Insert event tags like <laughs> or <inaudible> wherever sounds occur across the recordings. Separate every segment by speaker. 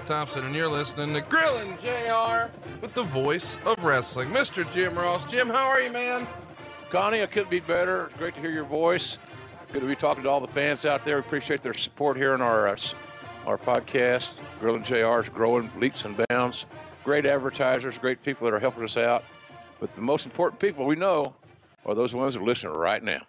Speaker 1: Thompson, and you're listening to Grillin' JR with the voice of wrestling, Mr. Jim Ross. Jim, how are you, man?
Speaker 2: Connie, I couldn't be better. It's great to hear your voice. Good to be talking to all the fans out there. We appreciate their support here in our uh, our podcast. Grilling JR is growing leaps and bounds. Great advertisers, great people that are helping us out. But the most important people we know are those ones that are listening right now.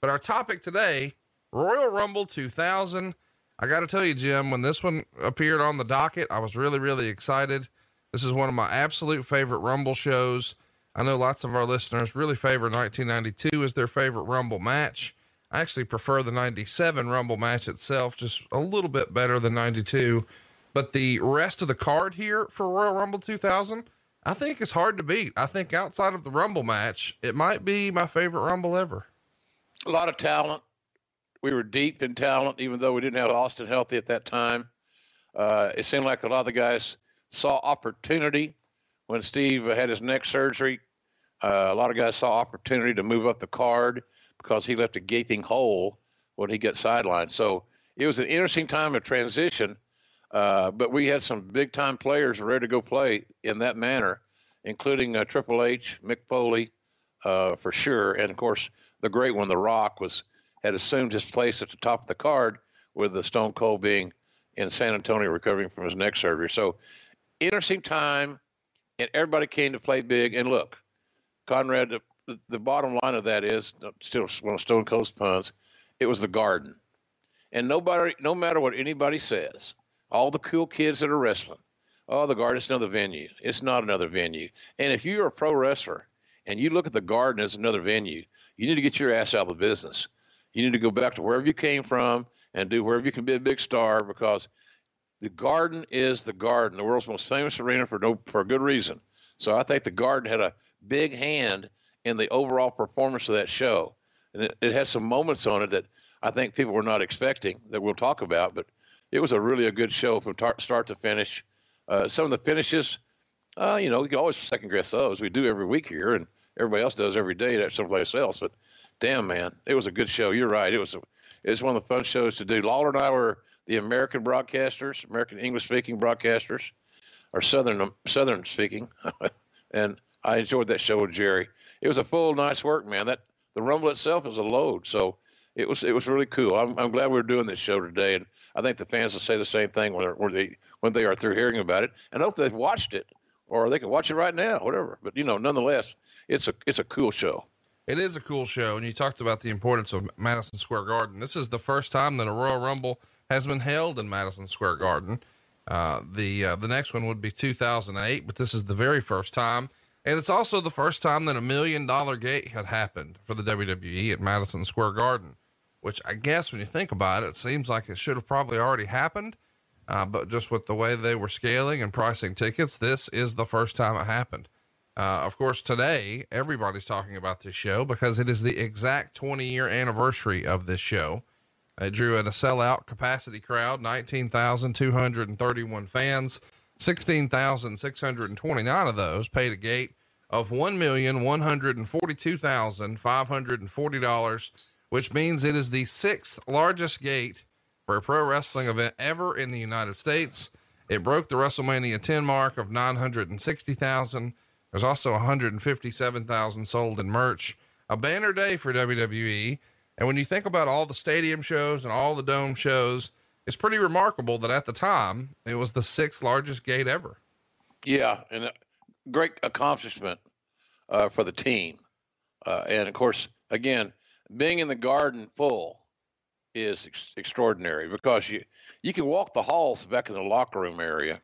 Speaker 1: But our topic today, Royal Rumble 2000. I got to tell you, Jim, when this one appeared on the docket, I was really, really excited. This is one of my absolute favorite Rumble shows. I know lots of our listeners really favor 1992 as their favorite Rumble match. I actually prefer the 97 Rumble match itself, just a little bit better than 92. But the rest of the card here for Royal Rumble 2000, I think is hard to beat. I think outside of the Rumble match, it might be my favorite Rumble ever.
Speaker 2: A lot of talent. We were deep in talent, even though we didn't have Austin healthy at that time. Uh, it seemed like a lot of the guys saw opportunity when Steve had his neck surgery. Uh, a lot of guys saw opportunity to move up the card because he left a gaping hole when he got sidelined. So it was an interesting time of transition, uh, but we had some big time players ready to go play in that manner, including uh, Triple H, Mick Foley, uh, for sure, and of course the great one, The Rock, was had assumed his place at the top of the card with the Stone Cold being in San Antonio recovering from his neck surgery. So interesting time, and everybody came to play big. And look, Conrad, the, the bottom line of that is uh, still one of Stone Cold's puns. It was the Garden, and nobody, no matter what anybody says, all the cool kids that are wrestling, oh, the Garden is another venue. It's not another venue. And if you're a pro wrestler and you look at the Garden as another venue, you need to get your ass out of the business. You need to go back to wherever you came from and do wherever you can be a big star because the Garden is the Garden, the world's most famous arena for no for a good reason. So I think the Garden had a big hand in the overall performance of that show, and it, it had some moments on it that I think people were not expecting that we'll talk about. But it was a really a good show from tar- start to finish. Uh, some of the finishes, uh, you know, we can always second guess those. We do every week here, and everybody else does every day at someplace else. But damn, man, it was a good show. You're right. It was a, it was one of the fun shows to do. Lawler and I were the American broadcasters, American English speaking broadcasters, or Southern um, Southern speaking, <laughs> and I enjoyed that show with Jerry. It was a full night's work, man. That the Rumble itself is a load, so it was it was really cool. I'm I'm glad we are doing this show today, and I think the fans will say the same thing when, when they when they are through hearing about it, and hope they've watched it or they can watch it right now, whatever. But you know, nonetheless, it's a it's a cool show.
Speaker 1: It is a cool show, and you talked about the importance of Madison Square Garden. This is the first time that a Royal Rumble has been held in Madison Square Garden. Uh, the uh, the next one would be 2008, but this is the very first time, and it's also the first time that a million dollar gate had happened for the WWE at Madison Square Garden. Which I guess when you think about it, it seems like it should have probably already happened, uh, but just with the way they were scaling and pricing tickets, this is the first time it happened. Uh, of course, today everybody's talking about this show because it is the exact 20 year anniversary of this show. It drew in a sellout capacity crowd, 19,231 fans, 16,629 of those paid a gate of $1,142,540, which means it is the sixth largest gate for a pro wrestling event ever in the United States. It broke the WrestleMania 10 mark of 960,000. There's also 157,000 sold in merch. A banner day for WWE. And when you think about all the stadium shows and all the dome shows, it's pretty remarkable that at the time it was the sixth largest gate ever.
Speaker 2: Yeah, and a great accomplishment uh, for the team. Uh, and of course, again, being in the garden full is ex- extraordinary because you you can walk the halls back in the locker room area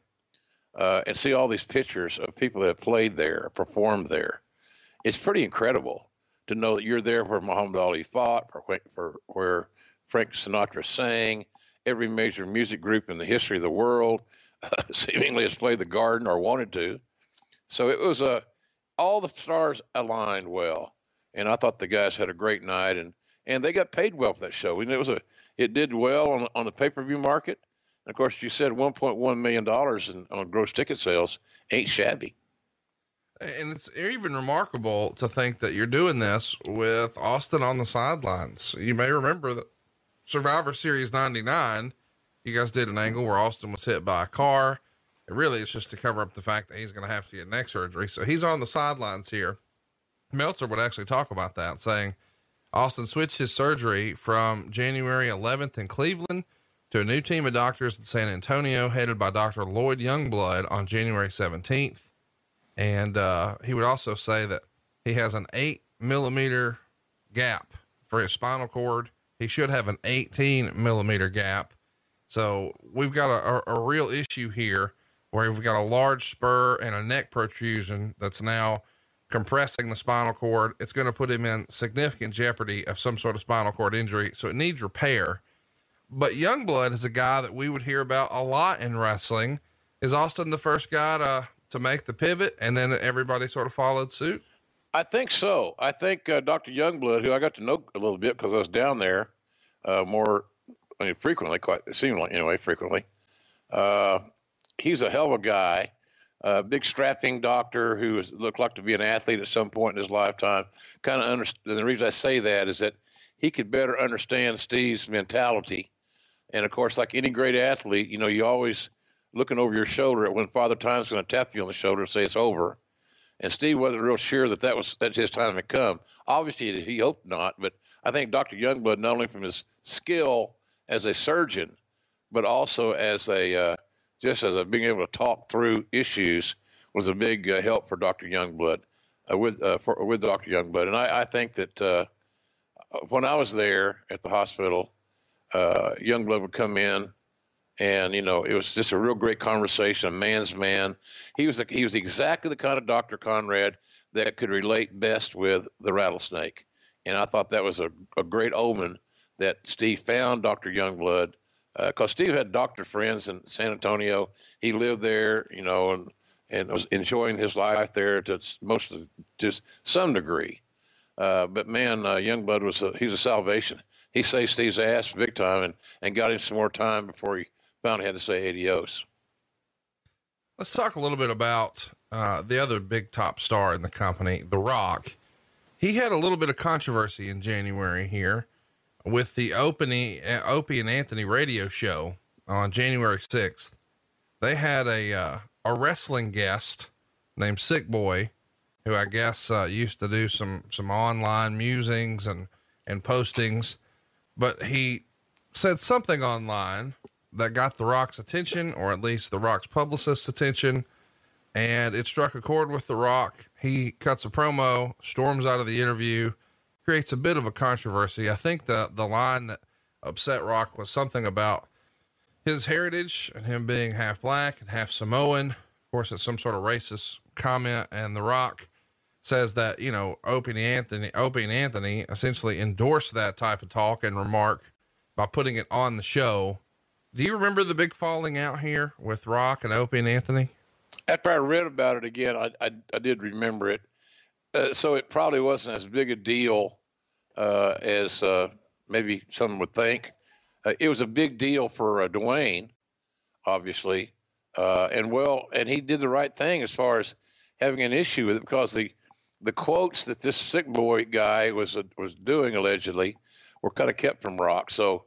Speaker 2: uh, and see all these pictures of people that have played there, performed there. It's pretty incredible to know that you're there where Muhammad Ali fought, for, for where Frank Sinatra sang. Every major music group in the history of the world uh, <laughs> seemingly has played the Garden or wanted to. So it was a all the stars aligned well, and I thought the guys had a great night, and and they got paid well for that show. And it was a it did well on on the pay per view market. Of course, you said 1.1 million dollars on gross ticket sales ain't shabby.
Speaker 1: And it's even remarkable to think that you're doing this with Austin on the sidelines. You may remember that Survivor Series 99, you guys did an angle where Austin was hit by a car. It really is just to cover up the fact that he's going to have to get neck surgery. So he's on the sidelines here. Meltzer would actually talk about that, saying Austin switched his surgery from January 11th in Cleveland to a new team of doctors in San Antonio, headed by Dr. Lloyd Youngblood on January 17th. And uh, he would also say that he has an eight millimeter gap for his spinal cord. He should have an 18 millimeter gap. So we've got a, a, a real issue here where we've got a large spur and a neck protrusion that's now compressing the spinal cord. It's going to put him in significant jeopardy of some sort of spinal cord injury. So it needs repair. But Youngblood is a guy that we would hear about a lot in wrestling. Is Austin the first guy to to make the pivot, and then everybody sort of followed suit?
Speaker 2: I think so. I think uh, Dr. Youngblood, who I got to know a little bit because I was down there uh, more I mean, frequently, quite it seemed like anyway, frequently. Uh, he's a hell of a guy, a big strapping doctor who looked like to be an athlete at some point in his lifetime. Kind of understand. The reason I say that is that he could better understand Steve's mentality. And of course, like any great athlete, you know, you always looking over your shoulder at when Father Time's going to tap you on the shoulder and say it's over. And Steve wasn't real sure that that was that his time had come. Obviously, he hoped not, but I think Dr. Youngblood, not only from his skill as a surgeon, but also as a uh, just as a being able to talk through issues, was a big uh, help for Dr. Youngblood uh, with uh, for, with Dr. Youngblood. And I, I think that uh, when I was there at the hospital, uh, Youngblood would come in and you know it was just a real great conversation a man's man. He was the, he was exactly the kind of dr conrad that could relate best with the rattlesnake. And i thought that was a, a great omen that steve found dr youngblood because uh, steve had doctor friends in san antonio. He lived there you know and and was enjoying his life there to most of just some degree. Uh, but man uh, youngblood was a, he's a salvation he saved Steve's ass big time and, and got him some more time before he finally had to say adios.
Speaker 1: Let's talk a little bit about uh, the other big top star in the company, The Rock. He had a little bit of controversy in January here with the opening Opie, Opie and Anthony radio show on January 6th. They had a, uh, a wrestling guest named Sick Boy, who I guess uh, used to do some, some online musings and, and postings, but he said something online that got The Rock's attention, or at least The Rock's publicist's attention, and it struck a chord with The Rock. He cuts a promo, storms out of the interview, creates a bit of a controversy. I think the the line that upset Rock was something about his heritage and him being half black and half Samoan. Of course, it's some sort of racist comment, and The Rock says that you know Opie and Anthony, Opie and Anthony essentially endorsed that type of talk and remark by putting it on the show do you remember the big falling out here with Rock and Opie and Anthony?
Speaker 2: After I read about it again, I, I, I did remember it. Uh, so it probably wasn't as big a deal uh, as uh, maybe some would think. Uh, it was a big deal for uh, Dwayne, obviously, uh, and well, and he did the right thing as far as having an issue with it because the the quotes that this sick boy guy was was doing allegedly were kind of kept from Rock. So,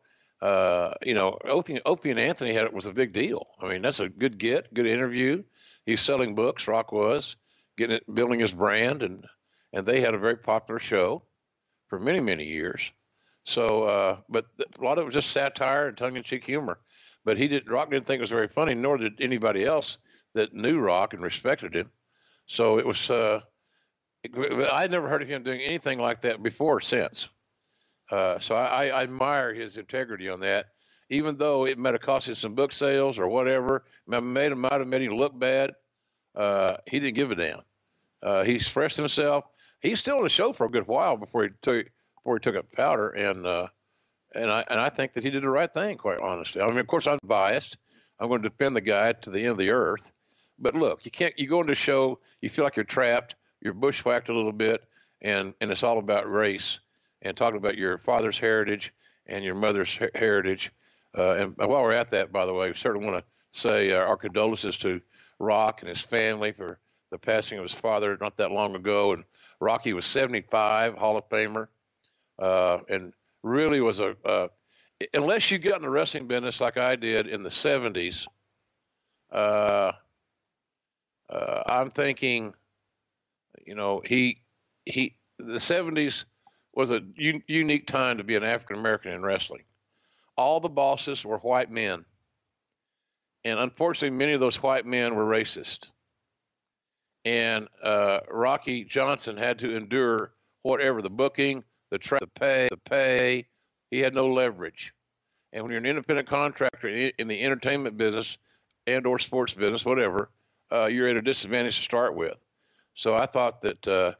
Speaker 2: you know, Opie, Opie and Anthony had it was a big deal. I mean, that's a good get, good interview. He's selling books. Rock was getting it, building his brand, and and they had a very popular show for many many years. So, uh, but a lot of it was just satire and tongue-in-cheek humor. But he did Rock didn't think it was very funny, nor did anybody else that knew Rock and respected him. So it was. Uh, I'd never heard of him doing anything like that before or since. Uh, so I, I, admire his integrity on that, even though it might have cost him some book sales or whatever, made him might have made him look bad. Uh, he didn't give a damn. Uh, he expressed himself. He's still on the show for a good while before he took before he took up powder, and uh, and I and I think that he did the right thing. Quite honestly, I mean, of course, I'm biased. I'm going to defend the guy to the end of the earth. But look, you can't. You go into a show, you feel like you're trapped, you're bushwhacked a little bit, and and it's all about race and talking about your father's heritage and your mother's heritage. Uh, and while we're at that, by the way, we certainly want to say uh, our condolences to Rock and his family for the passing of his father not that long ago. And Rocky was 75, Hall of Famer uh, and really was a unless you got in the wrestling business like I did in the '70s. Uh, uh, I'm thinking, you know, he he the '70s was a unique time to be an African American in wrestling. All the bosses were white men, and unfortunately, many of those white men were racist. And uh, Rocky Johnson had to endure whatever the booking, the tra- the pay, the pay. He had no leverage. And when you're an independent contractor in the entertainment business and or sports business, whatever, uh, you're at a disadvantage to start with. So I thought that uh,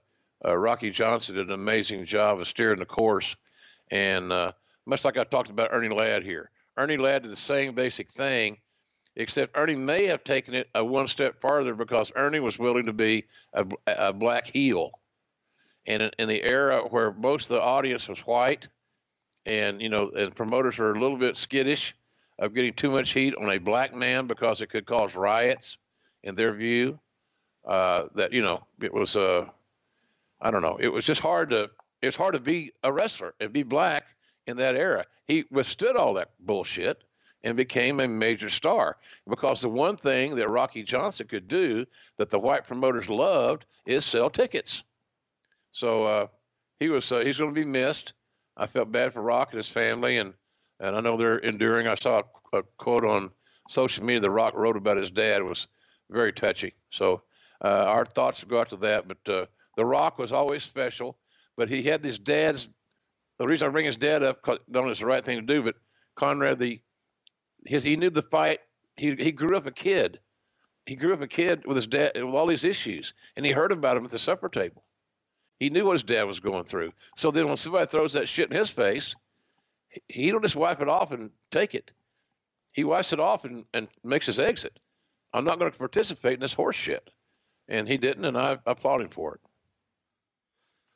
Speaker 2: uh, Rocky Johnson did an amazing job of steering the course. And uh, much like I talked about Ernie Ladd here, Ernie Ladd did the same basic thing, except Ernie may have taken it a one step farther because Ernie was willing to be a, a black heel and in, in the era where most of the audience was white, and you know, and promoters were a little bit skittish of getting too much heat on a black man because it could cause riots, in their view. Uh, that you know, it was uh, I don't know, it was just hard to it's hard to be a wrestler and be black in that era. He withstood all that bullshit and became a major star because the one thing that Rocky Johnson could do that the white promoters loved is sell tickets. So uh, he was uh, he's going to be missed. I felt bad for Rock and his family, and and I know they're enduring. I saw a, a quote on social media that Rock wrote about his dad was very touchy. So our thoughts go out to that. But uh, the Rock was always special, but he had his dad's. The reason I bring his dad up, because not know it's the right thing to do, but Conrad, the his he knew the fight. He he grew up a kid. He grew up a kid with his dad with all these issues, and he heard about him at the supper table. He knew what his dad was going through. So then when somebody throws that shit in his face, he don't just wipe it off and take it. He wipes it off and, and makes his exit. I'm not going to participate in this horse shit. And he didn't, and I applaud him for it.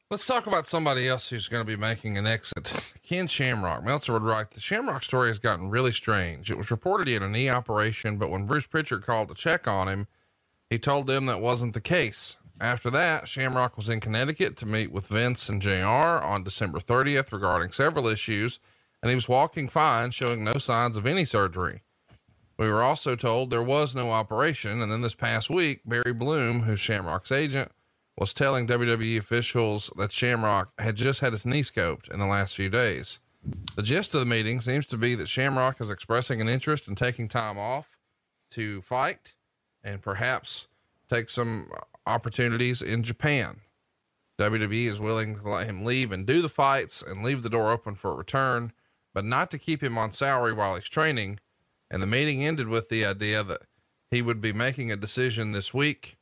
Speaker 1: Let's talk about somebody else who's going to be making an exit. Ken Shamrock. Meltzer would write, the Shamrock story has gotten really strange. It was reported he had a knee operation, but when Bruce Pritchard called to check on him, he told them that wasn't the case. After that, Shamrock was in Connecticut to meet with Vince and JR on December 30th regarding several issues, and he was walking fine, showing no signs of any surgery. We were also told there was no operation, and then this past week, Barry Bloom, who's Shamrock's agent, was telling WWE officials that Shamrock had just had his knee scoped in the last few days. The gist of the meeting seems to be that Shamrock is expressing an interest in taking time off to fight and perhaps take some opportunities in Japan. WWE is willing to let him leave and do the fights and leave the door open for a return, but not to keep him on salary while he's training. And the meeting ended with the idea that he would be making a decision this week,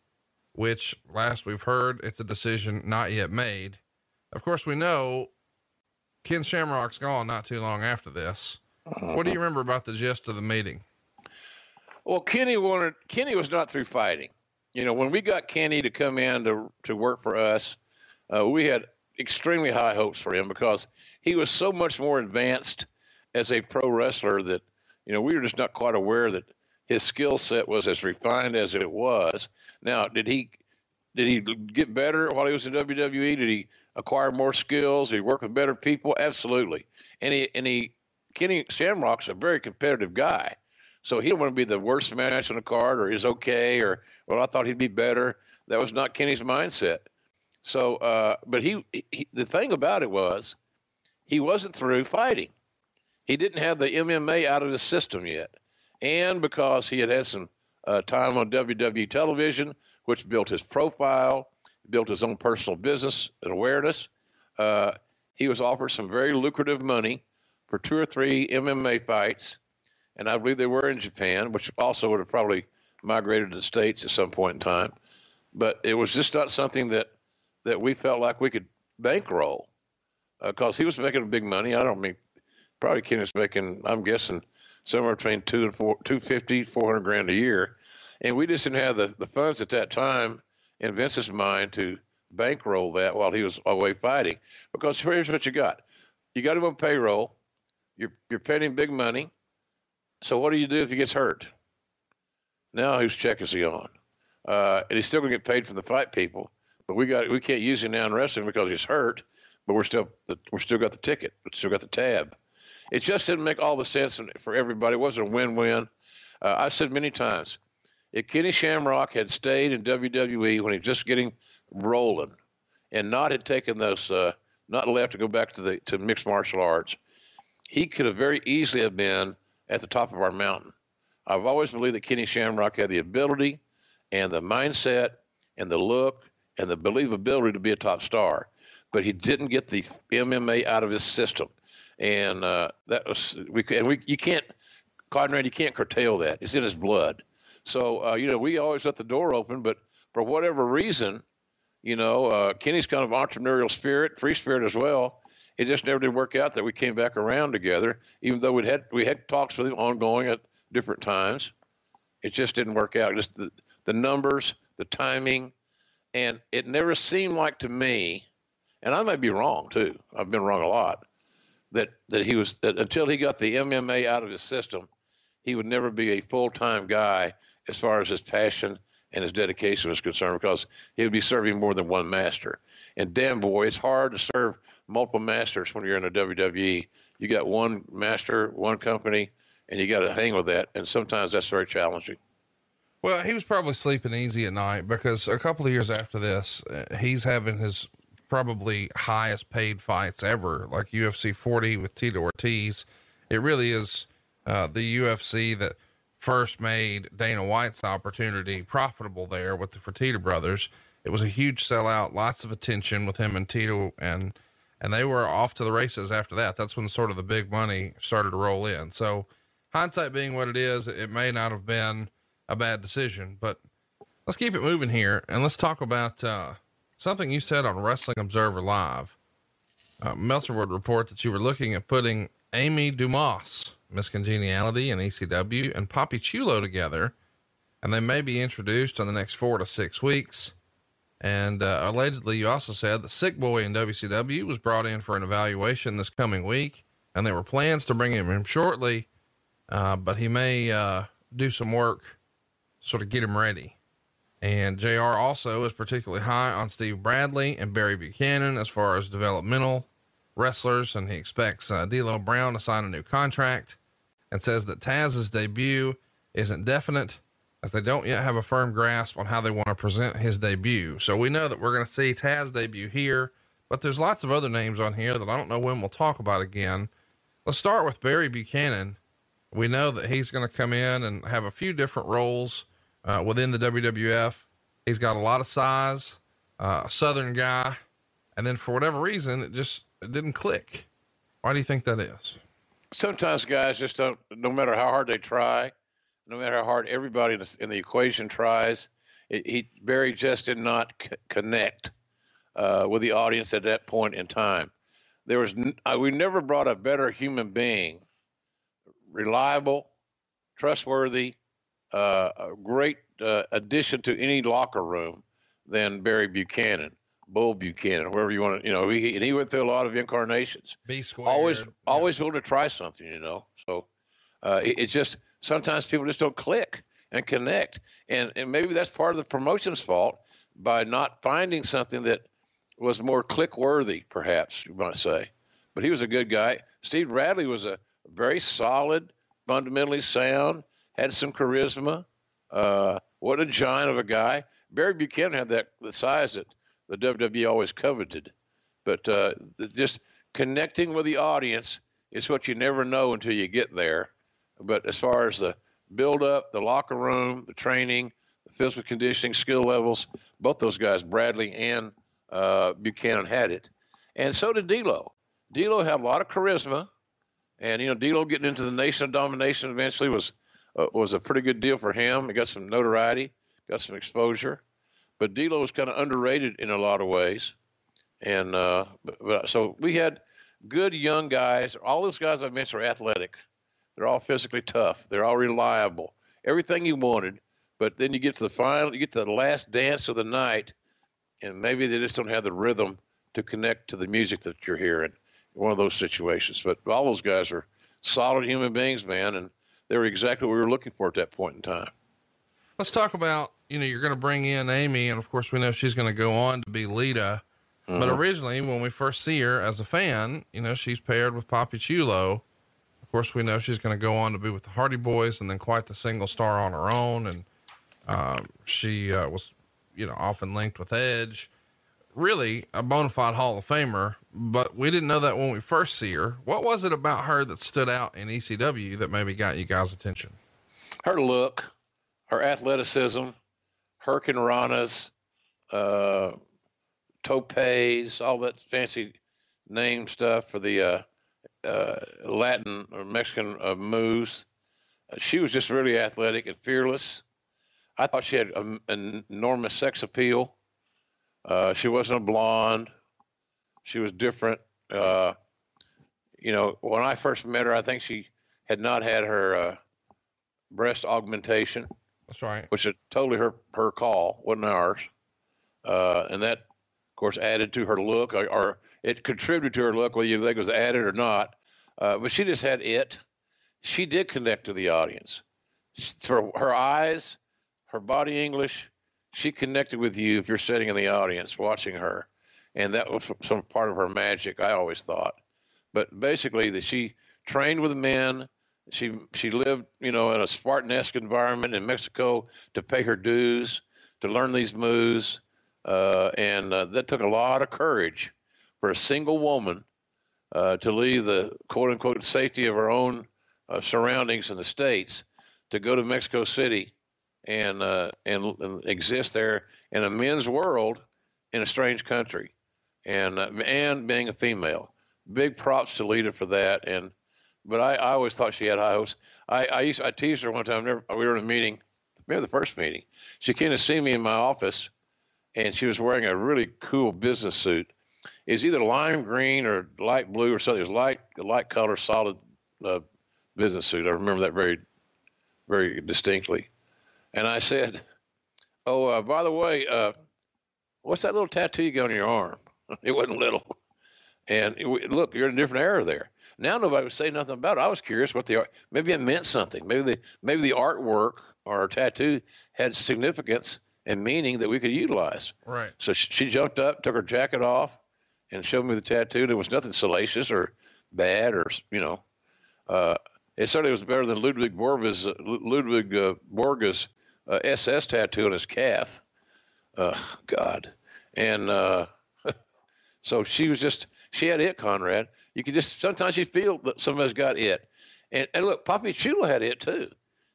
Speaker 1: which last we've heard it's a decision not yet made. Of course, we know Ken Shamrock's gone not too long after this. What do you remember about the gist of the meeting?
Speaker 2: Well, Kenny wanted Kenny was not through fighting. you know, when we got Kenny to come in to to work for us, uh, we had extremely high hopes for him because he was so much more advanced as a pro wrestler that you know we were just not quite aware that his skill set was as refined as it was. Now, did he did he get better while he was in WWE? Did he acquire more skills? Did he work with better people? Absolutely. And he and he Kenny Shamrock's a very competitive guy. So he didn't want to be the worst match on the card or is okay or well I thought he'd be better. That was not Kenny's mindset. So uh, but he, he the thing about it was he wasn't through fighting. He didn't have the MMA out of his system yet. And because he had had some uh, time on WWE television, which built his profile, built his own personal business and awareness, uh, he was offered some very lucrative money for two or three MMA fights. And I believe they were in Japan, which also would have probably migrated to the States at some point in time. But it was just not something that, that we felt like we could bankroll because uh, he was making big money. I don't mean probably Ken was making, I'm guessing, somewhere between two and four, 250, 400 grand a year. And we just didn't have the, the funds at that time in Vince's mind to bankroll that while he was away fighting. Because here's what you got you got him on payroll, you're, you're paying him big money. So what do you do if he gets hurt? Now whose check is he on? Uh, and he's still going to get paid from the fight people, but we got we can't use him now in wrestling because he's hurt. But we're still we're still got the ticket, we still got the tab. It just didn't make all the sense for everybody. It wasn't a win-win. Uh, I said many times, if Kenny Shamrock had stayed in WWE when he was just getting rolling, and not had taken those, uh, not left to go back to the to mixed martial arts, he could have very easily have been at the top of our mountain. I've always believed that Kenny Shamrock had the ability, and the mindset, and the look, and the believability to be a top star, but he didn't get the MMA out of his system and uh, that was we and we you can't Conrad you can't curtail that. It's in his blood. So uh, you know we always let the door open, but for whatever reason, you know uh, Kenny's kind of entrepreneurial spirit, free spirit as well. It just never did work out that we came back around together, even though we had we had talks with him ongoing at different times. It just didn't work out. Just the, the numbers, the timing, and it never seemed like to me, and I might be wrong too. I've been wrong a lot that that he was that until he got the MMA out of his system, he would never be a full time guy as far as his passion and his dedication was concerned because he would be serving more than one master. And damn boy, it's hard to serve multiple masters when you're in the WWE. You got one master, one company, and you got to hang with that. And sometimes that's very challenging.
Speaker 1: Well, he was probably sleeping easy at night because a couple of years after this, uh, he's having his probably highest paid fights ever, like UFC 40 with Tito Ortiz. It really is uh, the UFC that first made Dana White's opportunity profitable there with the Fertitta brothers. It was a huge sellout, lots of attention with him and Tito, and and they were off to the races after that. That's when sort of the big money started to roll in. So, hindsight being what it is, it may not have been a bad decision, but let's keep it moving here and let's talk about uh, something you said on Wrestling Observer Live. Uh, Meltzer would report that you were looking at putting Amy Dumas, Miss Congeniality, and ECW, and Papi Chulo together, and they may be introduced in the next four to six weeks. And uh, allegedly, you also said that Sick Boy in WCW was brought in for an evaluation this coming week, and there were plans to bring him in shortly, uh, but he may uh, do some work, sort of get him ready. And JR also is particularly high on Steve Bradley and Barry Buchanan as far as developmental wrestlers. And he expects uh, D'Lo Brown to sign a new contract and says that Tazz's debut isn't definite as they don't yet have a firm grasp on how they want to present his debut. So we know that we're going to see Tazz debut here, but there's lots of other names on here that I don't know when we'll talk about again. Let's start with Barry Buchanan. We know that he's going to come in and have a few different roles uh, within the WWF. He's got a lot of size, uh, Southern guy. And then for whatever reason, it just it didn't click. Why do you think that is?
Speaker 2: Sometimes guys just don't, no matter how hard they try, no matter how hard everybody in the, in the equation tries, it, he, Barry just did not c- connect uh, with the audience at that point in time. There was, n- uh, we never brought a better human being, reliable, trustworthy, uh, a great uh, addition to any locker room than Barry Buchanan, Bull Buchanan, wherever you want to, you know, he, and he went through a lot of incarnations.
Speaker 1: B squared.
Speaker 2: Always,
Speaker 1: yeah.
Speaker 2: always willing to try something, you know. So uh, it, it's just sometimes people just don't click and connect, and and maybe that's part of the promotion's fault by not finding something that was more click worthy, perhaps you might say. But he was a good guy. Steve Bradley was a very solid, fundamentally sound, had some charisma. Uh, what a giant of a guy. Barry Buchanan had that the size that the WWE always coveted. But uh, just connecting with the audience is what you never know until you get there. But as far as the build up, the locker room, the training, the physical conditioning, skill levels, both those guys, Bradley and uh, Buchanan, had it. And so did D'Lo. D'Lo had a lot of charisma, and you know D'Lo getting into the Nation of Domination eventually was uh, was a pretty good deal for him. He got some notoriety, got some exposure, but D'Lo was kind of underrated in a lot of ways. And uh, but, but, so we had good young guys. All those guys I mentioned are athletic. They're all physically tough. They're all reliable. Everything you wanted. But then you get to the final, you get to the last dance of the night, and maybe they just don't have the rhythm to connect to the music that you're hearing. One of those situations. But all those guys are solid human beings, man, and they were exactly what we were looking for at that point in time.
Speaker 1: Let's talk about, you know, you're going to bring in Amy, and of course, we know she's going to go on to be Lita. Mm-hmm. But originally, when we first see her as a fan, you know, she's paired with Papi Chulo. Of course, we know she's going to go on to be with the Hardy Boyz and then quite the single star on her own. And um, she uh, was, you know, often linked with Edge. Really a bona fide Hall of Famer, but we didn't know that when we first see her. What was it about her that stood out in ECW that maybe got you guys' attention?
Speaker 2: Her look, her athleticism, her Hurricanranas, uh, topes, all that fancy name stuff for the uh, uh, Latin or Mexican uh, moves. she was just really athletic and fearless. I thought she had an enormous sex appeal. Uh, she wasn't a blonde. She was different. Uh, you know, when I first met her, I think she had not had her uh, breast augmentation.
Speaker 1: That's right.
Speaker 2: Which is totally her her call, wasn't ours. Uh, and that, of course, added to her look, or, or, it contributed to her look, whether you think it was added or not. Uh, but she just had it. She did connect to the audience. For her eyes, her body English, she connected with you if you're sitting in the audience watching her, and that was some part of her magic. I always thought, but basically that she trained with men. She she lived, you know, in a Spartan-esque environment in Mexico to pay her dues, to learn these moves, uh, and uh, that took a lot of courage for a single woman uh, to leave the quote unquote safety of her own uh, surroundings in the states to go to Mexico City and, uh, and, and exist there in a men's world in a strange country, and uh, and being a female. Big props to Lita for that. And but I, I always thought she had high hopes. I I, used, I teased her one time. Never, we were in a meeting, maybe the first meeting. She came to see me in my office, and she was wearing a really cool business suit. It's either lime green or light blue or something. It was light light color, solid uh, business suit. I remember that very very distinctly. And I said, "Oh, uh, by the way, uh, what's that little tattoo you got on your arm?" <laughs> it wasn't little. And it, look, you're in a different era there. Now nobody would say nothing about it. I was curious what the art. Maybe it meant something. Maybe the maybe the artwork or tattoo had significance and meaning that we could utilize.
Speaker 1: Right.
Speaker 2: So she, she jumped up, took her jacket off, and showed me the tattoo. There was nothing salacious or bad or you know. Uh, it certainly was better than Ludwig Borges, Ludwig uh, Borga's uh, SS tattoo on his calf. Uh, God, and uh, <laughs> so she was just she had it, Conrad. You could just sometimes you feel that somebody's got it, and and look, Papi Chulo had it too,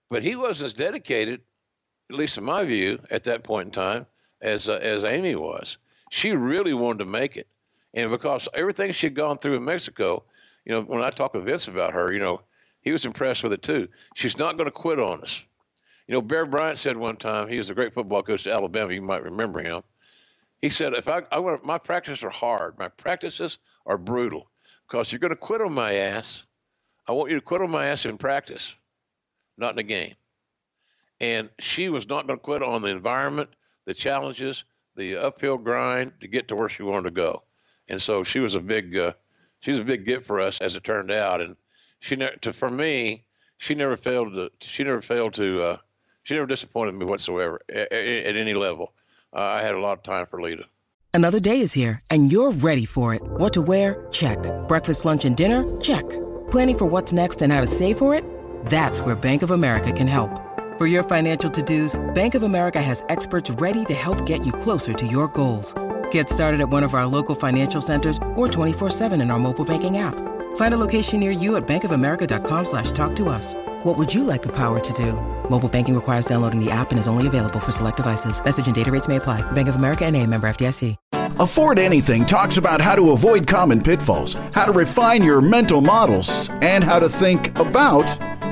Speaker 2: but he wasn't as dedicated, at least in my view, at that point in time as uh, as Amy was. She really wanted to make it, and because everything she'd gone through in Mexico, you know, when I talk with Vince about her, you know, he was impressed with it too. She's not going to quit on us. You know, Bear Bryant said one time, he was a great football coach at Alabama. You might remember him. He said, if I, I want my practices are hard, my practices are brutal because you're going to quit on my ass. I want you to quit on my ass in practice, not in a game. and she was not going to quit on the environment, the challenges, the uphill grind to get to where she wanted to go. And so she was a big, uh, she was a big gift for us as it turned out. And she never, to for me, she never failed to, she never failed to, uh, she never disappointed me whatsoever at, at any level. Uh, I had a lot of time for Lita.
Speaker 3: Another day is here, and you're ready for it. What to wear? Check. Breakfast, lunch, and dinner? Check. Planning for what's next and how to save for it? That's where Bank of America can help. For your financial to-dos, Bank of America has experts ready to help get you closer to your goals. Get started at one of our local financial centers or 24-7 in our mobile banking app. Find a location near you at bankofamerica.com slash talk to us. What would you like the power to do? Mobile banking requires downloading the app and is only available for select devices. Message and data rates may apply. Bank of America and a member FDIC.
Speaker 4: Afford Anything talks about how to avoid common pitfalls, how to refine your mental models, and how to think about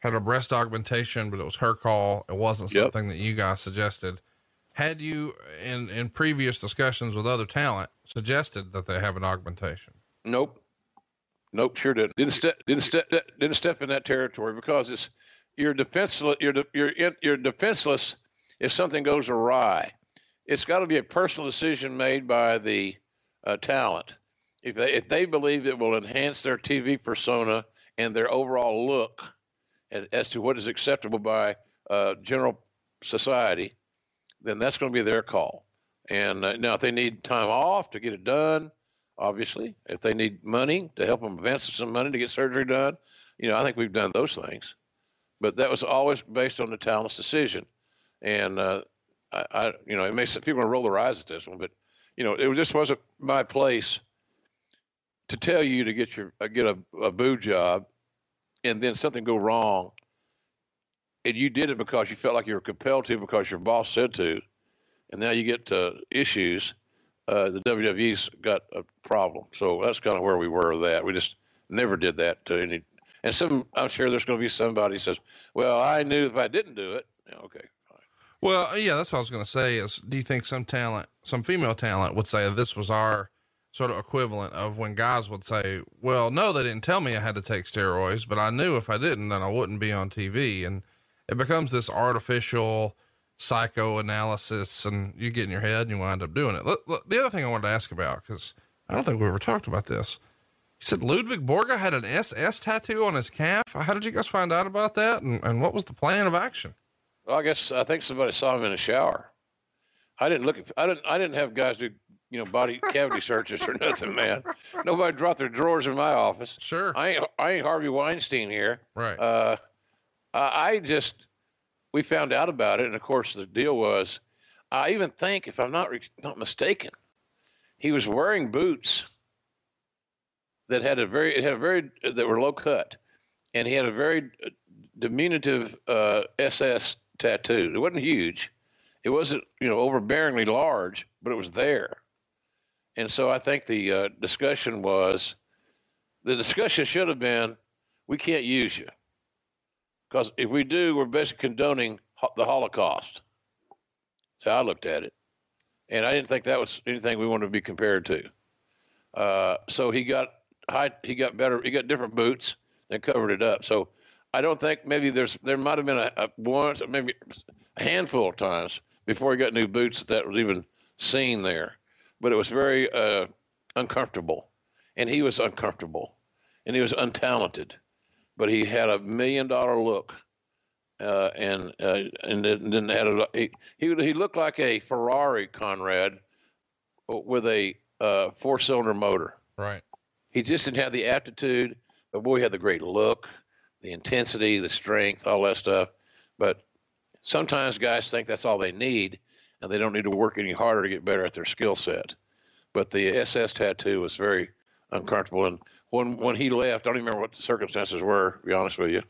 Speaker 1: had a breast augmentation, but it was her call. It wasn't
Speaker 2: Yep.
Speaker 1: something that you guys suggested. Had you, in, in previous discussions with other talent, suggested that they have an augmentation?
Speaker 2: Nope. Nope, sure didn't. Didn't step didn't step didn't step in that territory because it's you're defenseless. You're de- you're in- you're defenseless if something goes awry. It's got to be a personal decision made by the uh, talent. If they if they believe it will enhance their TV persona and their overall look, as to what is acceptable by uh, general society, then that's going to be their call. And uh, now, if they need time off to get it done, obviously. If they need money to help them advance some money to get surgery done, you know, I think we've done those things. But that was always based on the talent's decision. And uh, I, I, you know, it makes people roll their eyes at this one, but you know, it just wasn't my place to tell you to get your uh, get a, a boo job, and then something go wrong, and you did it because you felt like you were compelled to because your boss said to, and now you get uh, issues uh, the WWE's got a problem. So that's kind of where we were with that. We just never did that to any. And some, I'm sure there's going to be somebody says, "Well, I knew if I didn't do it." Yeah, okay.
Speaker 1: Well, yeah, that's what I was going to say is, do you think some talent, some female talent would say this was our sort of equivalent of when guys would say, well, no, they didn't tell me I had to take steroids, but I knew if I didn't, then I wouldn't be on TV. And it becomes this artificial psychoanalysis and you get in your head and you wind up doing it. Look, look, the other thing I wanted to ask about, cause I don't think we ever talked about this. You said Ludwig Borga had an SS tattoo on his calf. How did you guys find out about that? And, and what was the plan of action?
Speaker 2: Well, I guess I think somebody saw him in a shower. I didn't look. At, I didn't. I didn't have guys do you know body cavity searches or nothing, man. <laughs> Nobody dropped their drawers in my office.
Speaker 1: Sure.
Speaker 2: I ain't. I ain't Harvey Weinstein here.
Speaker 1: Right.
Speaker 2: Uh, I, I just we found out about it, and of course the deal was, I even think, if I'm not re- not mistaken, he was wearing boots that had a very it had a very that were low cut, and he had a very diminutive uh, SS tattoo. It wasn't huge, it wasn't you know overbearingly large, but it was there. And so I think the uh, discussion was, the discussion should have been, we can't use you. Because if we do, we're basically condoning ho- the Holocaust. So I looked at it, and I didn't think that was anything we wanted to be compared to. Uh, so he got high, he got better, he got different boots and covered it up. So I don't think maybe there's there might have been a, a once, maybe a handful of times before he got new boots that, that was even seen there. But it was very uh, uncomfortable, and he was uncomfortable, and he was untalented but he had a million dollar look, uh, and uh, and then had a he, he he looked like a Ferrari Conrad with a uh, four cylinder motor.
Speaker 1: Right.
Speaker 2: He just didn't have the aptitude, but boy, he had the great look, the intensity, the strength, all that stuff. But sometimes guys think that's all they need, and they don't need to work any harder to get better at their skill set. But the SS tattoo was very uncomfortable, and when when he left, I don't even remember what the circumstances were. To be honest with you,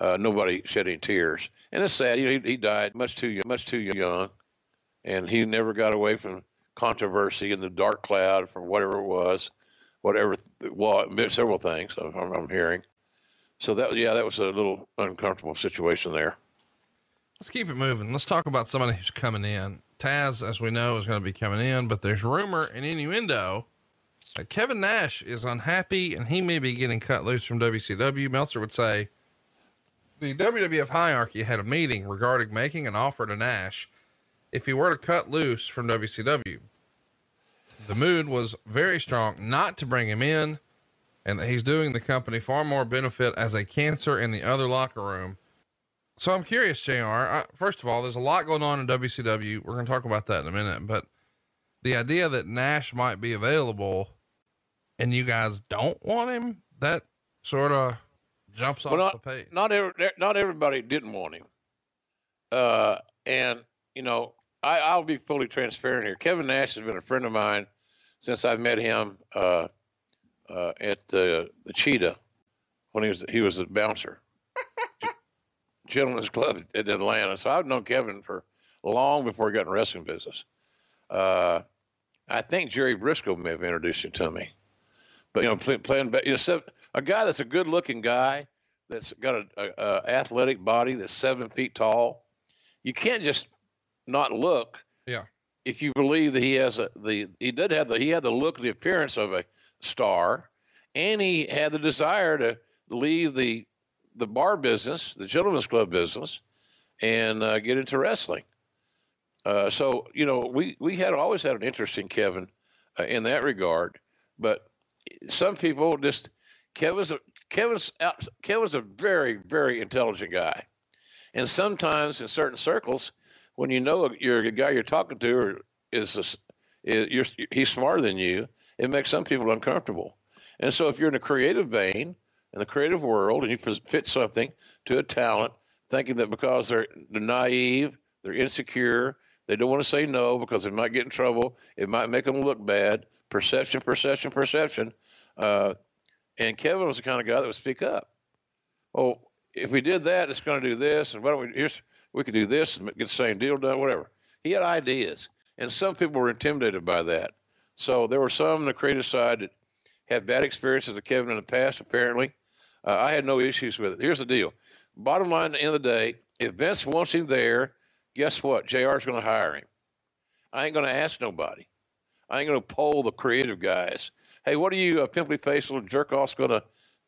Speaker 2: uh, nobody shed any tears, and it's sad. You know, he, he died much too young, much too young, and he never got away from controversy in the dark cloud for whatever it was, whatever well several things I'm, I'm hearing. So that yeah, that was a little uncomfortable situation there.
Speaker 1: Let's keep it moving. Let's talk about somebody who's coming in. Tazz, as we know, is going to be coming in, but there's rumor and innuendo that Kevin Nash is unhappy and he may be getting cut loose from WCW. Meltzer would say the WWF hierarchy had a meeting regarding making an offer to Nash if he were to cut loose from WCW. The mood was very strong not to bring him in and that he's doing the company far more benefit as a cancer in the other locker room so I'm curious, JR. I, first of all, there's a lot going on in WCW. We're going to talk about that in a minute, but the idea that Nash might be available and you guys don't want him, that sort of jumps well, off
Speaker 2: not,
Speaker 1: the page.
Speaker 2: Not every, not everybody didn't want him. Uh, and you know, I, I'll be fully transparent here. Kevin Nash has been a friend of mine since I met him, uh, uh, at the, the Cheetah when he was, he was a bouncer <laughs> Gentlemen's Club in Atlanta. So I've known Kevin for long before he got in wrestling business. Uh, I think Jerry Brisco may have introduced him to me. But you know, play, playing you know, a guy that's a good-looking guy that's got a, a, a, athletic body that's seven feet tall. You can't just not look.
Speaker 1: Yeah.
Speaker 2: If you believe that he has a the he did have the he had the look, the appearance of a star, and he had the desire to leave the the bar business, the gentleman's club business, and uh, get into wrestling. Uh, so you know, we we had always had an interest in Kevin uh, in that regard, but some people just Kevin's a, Kevin's out, Kevin's a very very intelligent guy, and sometimes in certain circles, when you know you're a guy you're talking to is, a, is he's smarter than you, it makes some people uncomfortable. And so if you're in a creative vein in the creative world and you fit something to a talent, thinking that because they're, naive, they're insecure, they don't want to say no because they might get in trouble, it might make them look bad. Perception, perception, perception. Uh, and Kevin was the kind of guy that would speak up. Oh, if we did that, it's going to do this, and why don't we? Here's we could do this and get the same deal done, whatever. He had ideas, and some people were intimidated by that. So there were some on the creative side that had bad experiences with Kevin in the past, apparently, uh, I had no issues with it. Here's the deal. Bottom line, at the end of the day, if Vince wants him there, guess what? JR's going to hire him. I ain't going to ask nobody. I ain't going to poll the creative guys. Hey, what are you, a pimply faced little jerk off's going to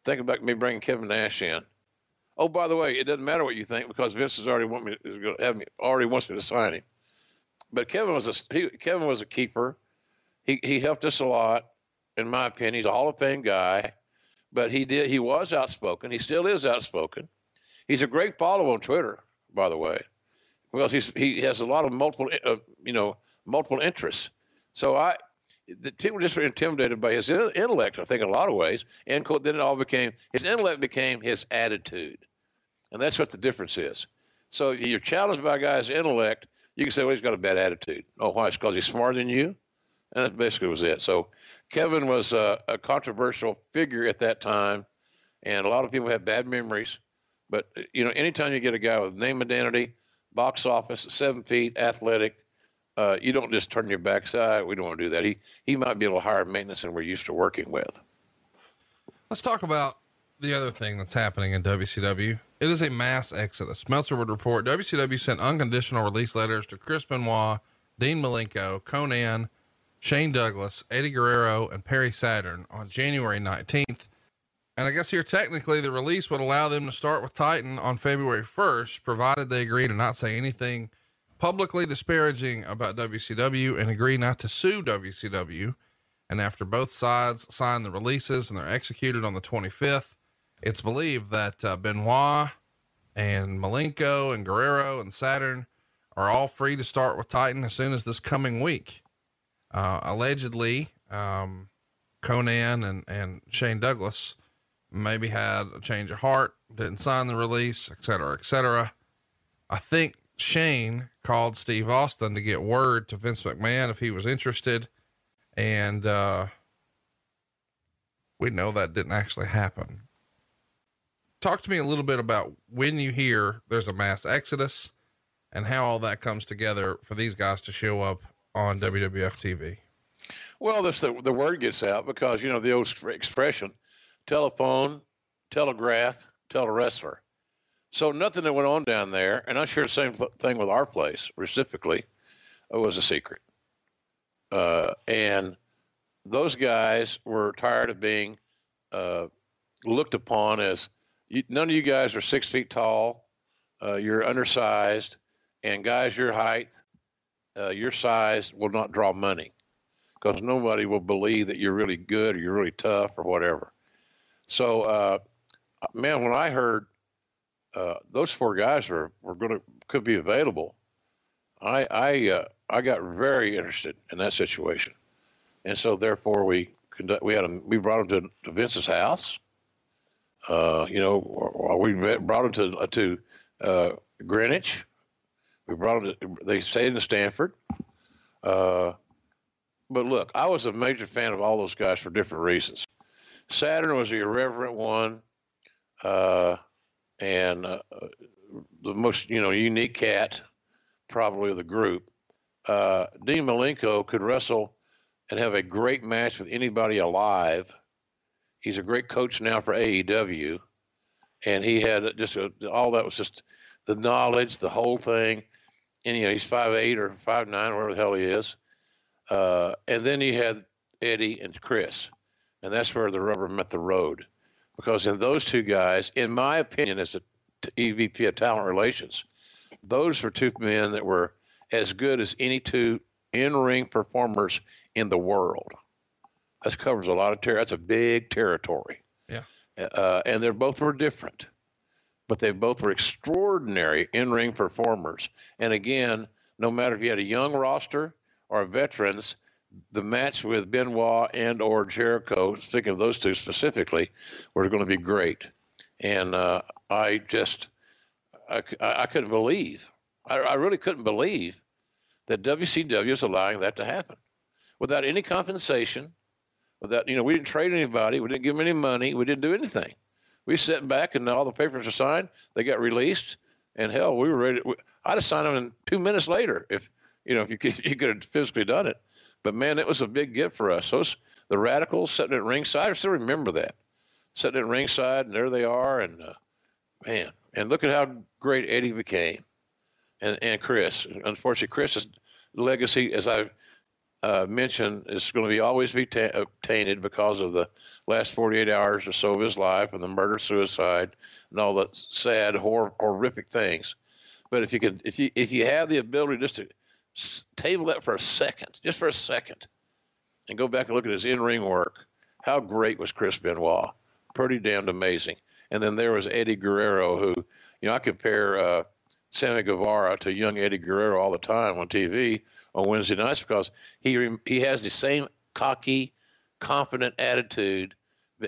Speaker 2: think about me bringing Kevin Nash in? Oh, by the way, it doesn't matter what you think because Vince has already want me is going to have me already wants me to sign him. But Kevin was a he, Kevin was a keeper. He he helped us a lot, in my opinion. He's a Hall of Fame guy but he did he was outspoken. He still is outspoken. He's a great follow on Twitter, by the way, because he's he has a lot of multiple uh, you know multiple interests. So I the people just were intimidated by his intellect. I think in a lot of ways, and then it all became his intellect became his attitude, and that's what the difference is. So you're challenged by a guy's intellect. You can say, well, he's got a bad attitude. Oh, why? It's because he's smarter than you. And that basically was it. So Kevin was a, a, controversial figure at that time, and a lot of people have bad memories. But you know, anytime you get a guy with name identity, box office, seven feet, athletic, uh, you don't just turn your backside. We don't want to do that. He he might be a little higher maintenance than we're used to working with.
Speaker 1: Let's talk about the other thing that's happening in WCW. It is a mass exodus. Meltzer would report WCW sent unconditional release letters to Chris Benoit, Dean Malenko, Konnan, Shane Douglas, Eddie Guerrero, and Perry Saturn on January 19th. And I guess here technically the release would allow them to start with Titan on February 1st, provided they agree to not say anything publicly disparaging about WCW and agree not to sue WCW. And after both sides sign the releases and they're executed on the 25th, it's believed that uh, Benoit and Malenko and Guerrero and Saturn are all free to start with Titan as soon as this coming week. Uh, allegedly, um, Konnan and, and Shane Douglas maybe had a change of heart, didn't sign the release, et cetera, et cetera. I think Shane called Steve Austin to get word to Vince McMahon if he was interested. And, uh, we know that didn't actually happen. Talk to me a little bit about when you hear there's a mass exodus and how all that comes together for these guys to show up on WWF TV.
Speaker 2: Well, this the, the word gets out because you know the old expression, telephone, telegraph, tell a wrestler. So nothing that went on down there, and I'm sure the same thing with our place, reciprocally, was a secret. Uh, and those guys were tired of being uh, looked upon as none of you guys are six feet tall, uh, you're undersized, and guys your height, uh, your size will not draw money because nobody will believe that you're really good or you're really tough or whatever. So, uh, man, when I heard uh, those four guys were, were going to could be available, I I uh, I got very interested in that situation, and so therefore we conduct we had a, we brought them to, to Vince's house. Uh, you know, we brought them to to uh, Greenwich. We brought them to, they stayed in Stamford. Uh, but look, I was a major fan of all those guys for different reasons. Saturn was the irreverent one, uh, and uh, the most you know unique cat, probably of the group. Uh, Dean Malenko could wrestle and have a great match with anybody alive. He's a great coach now for AEW, and he had just a, all that was just the knowledge, the whole thing. And you know he's five eight or five nine, whatever the hell he is. Uh, and then you had Eddie and Chris, and that's where the rubber met the road, because in those two guys, in my opinion, as a EVP of talent relations, those were two men that were as good as any two in-ring performers in the world. That covers a lot of territory. That's a big territory.
Speaker 1: Yeah.
Speaker 2: Uh, and they're both were different, but they both were extraordinary in-ring performers. And again, no matter if you had a young roster or veterans, the match with Benoit and or Jericho, speaking of those two specifically, were going to be great. And uh, I just, I, I couldn't believe, I, I really couldn't believe that WCW is allowing that to happen without any compensation, without, you know, we didn't trade anybody, we didn't give them any money, we didn't do anything. We sat back and all the papers were signed, they got released, and hell, we were ready. To, I'd have signed them in two minutes later if you know, if you could, <laughs> you could have physically done it. But man, it was a big gift for us. Those the radicals sitting at ringside. I still remember that sitting at ringside, and there they are, and uh, man, and look at how great Eddie became, and and Chris. Unfortunately, Chris's legacy, as I uh, mentioned, is going to be always be ta- tainted because of the last 48 hours or so of his life and the murder, suicide, and all the sad, hor- horrific things. But if you can, if you if you have the ability just to table that for a second, just for a second, and go back and look at his in ring work. How great was Chris Benoit? Pretty damned amazing. And then there was Eddie Guerrero, who, you know, I compare uh, Sammy Guevara to young Eddie Guerrero all the time on TV on Wednesday nights because he he has the same cocky, confident attitude,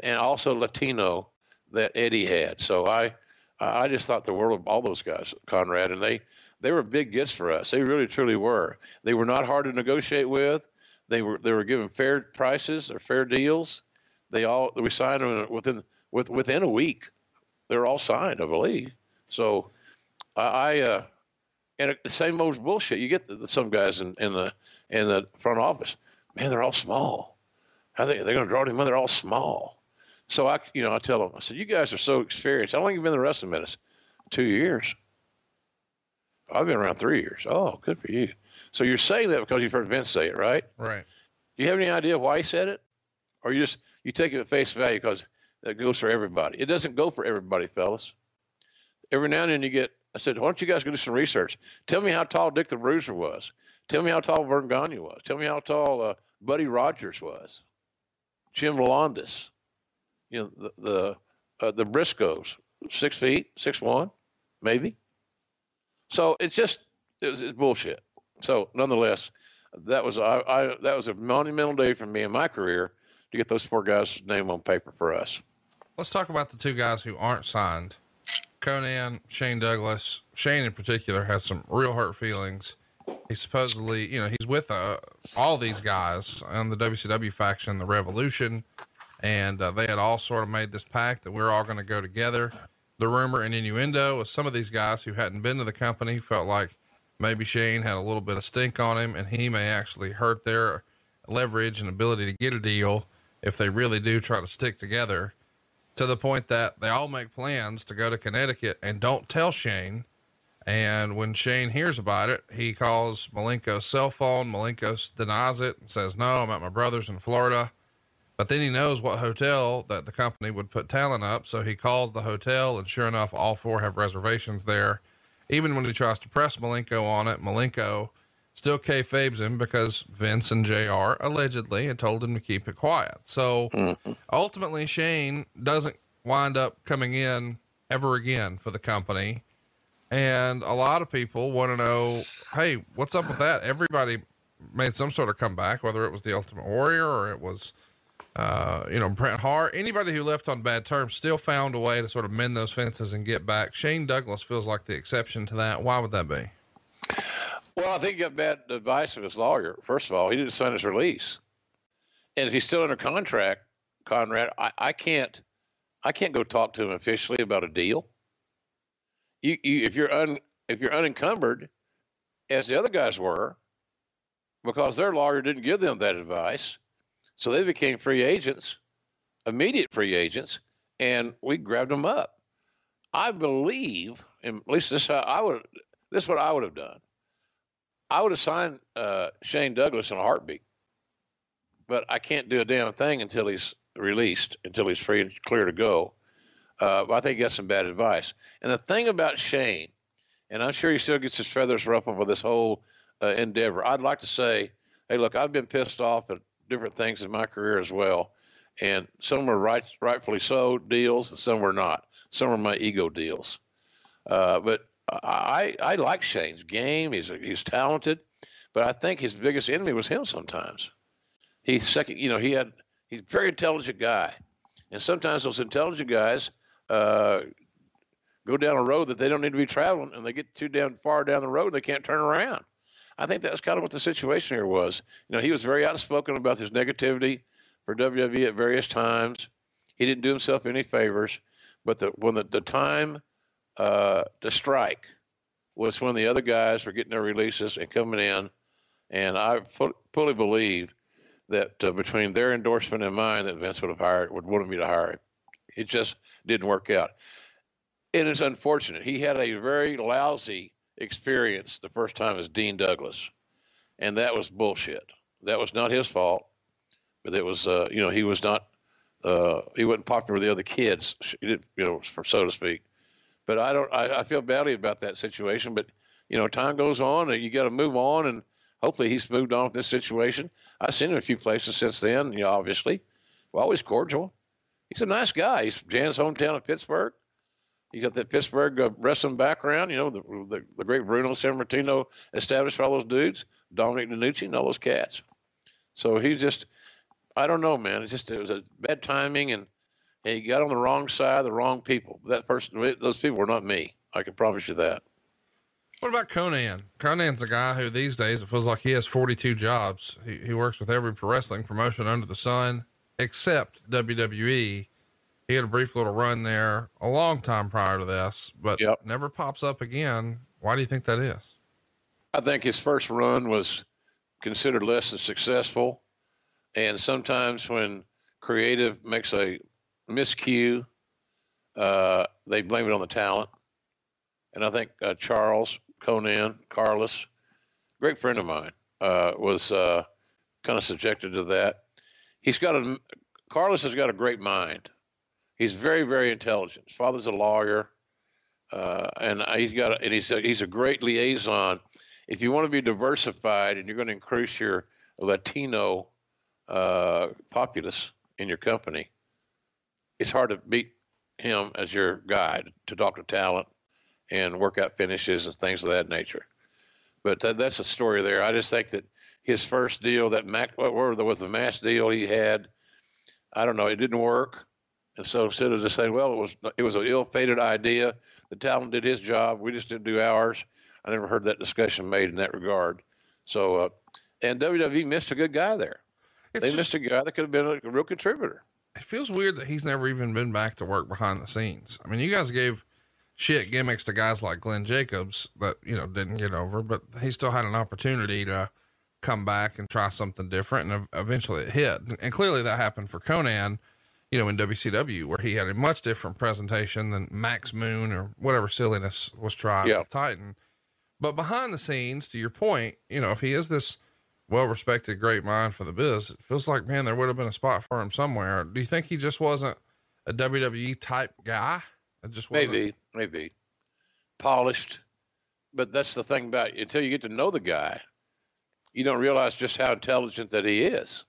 Speaker 2: and also Latino that Eddie had. So I I just thought the world of all those guys, Conrad, and they they were big gifts for us. They really truly were. They were not hard to negotiate with. They were they were given fair prices or fair deals. They all we signed them within with within a week. They're all signed, I believe. So I, I uh, and the same old bullshit. You get the, some guys in, in the in the front office. Man, they're all small. How they they're going to draw any money? They're all small. So I, you know, I tell them, I said, you guys are so experienced. How long have you been in the wrestling business? Two years. I've been around three years. Oh, good for you. So you're saying that because you've heard Vince say it, right?
Speaker 1: Right.
Speaker 2: Do you have any idea why he said it, or you just you take it at face value because that goes for everybody? It doesn't go for everybody, fellas. Every now and then you get. I said, why don't you guys go do some research? Tell me how tall Dick the Bruiser was. Tell me how tall Verne Gagne was. Tell me how tall uh, Buddy Rogers was. Jim Londos. You know the the, uh, the Briscoes, six feet, six one, maybe. So it's just it was, it's bullshit. So nonetheless, that was I, I that was a monumental day for me in my career to get those four guys' name on paper for us.
Speaker 1: Let's talk about the two guys who aren't signed. Konnan, Shane Douglas. Shane in particular has some real hurt feelings. He supposedly, you know, he's with uh, all these guys on the WCW faction, the Revolution, and uh, they had all sort of made this pact that we're all going to go together the rumor and innuendo of some of these guys who hadn't been to the company felt like maybe Shane had a little bit of stink on him and he may actually hurt their leverage and ability to get a deal if they really do try to stick together to the point that they all make plans to go to Connecticut and don't tell Shane. And when Shane hears about it, he calls Malenko's cell phone. Malenko denies it and says, no, I'm at my brother's in Florida. But then he knows what hotel that the company would put talent up. So he calls the hotel and sure enough, all four have reservations there. Even when he tries to press Malenko on it, Malenko still kayfabes him because Vince and JR allegedly had told him to keep it quiet. So mm-hmm. ultimately, Shane doesn't wind up coming in ever again for the company. And a lot of people want to know, hey, what's up with that? Everybody made some sort of comeback, whether it was the Ultimate Warrior or it was, uh, you know, Bret Hart. Anybody who left on bad terms still found a way to sort of mend those fences and get back. Shane Douglas feels like the exception to that. Why would that be?
Speaker 2: Well, I think he got bad advice from his lawyer. First of all, he didn't sign his release, and if he's still under contract, Conrad, I, I can't, I can't go talk to him officially about a deal. You, you, if you're un, if you're unencumbered, as the other guys were, because their lawyer didn't give them that advice, so they became free agents, immediate free agents, and we grabbed them up. I believe, at least this I would, this is what I would have done. I would have signed uh, Shane Douglas in a heartbeat, but I can't do a damn thing until he's released, until he's free and clear to go. Uh, I think he got some bad advice. And the thing about Shane, and I'm sure he still gets his feathers ruffled with this whole uh, endeavor. I'd like to say, hey, look, I've been pissed off at different things in my career as well, and some were right, rightfully so deals, and some were not. Some were my ego deals. Uh, but I I like Shane's game. He's he's talented, but I think his biggest enemy was him. Sometimes he's second. You know, he had he's a very intelligent guy, and sometimes those intelligent guys uh, go down a road that they don't need to be traveling, and they get too down far down the road and they can't turn around. I think that's kind of what the situation here was. You know, he was very outspoken about his negativity for WWE at various times. He didn't do himself any favors, but the when the, the time uh, to strike was when the other guys were getting their releases and coming in. And I fully believe that uh, between their endorsement and mine, that Vince would have hired, would wanted me to hire him. It just didn't work out. It is unfortunate. He had a very lousy experience the first time as Dean Douglas, and that was bullshit. That was not his fault, but it was, uh, you know, he was not, uh, he wasn't popular with the other kids, you know, so to speak. But I don't. I, I feel badly about that situation. But you know, time goes on, and you got to move on. And hopefully, he's moved on with this situation. I've seen him a few places since then. You know, obviously, well, always cordial. He's a nice guy. He's Jan's hometown of Pittsburgh. He's got that Pittsburgh uh, wrestling background. You know, the, the, the great Bruno Sammartino established all those dudes, Dominic DeNucci, and all those cats. So he's just, I don't know, man. It's just it was a bad timing, and he got on the wrong side, the wrong people. That person, those people were not me. I can promise you that.
Speaker 1: What about Konnan? Konnan's the guy who these days it feels like he has 42 jobs. He, he works with every wrestling promotion under the sun except WWE. He had a brief little run there a long time prior to this, but yep. never pops up again. Why do you think that is?
Speaker 2: I think his first run was considered less than successful. And sometimes when creative makes a miscue. Uh, they blame it on the talent. And I think uh, Charles Konnan, Carlos, great friend of mine, uh, was uh, kind of subjected to that. He's got a Carlos has got a great mind. He's very, very intelligent. His father's a lawyer, uh, and he's got a, and he's a, he's a great liaison. If you want to be diversified and you're going to increase your Latino uh, populace in your company, it's hard to beat him as your guide to talk to talent and work out finishes and things of that nature. But that, that's a story there. I just think that his first deal, that Mac, what was the mass deal he had, I don't know, it didn't work. And so instead of just saying, well, it was it was an ill-fated idea, the talent did his job, we just didn't do ours. I never heard that discussion made in that regard. So, uh, and WWE missed a good guy there. It's they missed a guy that could have been a, a real contributor
Speaker 1: it feels weird that he's never even been back to work behind the scenes. I mean, you guys gave shit gimmicks to guys like Glenn Jacobs that, you know, didn't get over, but he still had an opportunity to come back and try something different. And eventually it hit. And clearly that happened for Konnan, you know, in WCW, where he had a much different presentation than Max Moon or whatever silliness was tried
Speaker 2: Yeah.
Speaker 1: with Titan. But behind the scenes, to your point, you know, if he is this well respected, great mind for the biz, it feels like, man, there would have been a spot for him somewhere. Do you think he just wasn't a WWE type guy? It just wasn't.
Speaker 2: Maybe, maybe polished, but that's the thing about until you get to know the guy, you don't realize just how intelligent that he is.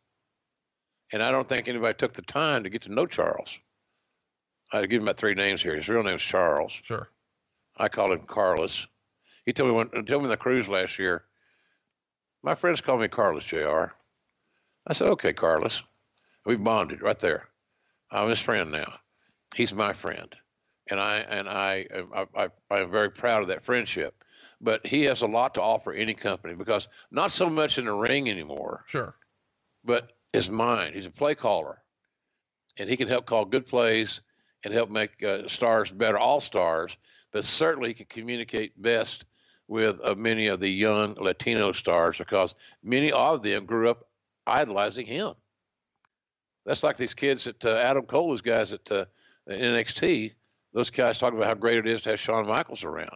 Speaker 2: And I don't think anybody took the time to get to know Charles. I give him about three names here. His real name's Charles.
Speaker 1: Sure.
Speaker 2: I call him Carlos. He told me when told me on the cruise last year. My friends call me Carlos Jr. I said, "Okay, Carlos." We bonded right there. I'm his friend now. He's my friend, and I and I I, I, I am very proud of that friendship. But he has a lot to offer any company because not so much in the ring anymore,
Speaker 1: Sure.
Speaker 2: but his mine. He's a play caller, and he can help call good plays and help make uh, stars better, all stars. But certainly, he can communicate best with uh, many of the young Latino stars because many of them grew up idolizing him. That's like these kids at uh, Adam Cole, those guys at uh, NXT. Those guys talk about how great it is to have Shawn Michaels around.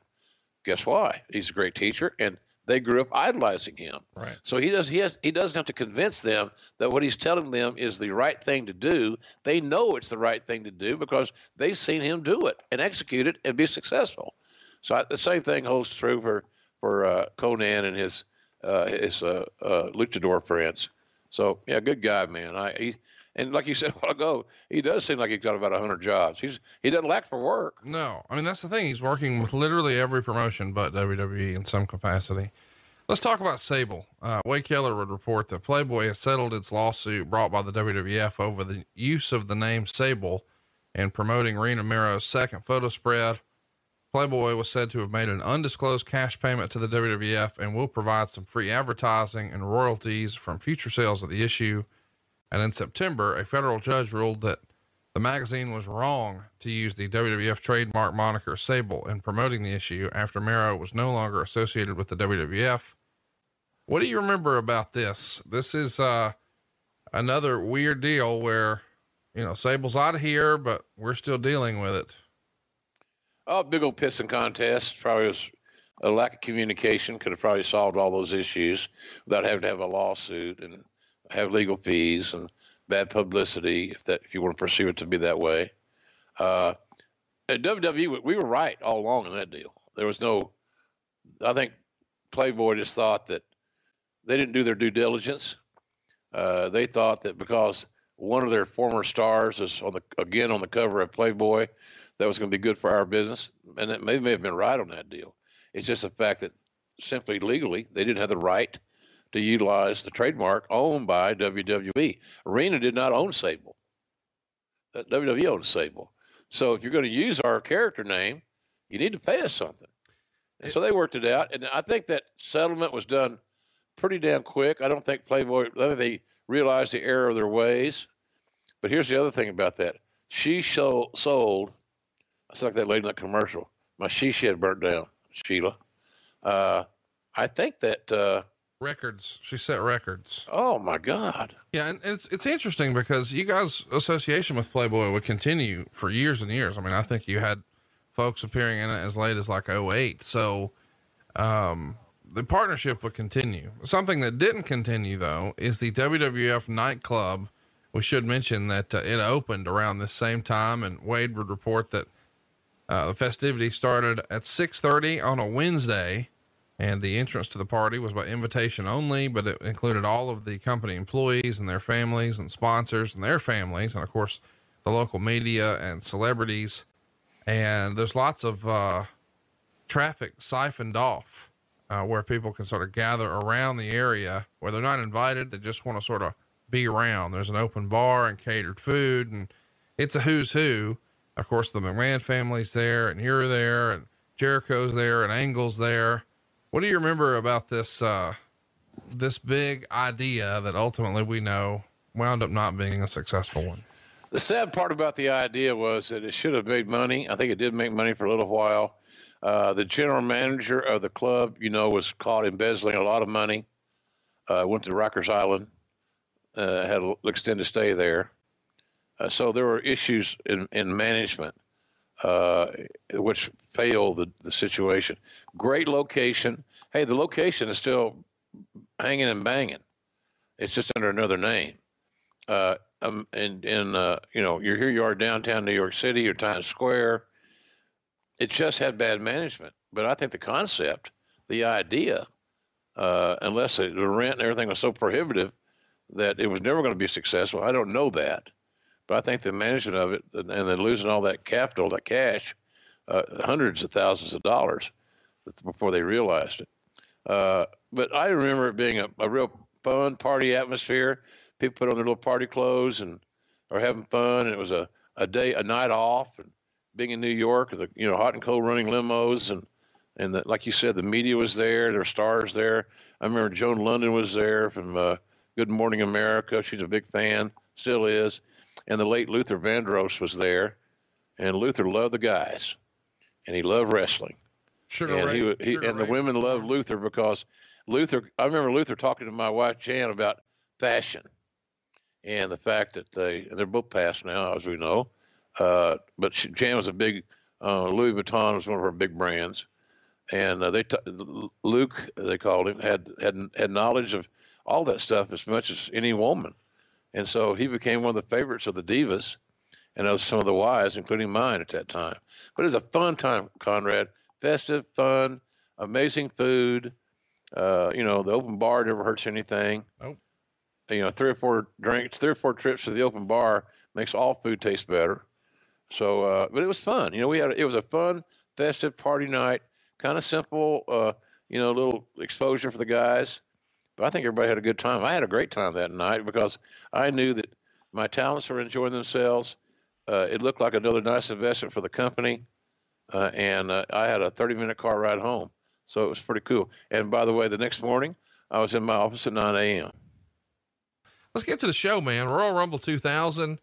Speaker 2: Guess why? He's a great teacher, and they grew up idolizing him.
Speaker 1: Right.
Speaker 2: So he does he has he doesn't have to convince them that what he's telling them is the right thing to do. They know it's the right thing to do because they've seen him do it and execute it and be successful. So I, the same thing holds true for for uh, Konnan and his uh, his uh, uh, luchador friends. So yeah, good guy, man. I he, and like you said <laughs> a while ago, he does seem like he's got about hundred jobs. He's he doesn't lack for work.
Speaker 1: No, I mean, that's the thing. He's working with literally every promotion but WWE in some capacity. Let's talk about Sable. Uh, Wade Keller would report that Playboy has settled its lawsuit brought by the WWF over the use of the name Sable in promoting Rena Mero's second photo spread. Playboy was said to have made an undisclosed cash payment to the WWF and will provide some free advertising and royalties from future sales of the issue. And in September, a federal judge ruled that the magazine was wrong to use the WWF trademark moniker Sable in promoting the issue after Mero was no longer associated with the WWF. What do you remember about this? This is uh, another weird deal where, you know, Sable's out of here, but we're still dealing with it.
Speaker 2: Oh, big old pissing contest. Probably was a lack of communication. Could have probably solved all those issues without having to have a lawsuit and have legal fees and bad publicity. If that, if you want to perceive it to be that way, uh, at WWE, we were right all along in that deal. There was no. I think Playboy just thought that they didn't do their due diligence. Uh, they thought that because one of their former stars is on the again on the cover of Playboy, that was going to be good for our business, and that may, may have been right on that deal. It's just the fact that simply legally they didn't have the right to utilize the trademark owned by WWE. Arena did not own Sable. That WWE owned Sable. So if you're going to use our character name, you need to pay us something. And so they worked it out, and I think that settlement was done pretty damn quick. I don't think Playboy they realized the error of their ways. But here's the other thing about that: she sold. sold it's like that lady in that commercial. My she shed burnt down, Sheila. Uh, I think that. Uh,
Speaker 1: Records. She set records.
Speaker 2: oh my God!
Speaker 1: Yeah, and it's it's interesting because you guys' association with Playboy would continue for years and years. I mean, I think you had folks appearing in it as late as like 08. So um the partnership would continue. Something that didn't continue though is the WWF nightclub. We should mention that uh, it opened around this same time and Wade would report that uh, the festivity started at 6:30 on a Wednesday and the entrance to the party was by invitation only, but it included all of the company employees and their families and sponsors and their families, and of course, the local media and celebrities. And there's lots of uh, traffic siphoned off uh, where people can sort of gather around the area where they're not invited. They just want to sort of be around. There's an open bar and catered food, and it's a who's who. Of course, the McMahon family's there, and you're there, and Jericho's there, and Angle's there. What do you remember about this, uh, this big idea that ultimately we know wound up not being a successful one?
Speaker 2: The sad part about the idea was that it should have made money. I think it did make money for a little while. Uh, the general manager of the club, you know, was caught embezzling a lot of money. Uh, went to Rikers Island, uh, had an extended stay there. Uh, so there were issues in, in management, uh, which failed the, the situation. Great location. Hey, the location is still hanging and banging. It's just under another name. Uh, um, and and uh, you know, you're here. You are downtown New York City or Times Square. It just had bad management. But I think the concept, the idea, uh, unless the rent and everything was so prohibitive that it was never going to be successful. I don't know that, but I think the management of it and then losing all that capital, that cash, uh, hundreds of thousands of dollars before they realized it. Uh, but I remember it being a, a real fun party atmosphere. People put on their little party clothes and are having fun. And it was a, a day, a night off, and being in New York, the you know hot and cold running limos, and and the, like you said, the media was there. There were stars there. I remember Joan Lunden was there from uh, Good Morning America. She's a big fan, still is. And the late Luther Vandross was there, and Luther loved the guys, and he loved wrestling.
Speaker 1: Sugar
Speaker 2: and
Speaker 1: Ray,
Speaker 2: he, he
Speaker 1: Sugar
Speaker 2: and the women loved Luther because Luther. I remember Luther talking to my wife Jan about fashion and the fact that they and they're both passed now, as we know. Uh, but she, Jan was a big uh, Louis Vuitton was one of her big brands, and uh, they t- Luke they called him had had had knowledge of all that stuff as much as any woman, and so he became one of the favorites of the divas, and of some of the wives, including mine at that time. But it was a fun time, Conrad. Festive, fun, amazing food. Uh, you know, the open bar never hurts anything.
Speaker 1: Nope.
Speaker 2: You know, three or four drinks, three or four trips to the open bar makes all food taste better. So, uh, but it was fun. You know, we had it was a fun, festive party night, kind of simple. Uh, you know, a little exposure for the guys. But I think everybody had a good time. I had a great time that night because I knew that my talents were enjoying themselves. Uh, it looked like another nice investment for the company, uh, and uh, I had a 30-minute car ride home, so it was pretty cool. And by the way, the next morning I was in my office at 9 a.m.
Speaker 1: Let's get to the show, man. Royal Rumble 2000.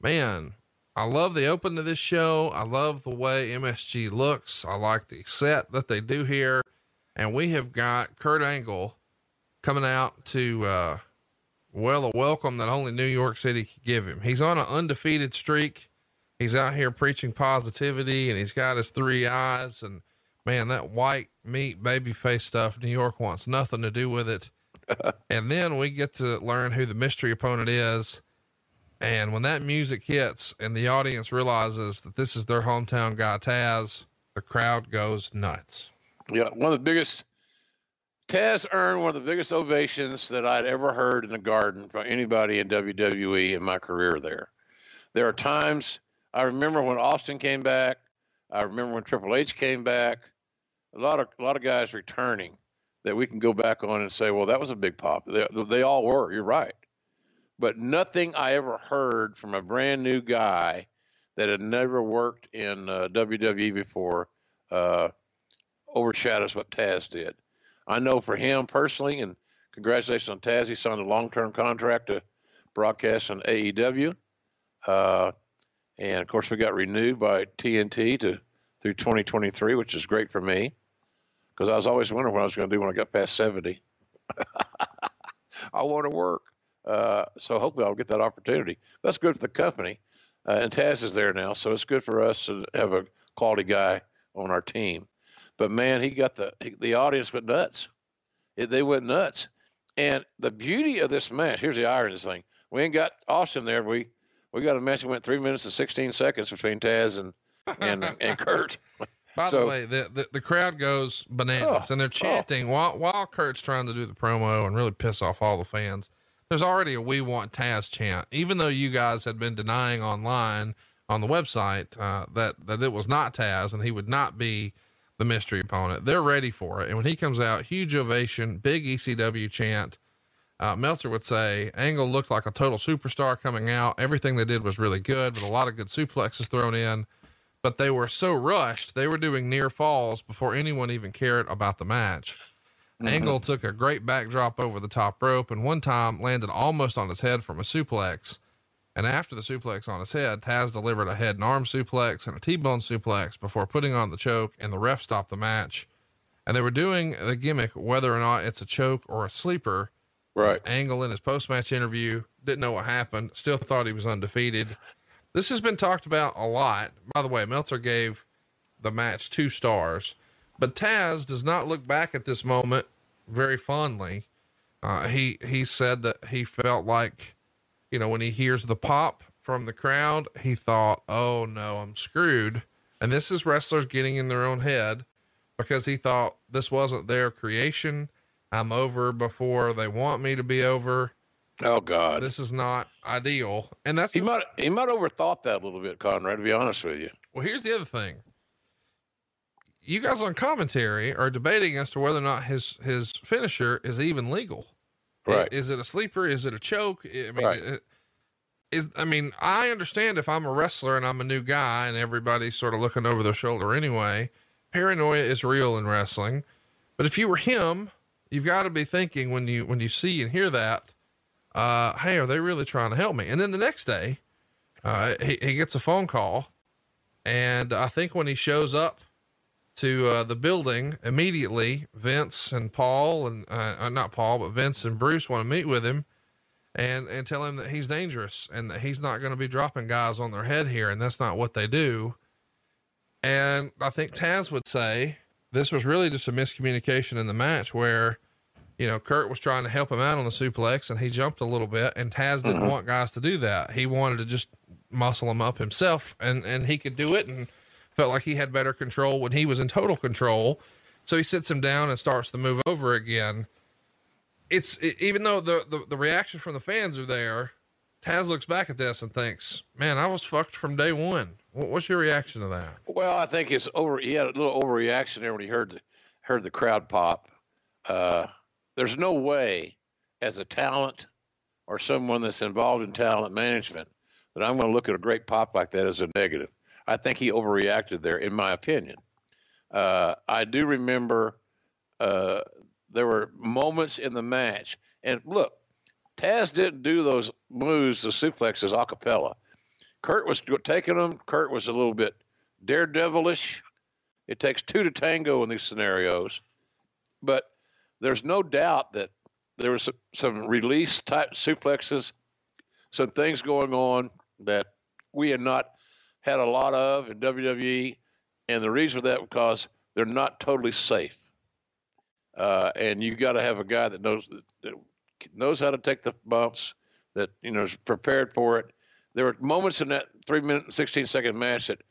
Speaker 1: Man, I love the open to this show. I love the way MSG looks. I like the set that they do here. And we have got Kurt Angle coming out to, uh, well, a welcome that only New York City could give him. He's on an undefeated streak. He's out here preaching positivity and he's got his three I's. And man, that white meat baby face stuff, New York wants nothing to do with it. <laughs> and then we get to learn who the mystery opponent is. And when that music hits and the audience realizes that this is their hometown guy, Tazz, the crowd goes nuts.
Speaker 2: Yeah, one of the biggest. Tazz earned one of the biggest ovations that I'd ever heard in the Garden from anybody in WWE in my career there. There are times I remember when Austin came back. I remember when Triple H came back. A lot of a lot of guys returning that we can go back on and say, well, that was a big pop. They, they all were. You're right. But nothing I ever heard from a brand new guy that had never worked in uh, WWE before uh, overshadows what Tazz did. I know for him personally, and congratulations on Tazz, he signed a long-term contract to broadcast on AEW, uh, and of course we got renewed by TNT to through 2023, which is great for me because I was always wondering what I was going to do when I got past 70. I want to work, uh, so hopefully I'll get that opportunity. That's good for the company, uh, and Tazz is there now, so it's good for us to have a quality guy on our team. But man, he got the the audience went nuts. It, they went nuts. And the beauty of this match, here's the irony of this thing. We ain't got Austin there. We we got a match that went three minutes and sixteen seconds between Tazz and and <laughs> and Kurt. <laughs>
Speaker 1: By
Speaker 2: So-
Speaker 1: the way, the, the, the crowd goes bananas
Speaker 2: Oh,
Speaker 1: and they're chanting while, while Kurt's trying to do the promo and really piss off all the fans. There's already a We Want Tazz chant, even though you guys had been denying online on the website, uh, that, that it was not Tazz and he would not be the mystery opponent. They're ready for it. And when he comes out, huge ovation, big ECW chant. Uh, Meltzer would say Angle looked like a total superstar coming out. Everything they did was really good, with a lot of good suplexes thrown in. But they were so rushed, they were doing near falls before anyone even cared about the match. Angle took a great backdrop over the top rope and one time landed almost on his head from a suplex. And after the suplex on his head, Tazz delivered a head and arm suplex and a T-bone suplex before putting on the choke and the ref stopped the match. And they were doing the gimmick, whether or not it's a choke or a sleeper.
Speaker 2: Right.
Speaker 1: Angle in his post-match interview didn't know what happened. Still thought he was undefeated. <laughs> This has been talked about a lot. By the way, Meltzer gave the match two stars, but Tazz does not look back at this moment very fondly. Uh, he, he said that he felt like, you know, when he hears the pop from the crowd, he thought, Oh no, I'm screwed. And this is wrestlers getting in their own head because he thought this wasn't their creation. I'm over before they want me to be over.
Speaker 2: Oh God,
Speaker 1: this is not ideal. And that's
Speaker 2: he might he might overthought that a little bit, Conrad. To be honest with you.
Speaker 1: Well, here's the other thing. You guys on commentary are debating as to whether or not his his finisher is even legal.
Speaker 2: Right?
Speaker 1: Is it a sleeper? Is it a choke? I mean,
Speaker 2: Right.
Speaker 1: is I mean, I understand if I'm a wrestler and I'm a new guy and everybody's sort of looking over their shoulder anyway. Paranoia is real in wrestling, but if you were him, you've got to be thinking when you when you see and hear that, uh, hey, are they really trying to help me? And then the next day, uh, he, he gets a phone call, and I think when he shows up to uh, the building immediately, Vince and Paul and uh, uh, not Paul, but Vince and Bruce want to meet with him and and tell him that he's dangerous and that he's not going to be dropping guys on their head here, and that's not what they do. And I think Tazz would say this was really just a miscommunication in the match where, you know, Kurt was trying to help him out on the suplex and he jumped a little bit, and Tazz didn't want guys to do that. He wanted to just muscle him up himself, and and he could do it, and felt like he had better control when he was in total control. So he sits him down and starts to move over again. It's it, even though the, the the reaction from the fans are there, Tazz looks back at this and thinks, "Man, I was fucked from day one." What, what's your reaction to that?
Speaker 2: Well, I think it's over. He had a little overreaction there when he heard the, heard the crowd pop. Uh, there's no way, as a talent or someone that's involved in talent management, that I'm going to look at a great pop like that as a negative. I think he overreacted there, in my opinion. Uh, I do remember uh, there were moments in the match, and look, Tazz didn't do those moves, the suplexes, a cappella. Kurt was taking them. Kurt was a little bit daredevilish. It takes two to tango in these scenarios, but there's no doubt that there was some, some release type suplexes, some things going on that we had not had a lot of in WWE, and the reason for that because they're not totally safe. Uh, and you've got to have a guy that knows that knows how to take the bumps, that you know is prepared for it. There were moments in that three minute sixteen second match that,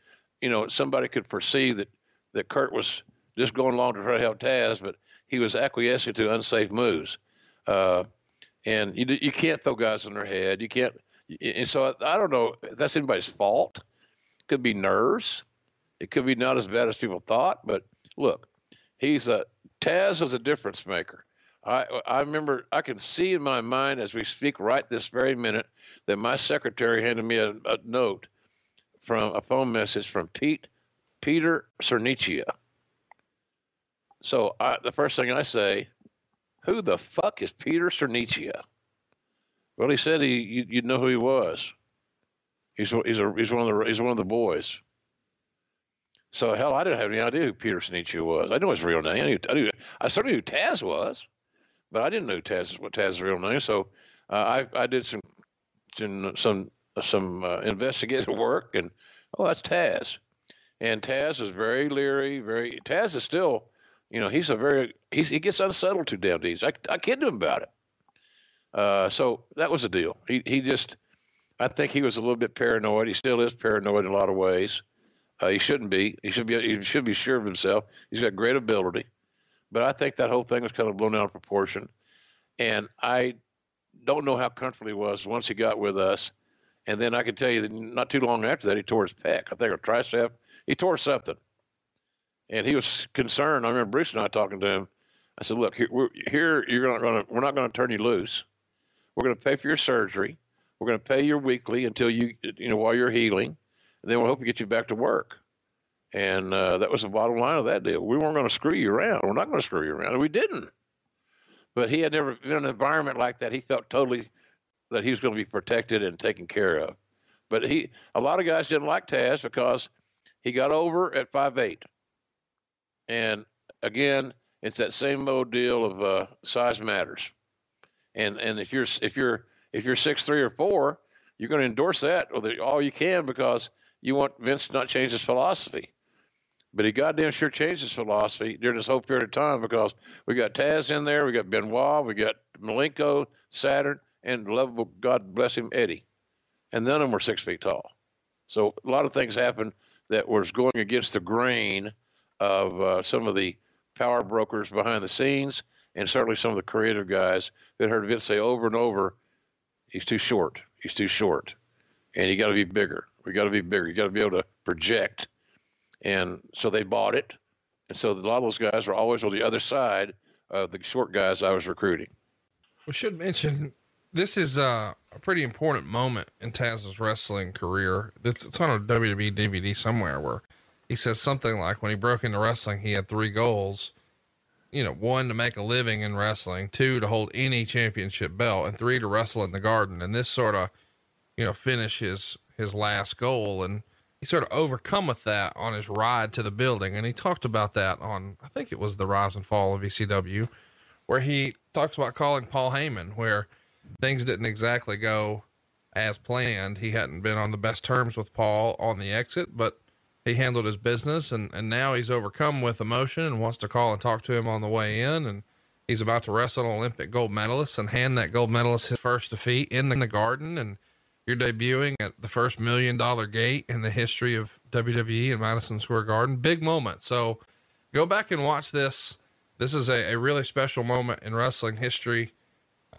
Speaker 2: you know, somebody could foresee that that Kurt was just going along to try to help Tazz, but he was acquiescing to unsafe moves. Uh, and you you can't throw guys on their head. You can't. And so I, I don't know that's anybody's fault. Could be nerves. It could be not as bad as people thought. But look, he's a Tazz was a difference maker. I I remember I can see in my mind as we speak right this very minute that my secretary handed me a, a note from a phone message from Pete Peter Senerchia. So I, the first thing I say, who the fuck is Peter Senerchia? Well, he said he you, you'd know who he was. He's he's a he's one of the he's one of the boys. So hell, I didn't have any idea who Peter Senerchia was. I knew his real name. I knew, I, knew, I certainly knew Tazz was, but I didn't know Tazz what Tazz's real name. So uh, I I did some some some, some uh, investigative <laughs> work, and oh, that's Tazz. And Tazz is very leery. Very Tazz is still, you know, he's a very he's, he gets unsettled too damn easy. I I kid him about it. Uh, so that was the deal. He he just, I think he was a little bit paranoid. He still is paranoid in a lot of ways. Uh, he shouldn't be. He should be. He should be sure of himself. He's got great ability, but I think that whole thing was kind of blown out of proportion. And I don't know how comfortable he was once he got with us. And then I can tell you that not too long after that, he tore his pec. I think a tricep. He tore something, and he was concerned. I remember Bruce and I talking to him. I said, "Look, here, here you're not going to. We're not going to turn you loose. We're going to pay for your surgery. We're going to pay your weekly until you, you know, while you're healing, and then we'll hope to get you back to work." And uh, that was the bottom line of that deal. We weren't going to screw you around. We're not going to screw you around, and we didn't. But he had never been in an environment like that. He felt totally that he was going to be protected and taken care of. But he, a lot of guys didn't like Tazz because he got over at five eight, and again, it's that same old deal of uh, size matters. And and if you're if you're if you're six three or four, you're going to endorse that all you can because you want Vince to not change his philosophy. But he goddamn sure changed his philosophy during this whole period of time because we got Tazz in there, we got Benoit, we got Malenko, Saturn, and lovable God bless him Eddie, and none of them were six feet tall. So a lot of things happened that was going against the grain of uh, some of the power brokers behind the scenes, and certainly some of the creative guys that heard Vince say over and over, "He's too short. He's too short, and you got to be bigger. We got to be bigger. You got to be able to project." And so they bought it, and so a lot of those guys were always on the other side of the short guys I was recruiting.
Speaker 1: We should mention this is uh, a pretty important moment in Tazz's wrestling career. It's on a WWE DVD somewhere where he says something like when he broke into wrestling, he had three goals. You know, one to make a living in wrestling, two to hold any championship belt, and three to wrestle in the garden. And this sort of, you know, finish his his last goal. And he sort of overcometh that on his ride to the building. And he talked about that on I think it was the rise and fall of ECW, where he talks about calling Paul Heyman, where things didn't exactly go as planned. He hadn't been on the best terms with Paul on the exit, but he handled his business and, and now he's overcome with emotion and wants to call and talk to him on the way in. And he's about to wrestle an Olympic gold medalist and hand that gold medalist his first defeat in the garden. And you're debuting at the first million dollar gate in the history of WWE in Madison Square Garden. Big moment. So go back and watch this. This is a, a really special moment in wrestling history.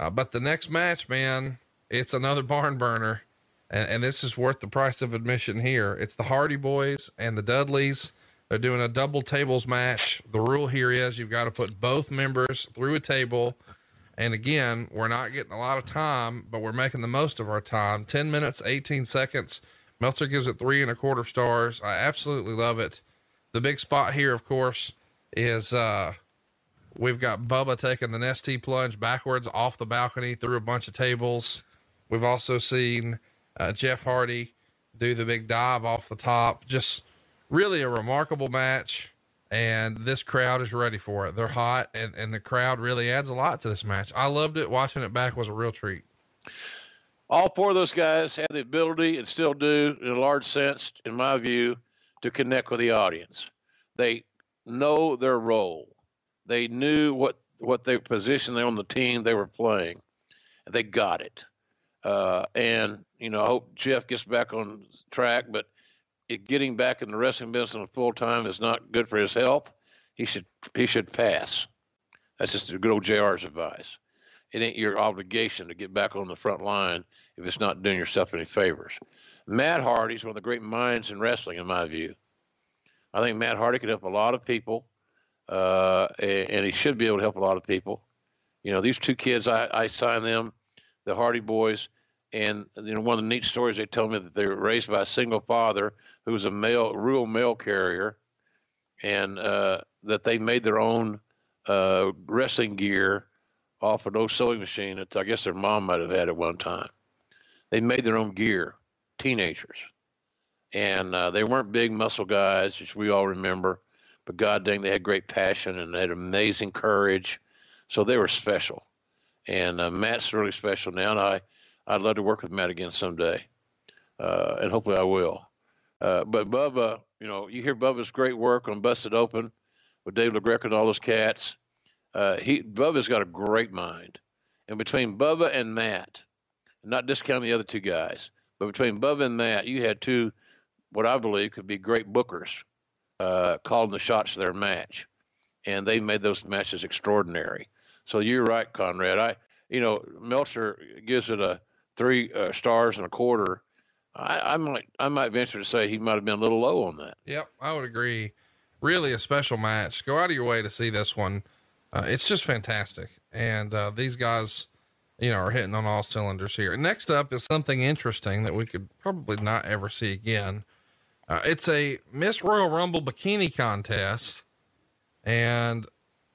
Speaker 1: Uh, but the next match, man, it's another barn burner and, and this is worth the price of admission here. It's the Hardy Boyz and the Dudleys. They're doing a double tables match. The rule here is you've got to put both members through a table. And again, we're not getting a lot of time, but we're making the most of our time. 10 minutes, 18 seconds. Meltzer gives it three and a quarter stars. I absolutely love it. The big spot here, of course, is uh, we've got Bubba taking the Nestea plunge backwards off the balcony through a bunch of tables. We've also seen uh, Jeff Hardy do the big dive off the top. Just really a remarkable match. And this crowd is ready for it. They're hot, and, and the crowd really adds a lot to this match. I loved it. Watching it back was a real treat.
Speaker 2: All four of those guys have the ability and still do, in a large sense, in my view, to connect with the audience. They know their role. They knew what what their position on the team they were playing. They got it. Uh, and you know, I hope Jeff gets back on track, but it, getting back in the wrestling business full time is not good for his health. He should he should pass. That's just good old JR's advice. It ain't your obligation to get back on the front line if it's not doing yourself any favors. Matt Hardy's one of the great minds in wrestling, in my view. I think Matt Hardy could help a lot of people, uh, and he should be able to help a lot of people. You know, these two kids, I, I signed them, the Hardy Boyz and you know, one of the neat stories they told me that they were raised by a single father who was a male, rural mail carrier, and uh, that they made their own uh, wrestling gear off an old sewing machine that I guess their mom might have had at one time. They made their own gear, teenagers, and uh, they weren't big muscle guys, which we all remember. But God dang, they had great passion and they had amazing courage, so they were special. And uh, Matt's really special now, and I I'd love to work with Matt again someday, uh, and hopefully I will. Uh, but Bubba, you know, you hear Bubba's great work on Busted Open with Dave LaGreca and all those cats. Uh, he Bubba's got a great mind, and between Bubba and Matt, not discounting the other two guys, but between Bubba and Matt, you had two, what I believe could be great bookers, uh, calling the shots of their match, and they made those matches extraordinary. So you're right, Conrad. I, you know, Meltzer gives it a three uh, stars and a quarter. I, I, might I might venture to say he might have been a little low on that.
Speaker 1: Yep, I would agree. Really a special match. Go out of your way to see this one. Uh, it's just fantastic, and uh, these guys, you know, are hitting on all cylinders here. Next up is something interesting that we could probably not ever see again. Uh, it's a Miss Royal Rumble bikini contest, and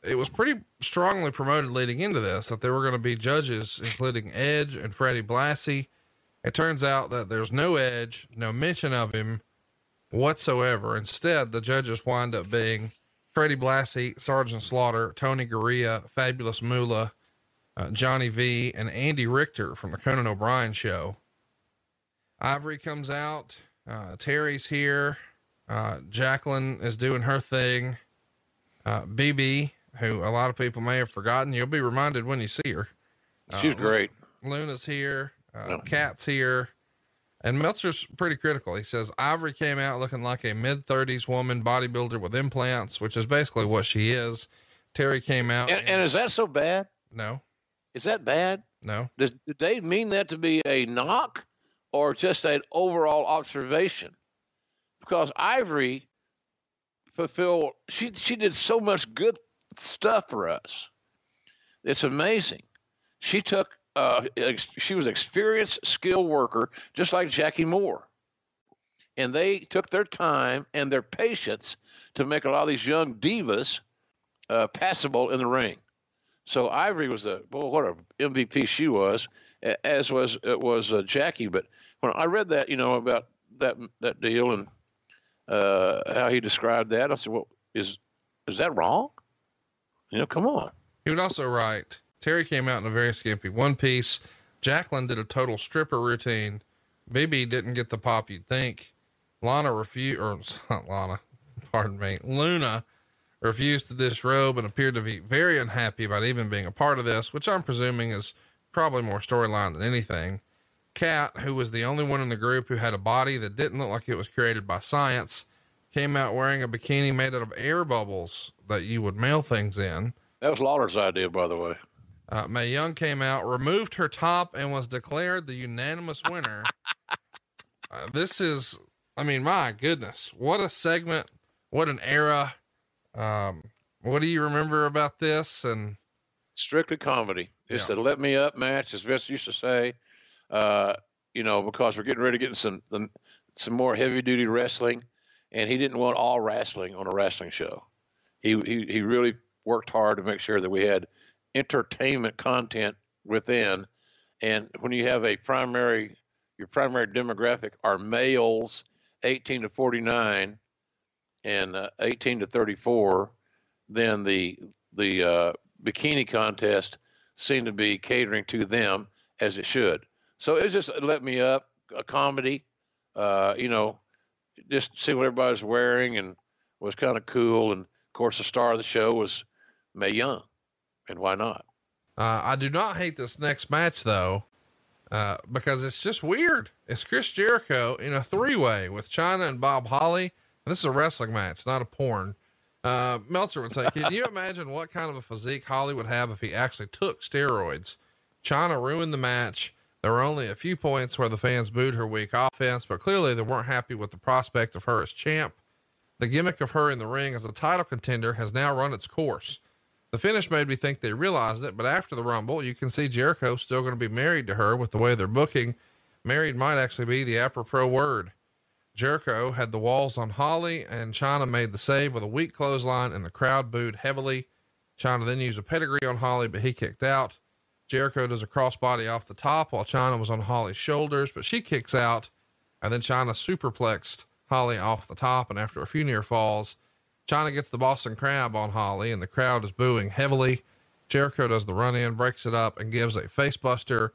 Speaker 1: it was pretty strongly promoted leading into this that there were going to be judges, including Edge and Freddie Blassie. It turns out that there's no Edge, no mention of him whatsoever. Instead, the judges wind up being Freddie Blassie, Sergeant Slaughter, Tony Garea, Fabulous Moolah, uh, Johnny V, and Andy Richter from the Conan O'Brien show. Ivory comes out. Uh, Terri's here. Uh, Jacqueline is doing her thing. Uh, BB, who a lot of people may have forgotten, you'll be reminded when you see her.
Speaker 2: She's great.
Speaker 1: Luna's here. Uh, Cat's here. And Meltzer's pretty critical. He says Ivory came out looking like a mid 30s woman bodybuilder with implants, which is basically what she is. Terri came out.
Speaker 2: And, and is that so bad?
Speaker 1: No,
Speaker 2: Is that bad?
Speaker 1: no.
Speaker 2: Does, did they mean that to be a knock or just an overall observation? Because Ivory fulfilled, she, she did so much good stuff for us. It's amazing. She took, uh, ex- she was an experienced, skilled worker, just like Jackie Moore. And they took their time and their patience to make a lot of these young divas uh, passable in the ring. So Ivory was a what a MVP she was, as was it was uh, Jackie. But when I read that, you know, about that that deal and uh, how he described that, I said, "Well, is is that wrong? You know, come on."
Speaker 1: He would also write Terri came out in a very skimpy one piece. Jacqueline did a total stripper routine. BB didn't get the pop you'd think. Lana refused, or <laughs> not Lana, pardon me, Luna refused to disrobe and appeared to be very unhappy about even being a part of this, which I'm presuming is probably more storyline than anything. Cat, who was the only one in the group who had a body that didn't look like it was created by science, came out wearing a bikini made out of air bubbles that you would mail things in.
Speaker 2: That was Lawler's idea, by the way.
Speaker 1: Uh, Mae Young came out, removed her top, and was declared the unanimous winner. uh, this is, I mean, my goodness, what a segment, what an era. Um, what do you remember about this? And
Speaker 2: Strictly comedy. It's
Speaker 1: Yeah.
Speaker 2: a let me up match, as Vince used to say. Uh, you know, because we're getting ready to get some the, some more heavy duty wrestling, and he didn't want all wrestling on a wrestling show. He he he really worked hard to make sure that we had entertainment content within. And when you have a primary, your primary demographic are males, 18 to 49, and uh, 18 to 34, then the the uh, bikini contest seemed to be catering to them as it should. So it just let me up a comedy, uh, you know, just see what everybody's wearing and was kind of cool. And of course, the star of the show was Mae Young, and why not?
Speaker 1: uh, I do not hate this next match though, uh, because it's just weird. It's Chris Jericho in a three way with Chyna and Bob Holly. And this is a wrestling match, not a porn. Uh, Meltzer would say, can you <laughs> imagine what kind of a physique Holly would have if he actually took steroids? Chyna ruined the match. There were only a few points where the fans booed her weak offense, but clearly they weren't happy with the prospect of her as champ. The gimmick of her in the ring as a title contender has now run its course. The finish made me think they realized it, but after the Rumble, you can see Jericho still going to be married to her with the way they're booking. Married might actually be the apropos word. Jericho had the walls on Holly, and Chyna made the save with a weak clothesline, and the crowd booed heavily. Chyna then used a pedigree on Holly, but he kicked out. Jericho does a crossbody off the top while Chyna was on Holly's shoulders, but she kicks out, and then Chyna superplexed Holly off the top. And after a few near falls, Chyna gets the Boston Crab on Holly, and the crowd is booing heavily. Jericho does the run in, breaks it up, and gives a facebuster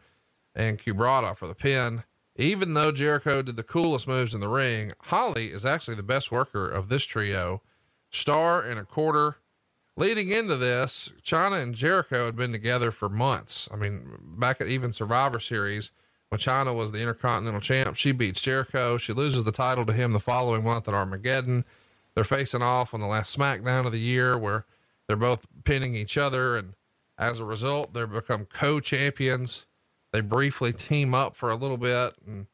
Speaker 1: and Cubrata for the pin. Even though Jericho did the coolest moves in the ring, Holly is actually the best worker of this trio. Star and a quarter. Leading into this, Chyna and Jericho had been together for months. I mean, back at even Survivor Series, when Chyna was the Intercontinental Champ, she beats Jericho. She loses the title to him the following month at Armageddon. They're facing off on the last SmackDown of the year where they're both pinning each other. And as a result, they become co champions. They briefly team up for a little bit. And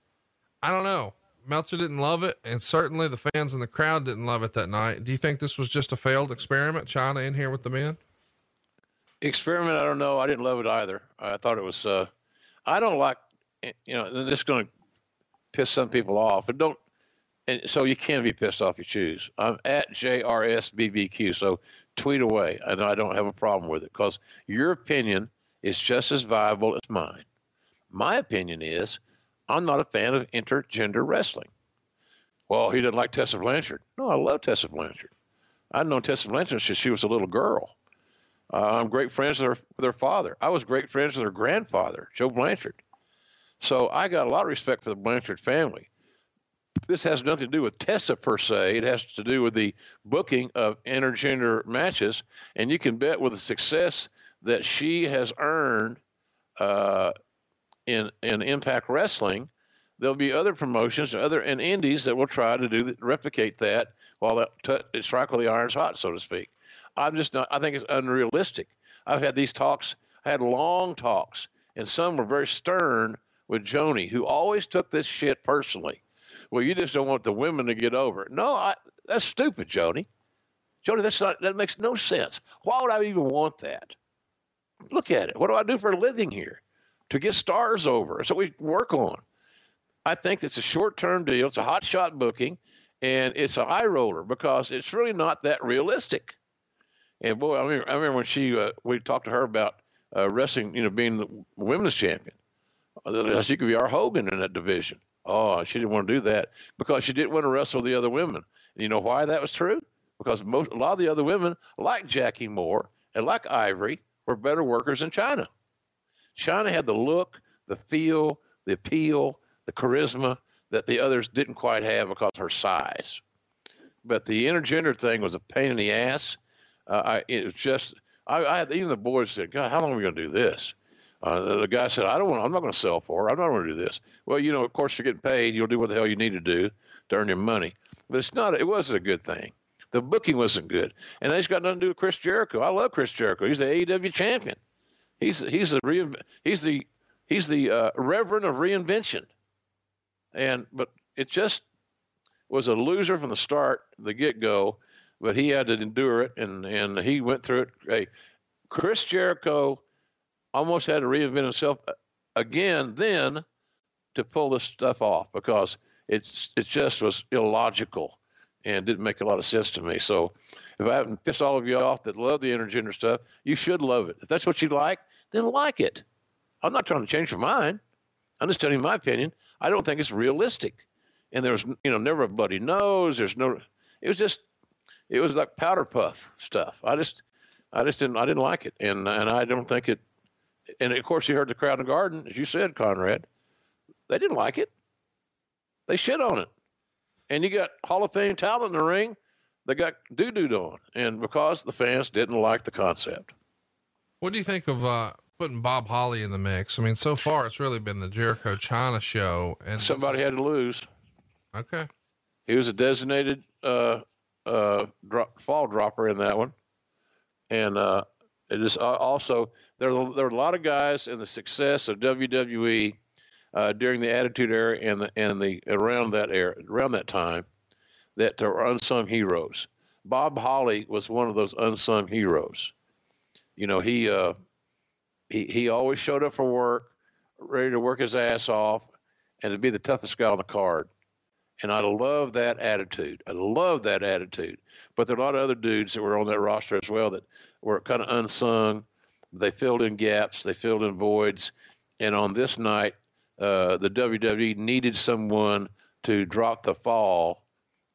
Speaker 1: I don't know. Meltzer didn't love it. And certainly the fans in the crowd didn't love it that night. Do you think this was just a failed experiment? Chyna in here with the men?
Speaker 2: Experiment, I don't know. I didn't love it either. I thought it was, uh, I don't like, you know, this is going to piss some people off, but don't, and so you can be pissed off. If you choose. I'm at JRSBBQ. So tweet away, and I don't have a problem with it because your opinion is just as viable as mine. My opinion is I'm not a fan of intergender wrestling. Well, he didn't like Tessa Blanchard. No, I love Tessa Blanchard. I'd known Tessa Blanchard since she was a little girl. Uh, I'm great friends with her, with her father. I was great friends with her grandfather, Joe Blanchard. So I got a lot of respect for the Blanchard family. This has nothing to do with Tessa per se. It has to do with the booking of intergender matches. And you can bet with the success that she has earned uh, in, in Impact Wrestling, there'll be other promotions, other and indies that will try to do replicate that while that t- strike while the iron's hot, so to speak. I'm just not. I think it's unrealistic. I've had these talks. I had long talks, and some were very stern with Joanie, who always took this shit personally. Well, you just don't want the women to get over it. No, I, that's stupid, Joanie. Joanie, that's not. That makes no sense. Why would I even want that? Look at it. What do I do for a living here? To get stars over. So we work on. I think it's a short-term deal. It's a hot shot booking, and it's an eye roller because it's really not that realistic. And boy, I remember, I remember when she uh, we talked to her about uh, wrestling, you know, being the women's champion. She could be our Hogan in that division. Oh, she didn't want to do that because she didn't want to wrestle the other women. And you know why that was true? Because most a lot of the other women, like Jackie Moore and like Ivory, were better workers than Chyna. Chyna had the look, the feel, the appeal, the charisma that the others didn't quite have because of her size. But the intergender thing was a pain in the ass. Uh, I, it was just, I, I, even the boys said, God, how long are we going to do this? Uh, the guy said, I don't want, I'm not going to sell for her. I'm not going to do this. Well, you know, of course, you're getting paid. You'll do what the hell you need to do to earn your money. But it's not, it wasn't a good thing. The booking wasn't good. And that's got nothing to do with Chris Jericho. I love Chris Jericho. He's the AEW champion. He's, he's the, reinv- he's the, he's the uh, reverend of reinvention. And, but it just was a loser from the start, the get go but he had to endure it, and and he went through it. Hey, Chris Jericho almost had to reinvent himself uh, again then to pull this stuff off because it's it just was illogical and didn't make a lot of sense to me. So if I haven't pissed all of you off that love the intergender stuff, you should love it. If that's what you like, then like it. I'm not trying to change your mind. I'm just telling you my opinion. I don't think it's realistic. And there's you know never a bloody nose. There's no. It was just it was like powder puff stuff. I just, I just didn't, I didn't like it, and and I don't think it. And of course, you heard the crowd in the garden, as you said, Conrad. They didn't like it. They shit on it, and you got Hall of Fame talent in the ring. They got doo dooed on, and because the fans didn't like the concept.
Speaker 1: What do you think of uh, putting Bob Holly in the mix? I mean, so far it's really been the Jericho Chyna show, and
Speaker 2: somebody had to lose.
Speaker 1: Okay.
Speaker 2: He was a designated uh, uh, drop, fall dropper in that one, and uh, it is also there. There were a lot of guys in the success of WWE uh, during the Attitude Era and the and the around that era, around that time, that are unsung heroes. Bob Holly was one of those unsung heroes. You know, he uh, he he always showed up for work, ready to work his ass off, and to be the toughest guy on the card. And I love that attitude. I love that attitude. But there are a lot of other dudes that were on that roster as well that were kind of unsung. They filled in gaps, they filled in voids. And on this night, uh, the WWE needed someone to drop the fall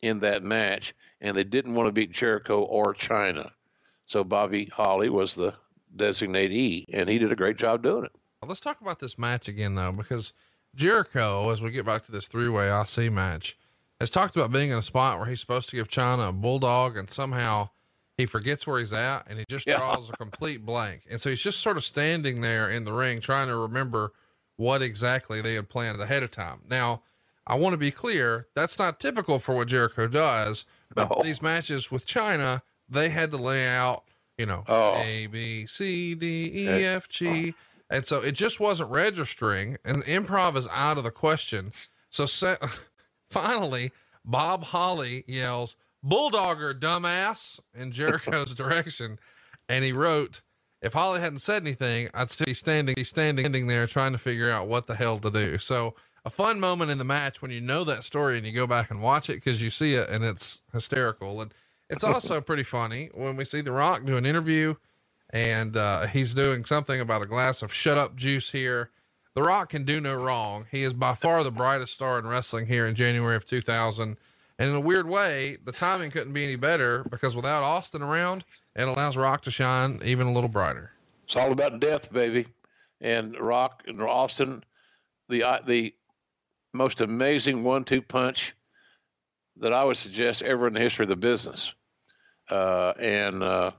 Speaker 2: in that match, and they didn't want to beat Jericho or Chyna. So Bobby Holly was the designatee, and he did a great job doing it.
Speaker 1: Let's talk about this match again, though, because Jericho, as we get back to this three way IC match, has talked about being in a spot where he's supposed to give Chyna a bulldog and somehow he forgets where he's at and he just yeah. draws a complete blank. And so he's just sort of standing there in the ring trying to remember what exactly they had planned ahead of time. Now, I want to be clear, that's not typical for what Jericho does, but no. these matches with Chyna, they had to lay out, you know, oh. A, B, C, D, E, F, G. And so it just wasn't registering and improv is out of the question. So set, <laughs> finally, Bob Holly yells, Bulldogger, dumbass, in Jericho's <laughs> direction. And he wrote, if Holly hadn't said anything, I'd still be standing, standing, standing there trying to figure out what the hell to do. So a fun moment in the match when you know that story and you go back and watch it because you see it and it's hysterical. And it's also <laughs> pretty funny when we see The Rock do an interview and uh, he's doing something about a glass of shut up juice here. The Rock can do no wrong. He is by far the brightest star in wrestling here in January of 2000. And in a weird way, the timing couldn't be any better because without Austin around, it allows Rock to shine even a little brighter.
Speaker 2: It's all about death, baby. And Rock and Austin, the uh, the most amazing one-two punch that I would suggest ever in the history of the business. Uh, and uh,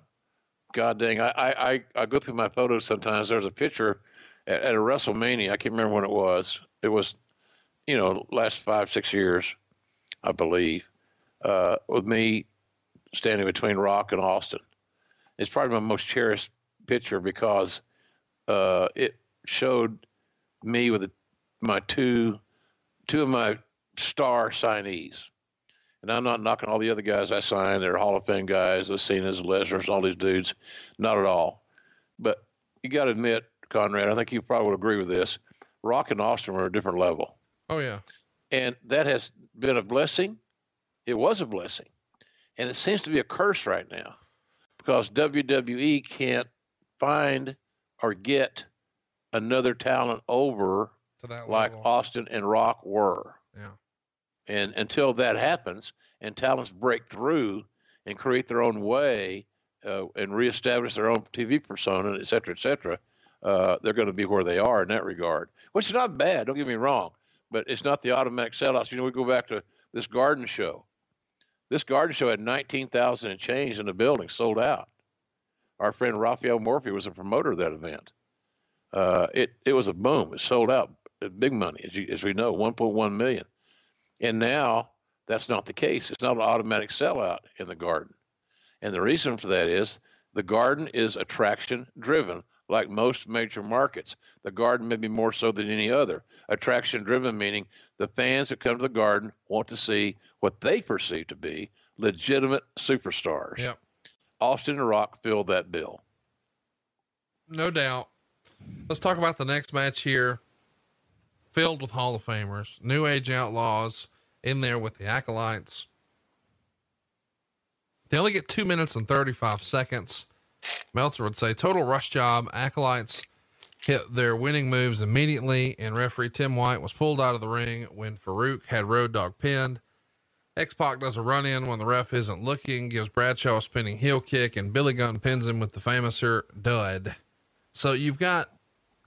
Speaker 2: God dang, I, I, I go through my photos sometimes. There's a picture at, at, a WrestleMania. I can't remember when it was. It was, you know, last five, six years, I believe, uh, with me standing between Rock and Austin. It's probably my most cherished picture because uh, it showed me with my two two of my star signees. And I'm not knocking all the other guys I signed. They're Hall of Fame guys, the Cena's, Lesnar's, all these dudes. Not at all. But you got to admit, Conrad, I think you probably would agree with this. Rock and Austin were a different level.
Speaker 1: Oh, yeah.
Speaker 2: And that has been a blessing. It was a blessing. And it seems to be a curse right now because WWE can't find or get another talent over like level. Austin and Rock were.
Speaker 1: Yeah.
Speaker 2: And until that happens and talents break through and create their own way uh, and reestablish their own TV persona, et cetera, et cetera, uh, they're going to be where they are in that regard, which is not bad. Don't get me wrong, but it's not the automatic sellouts. You know, we go back to this garden show. This garden show had 19,000 and change in the building, sold out. Our friend Rafael Morffi was a promoter of that event. Uh, it it was a boom. It sold out, big money, as you, as we know, 1.1 million. And now that's not the case. It's not an automatic sellout in the garden. And the reason for that is the garden is attraction driven, like most major markets. The garden may be more so than any other. Attraction driven meaning the fans that come to the garden want to see what they perceive to be legitimate superstars.
Speaker 1: Yep.
Speaker 2: Austin and Rock filled that bill.
Speaker 1: No doubt. Let's talk about the next match here filled with Hall of Famers, New Age Outlaws in there with the Acolytes. They only get two minutes and 35 seconds. Meltzer would say total rush job. Acolytes hit their winning moves immediately, and referee Tim White was pulled out of the ring when Farouk had Road Dog pinned. X Pac does a run in when the ref isn't looking, gives Bradshaw a spinning heel kick, and Billy Gunn pins him with the famouser dud. So you've got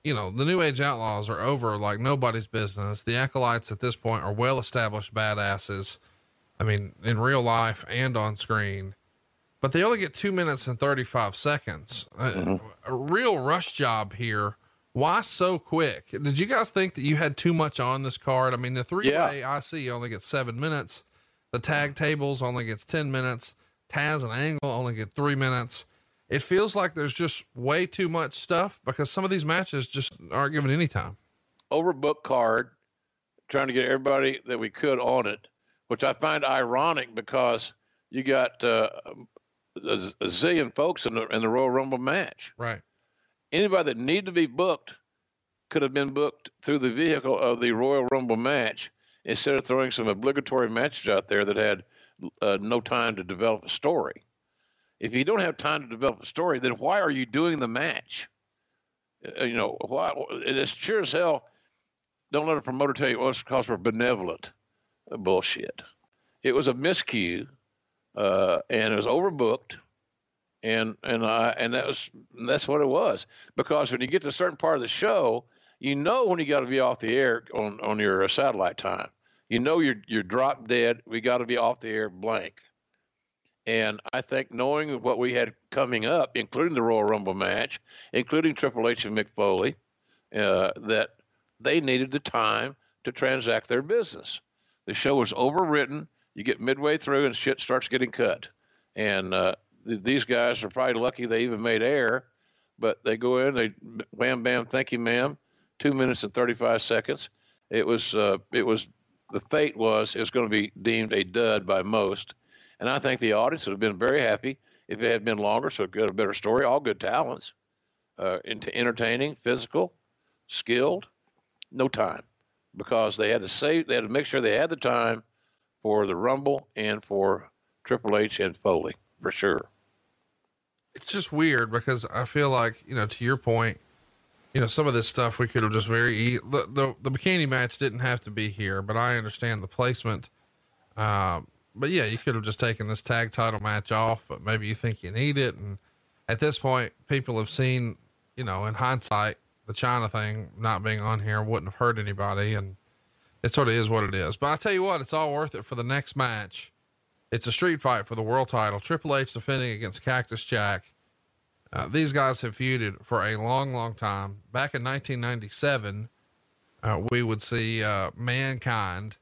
Speaker 1: you know, the New Age Outlaws are over like nobody's business. The Acolytes at this point are well established badasses. I mean, in real life and on screen, but they only get two minutes and 35 seconds. Mm-hmm. A, a, real rush job here. Why so quick? Did you guys think that you had too much on this card? I mean, the three way yeah. IC only gets seven minutes. The tag tables only gets 10 minutes. Tazz and Angle only get three minutes it feels like there's just way too much stuff because some of these matches just aren't given any time.
Speaker 2: Overbook card, trying to get everybody that we could on it, which I find ironic because you got uh, a, a, zillion folks in the in the Royal Rumble match.
Speaker 1: Right.
Speaker 2: Anybody that needed to be booked could have been booked through the vehicle of the Royal Rumble match instead of throwing some obligatory matches out there that had uh, no time to develop a story. If you don't have time to develop a story, then why are you doing the match? Uh, you know, why? It's sure as hell. Don't let a promoter tell you, well, because we're benevolent. Uh, bullshit. It was a miscue, uh, and it was overbooked, and and I and that was that's what it was. Because when you get to a certain part of the show, you know when you got to be off the air on on your satellite time. You know you're you're drop dead. We got to be off the air blank. And I think knowing what we had coming up, including the Royal Rumble match, including Triple H and Mick Foley, uh, that they needed the time to transact their business. The show was overwritten. You get midway through and shit starts getting cut. And uh, th- these guys are probably lucky they even made air, but they go in, they bam, bam, thank you, ma'am. Two minutes and 35 seconds. It was, uh, it was, the fate was it was going to be deemed a dud by most and I think the audience would have been very happy if it had been longer, so it got a better story. All good talents, uh, into entertaining, physical, skilled, no time. because they had to save, they had to make sure they had the time for the Rumble and for Triple H and Foley for sure.
Speaker 1: It's just weird because I feel like, you know, to your point, you know, some of this stuff we could have just very, the, the, the bikini match didn't have to be here, but I understand the placement. Um, but yeah, you could have just taken this tag title match off, but maybe you think you need it. And at this point, people have seen, you know, in hindsight, the Chyna thing not being on here wouldn't have hurt anybody. And it sort of is what it is. But I tell you what, it's all worth it for the next match. It's a street fight for the world title. Triple H defending against Cactus Jack. Uh, these guys have feuded for a long, long time. Back in 1997, uh, we would see uh, Mankind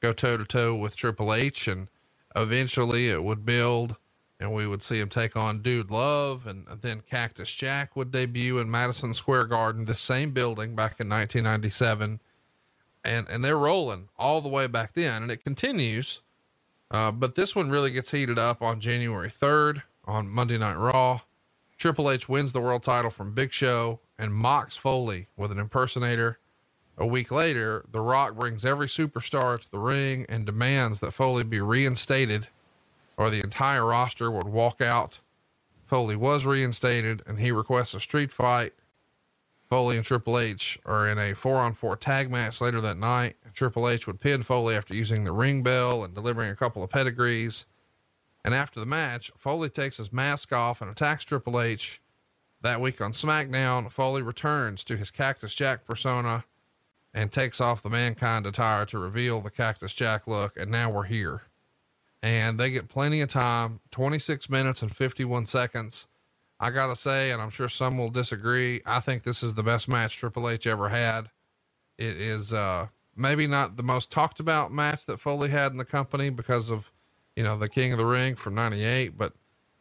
Speaker 1: go toe to toe with Triple H, and eventually it would build, and we would see him take on Dude Love, and then Cactus Jack would debut in Madison Square Garden, the same building back in 1997, and and they're rolling all the way back then, and it continues. Uh, but this one really gets heated up on January 3rd on Monday Night Raw. Triple H wins the world title from Big Show and mocks Foley with an impersonator. A week later, The Rock brings every superstar to the ring and demands that Foley be reinstated or the entire roster would walk out. Foley was reinstated and he requests a street fight. Foley and Triple H are in a four on four tag match later that night. Triple H would pin Foley after using the ring bell and delivering a couple of pedigrees. And after the match, Foley takes his mask off and attacks Triple H. That week on SmackDown, Foley returns to his Cactus Jack persona and takes off the mankind attire to reveal the Cactus Jack look. And now we're here. And they get plenty of time 26 minutes and 51 seconds. I got to say, and I'm sure some will disagree, I think this is the best match Triple H ever had. It is uh, maybe not the most talked about match that Foley had in the company because of you know, the King of the Ring from 98, but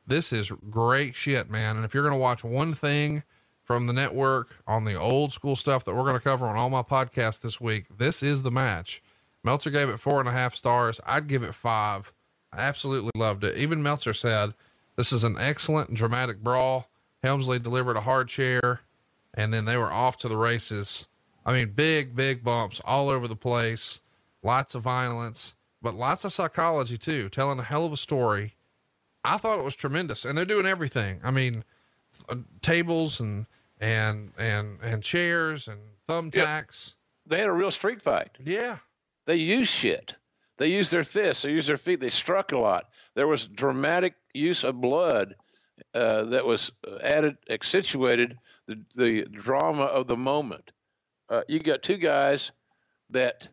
Speaker 1: this is great shit, man. And if you're going to watch one thing from the network on the old school stuff that we're going to cover on all my podcasts this week, this is the match. Meltzer gave it four and a half stars. I'd give it five. I absolutely loved it. Even Meltzer said this is an excellent and dramatic brawl. Helmsley delivered a hard chair and then they were off to the races. I mean, big, big bumps all over the place, lots of violence but lots of psychology too, telling a hell of a story. I thought it was tremendous and they're doing everything. I mean, uh, tables and, and, and, and chairs and thumbtacks.
Speaker 2: They had a real street fight.
Speaker 1: Yeah.
Speaker 2: They used shit. They used their fists. They used their feet. They struck a lot. There was dramatic use of blood uh, that was added, accentuated the, the drama of the moment. Uh, you got two guys that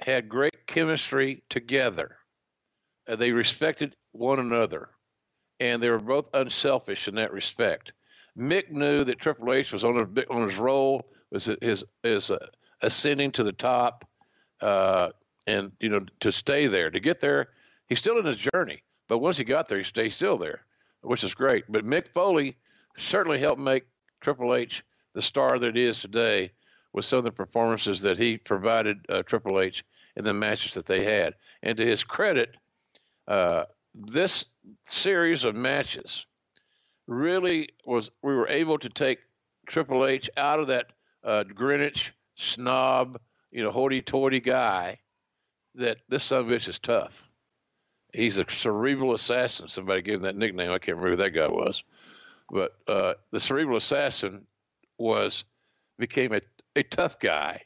Speaker 2: had great chemistry together. Uh, they respected one another, and they were both unselfish in that respect. Mick knew that Triple H was on his, on his roll, was his his uh, ascending to the top, uh, and you know to stay there, to get there. He's still in his journey, but once he got there, he stayed still there, which is great. But Mick Foley certainly helped make Triple H the star that it is today with some of the performances that he provided uh, Triple H in the matches that they had. And to his credit, uh, this series of matches really was we were able to take Triple H out of that uh, Greenwich snob, you know, hoity-toity guy. That this son of bitch is tough. He's a cerebral assassin. Somebody gave him that nickname. I can't remember who that guy was, but uh, the cerebral assassin was became a a tough guy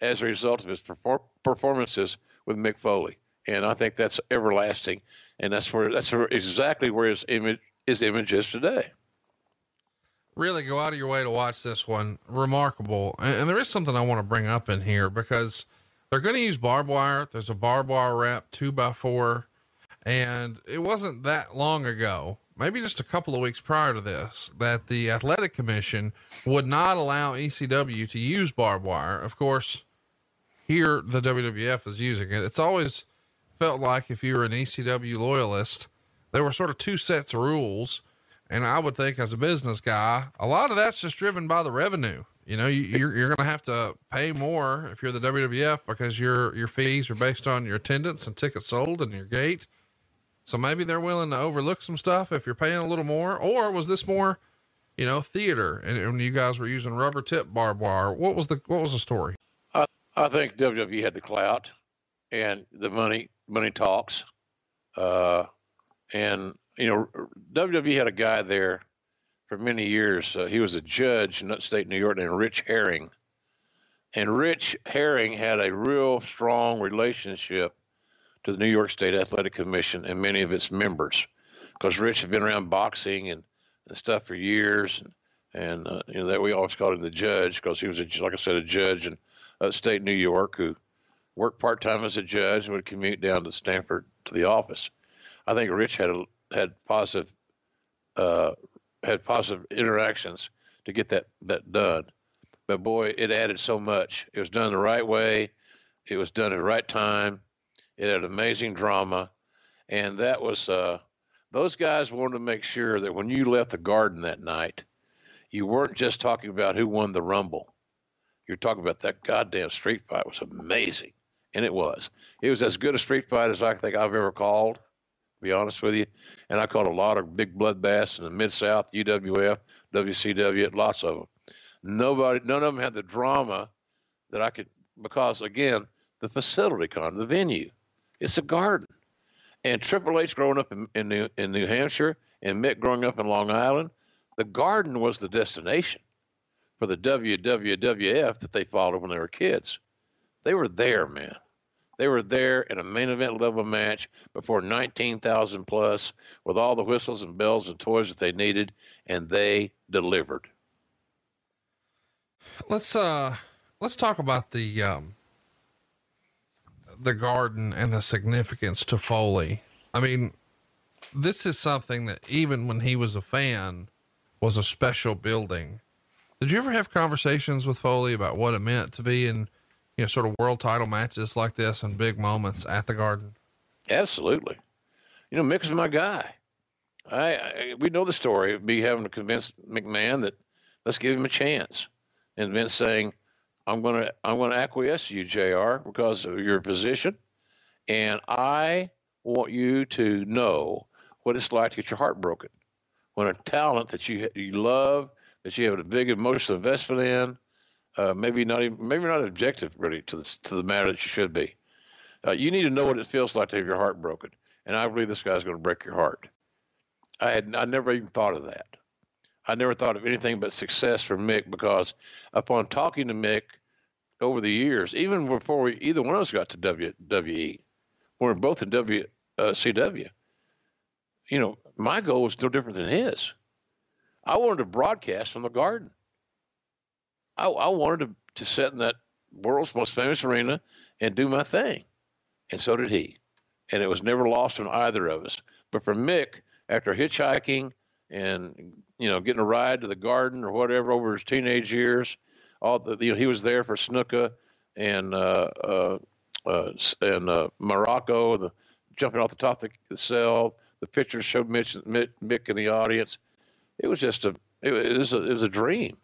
Speaker 2: as a result of his perform- performances with Mick Foley. And I think that's everlasting. And that's where that's exactly where his image his today.
Speaker 1: Really go out of your way to watch this one. Remarkable. And, and there is something I want to bring up in here because they're going to use barbed wire. There's a barbed wire wrap two by four. And it wasn't that long ago maybe just a couple of weeks prior to this, that the athletic commission would not allow ECW to use barbed wire. Of course, here the WWF is using it. It's always felt like if you were an ECW loyalist, there were sort of two sets of rules. And I would think as a business guy, a lot of that's just driven by the revenue. You know, you, you're, you're going to have to pay more if you're the WWF because your, your fees are based on your attendance and tickets sold and your gate. So maybe they're willing to overlook some stuff if you're paying a little more, or was this more, you know, theater and, and you guys were using rubber tip barbed wire? What was the, what was the story?
Speaker 2: I I think WWE had the clout and the money. Money talks, uh, and you know WWE had a guy there for many years. Uh, he was a judge in upstate New York named Rich Herring, and Rich Herring had a real strong relationship to the New York State Athletic Commission and many of its members, because Rich had been around boxing and, and stuff for years, and and uh, you know that we always called him the judge because he was a, like I said a judge in upstate New York who worked part time as a judge and would commute down to Stamford to the office. I think Rich had had positive uh, had positive interactions to get that that done. But boy, it added so much. It was done the right way. It was done at the right time. It had amazing drama, and that was uh, those guys wanted to make sure that when you left the garden that night, you weren't just talking about who won the rumble. You're talking about that goddamn street fight was amazing, and it was. It was as good a street fight as I think I've ever called. To be honest with you, and I caught a lot of big blood bass in the Mid South, UWF, WCW, lots of them. Nobody, none of them had the drama that I could because again, the facility con, the venue, it's a garden. And Triple H growing up in, in New in New Hampshire and Mick growing up in Long Island, the garden was the destination for the WWWF that they followed when they were kids. They were there, man. They were there in a main event level match before 19,000 plus with all the whistles and bells and toys that they needed, and they delivered.
Speaker 1: Let's uh let's talk about the um the garden and the significance to Foley. I mean, this is something that even when he was a fan was a special building. Did you ever have conversations with Foley about what it meant to be in, you know, sort of world title matches like this and big moments at the Garden?
Speaker 2: Absolutely. You know, Mick is my guy. I, I, we know the story of me having to convince McMahon that let's give him a chance, and Vince saying, "I'm going to I'm going to acquiesce to you, Jr. because of your position, and I want you to know what it's like to get your heart broken when a talent that you you love, that you have a big emotional investment in, uh, maybe not even maybe not objective really to the to the matter that you should be. Uh, you need to know what it feels like to have your heart broken, and I believe this guy's going to break your heart. I had I never even thought of that. I never thought of anything but success for Mick because upon talking to Mick over the years, even before we, either one of us got to WWE, we are both in WCW. Uh, you know, my goal was no different than his. I wanted to broadcast from the Garden. I, I wanted to, to sit in that world's most famous arena and do my thing, and so did he. And it was never lost on either of us. But for Mick, after hitchhiking and you know getting a ride to the Garden or whatever over his teenage years, all the you know he was there for Snuka and uh, uh, uh, and uh, Muraco, the jumping off the top of the cell, the pictures showed Mitch, Mick in the audience. It was just a it was a, it was a dream.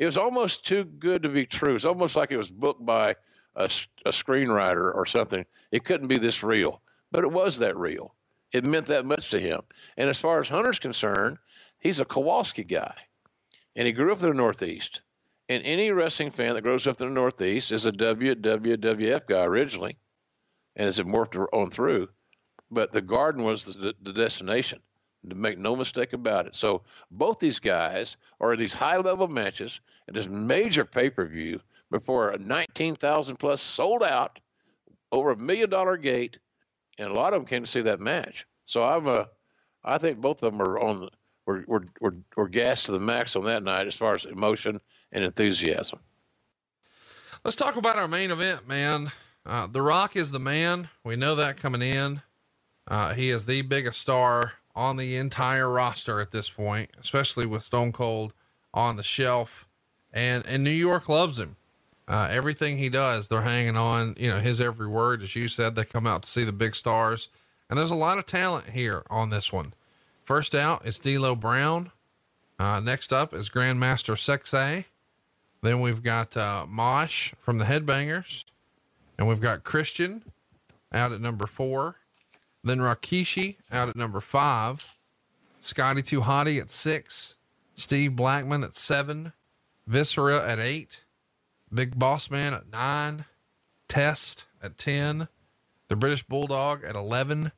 Speaker 2: It was almost too good to be true. It's almost like it was booked by a, a screenwriter or something. It couldn't be this real, but it was that real. It meant that much to him. And as far as Hunter's concerned, he's a Kowalski guy, and he grew up in the Northeast. And any wrestling fan that grows up in the Northeast is a WWWF guy originally, and as it morphed on through but the garden was the, the destination. To make no mistake about it. So both these guys are in these high level matches and this major pay per view before a 19,000 plus sold out over a million dollar gate, and a lot of them came to see that match. So I'm a, I think both of them are on were, were, were, were gassed to the max on that night as far as emotion and enthusiasm.
Speaker 1: Let's talk about our main event, man. Uh, the Rock is the man. We know that coming in. Uh, he is the biggest star on the entire roster at this point, especially with Stone Cold on the shelf. And, and New York loves him. Uh, everything he does, they're hanging on, you know, his every word. As you said, they come out to see the big stars. And there's a lot of talent here on this one. First out is D'Lo Brown. Uh, next up is Grandmaster Sexay. Then we've got uh, Mosh from the Headbangers. And we've got Christian out at number four. Then Rikishi out at number five. Scotty 2 Hotty at six. Steve Blackman at seven. Viscera at eight. Big Boss Man at nine. Test at 10, the British Bulldog at 11,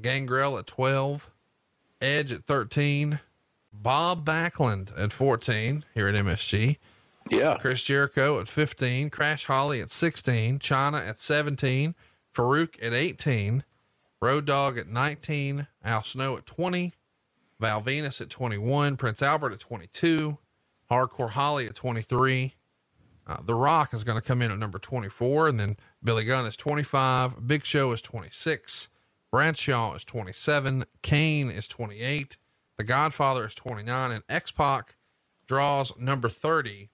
Speaker 1: Gangrel at 12, Edge at 13, Bob Backlund at 14 here at MSG.
Speaker 2: Yeah.
Speaker 1: Chris Jericho at 15, Crash Holly at 16, Chyna at 17, Farouk at 18, Road Dog at 19, Al Snow at 20, Val Venis at 21, Prince Albert at 22, Hardcore Holly at 23. Uh, the Rock is going to come in at number 24, and then Billy Gunn is 25, Big Show is 26, Bradshaw is 27, Kane is 28, The Godfather is 29, and X Pac draws number 30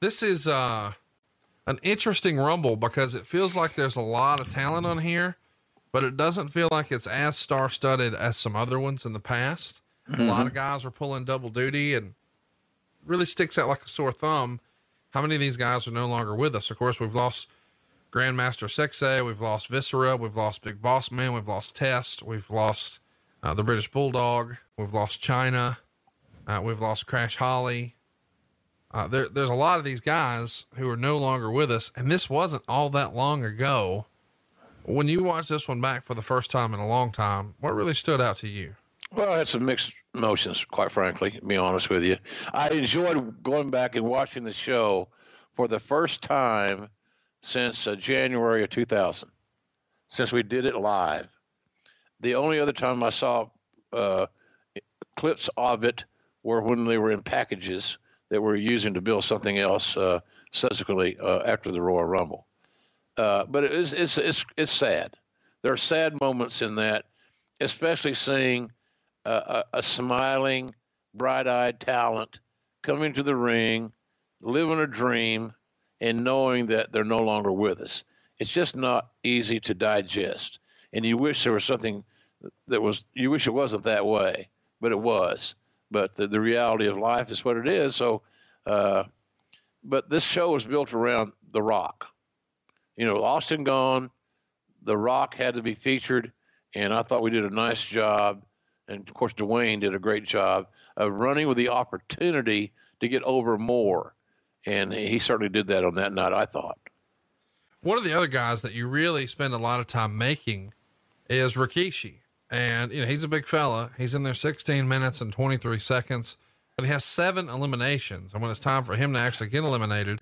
Speaker 1: this is uh, an interesting rumble because it feels like there's a lot of talent on here, but it doesn't feel like it's as star studded as some other ones in the past. Mm-hmm. A lot of guys are pulling double duty and really sticks out like a sore thumb. How many of these guys are no longer with us? Of course, we've lost Grandmaster Sexay, we've lost Viscera, we've lost Big Boss Man, we've lost Test, we've lost uh, the British Bulldog, we've lost Chyna, uh, we've lost Crash Holly, uh, there, there's a lot of these guys who are no longer with us, and this wasn't all that long ago. When you watch this one back for the first time in a long time, what really stood out to you?
Speaker 2: Well, I had some mixed emotions, quite frankly, to be honest with you. I enjoyed going back and watching the show for the first time since uh, January of 2000, since we did it live. The only other time I saw uh, clips of it were when they were in packages that we're using to build something else uh, subsequently uh, after the Royal Rumble. Uh, but it is, it's, it's, it's sad. There are sad moments in that, especially seeing a, a smiling, bright eyed talent coming to the ring, living a dream, and knowing that they're no longer with us. It's just not easy to digest. And you wish there was something that was, you wish it wasn't that way, but it was but the, the reality of life is what it is. So, uh, but this show is built around The Rock. You know, Austin gone, The Rock had to be featured, and I thought we did a nice job. And of course, Dwayne did a great job of running with the opportunity to get over more. And he certainly did that on that night, I thought.
Speaker 1: One of the other guys that you really spend a lot of time making is Rikishi. And, you know, he's a big fella. He's in there 16 minutes and 23 seconds, but he has seven eliminations. And when it's time for him to actually get eliminated,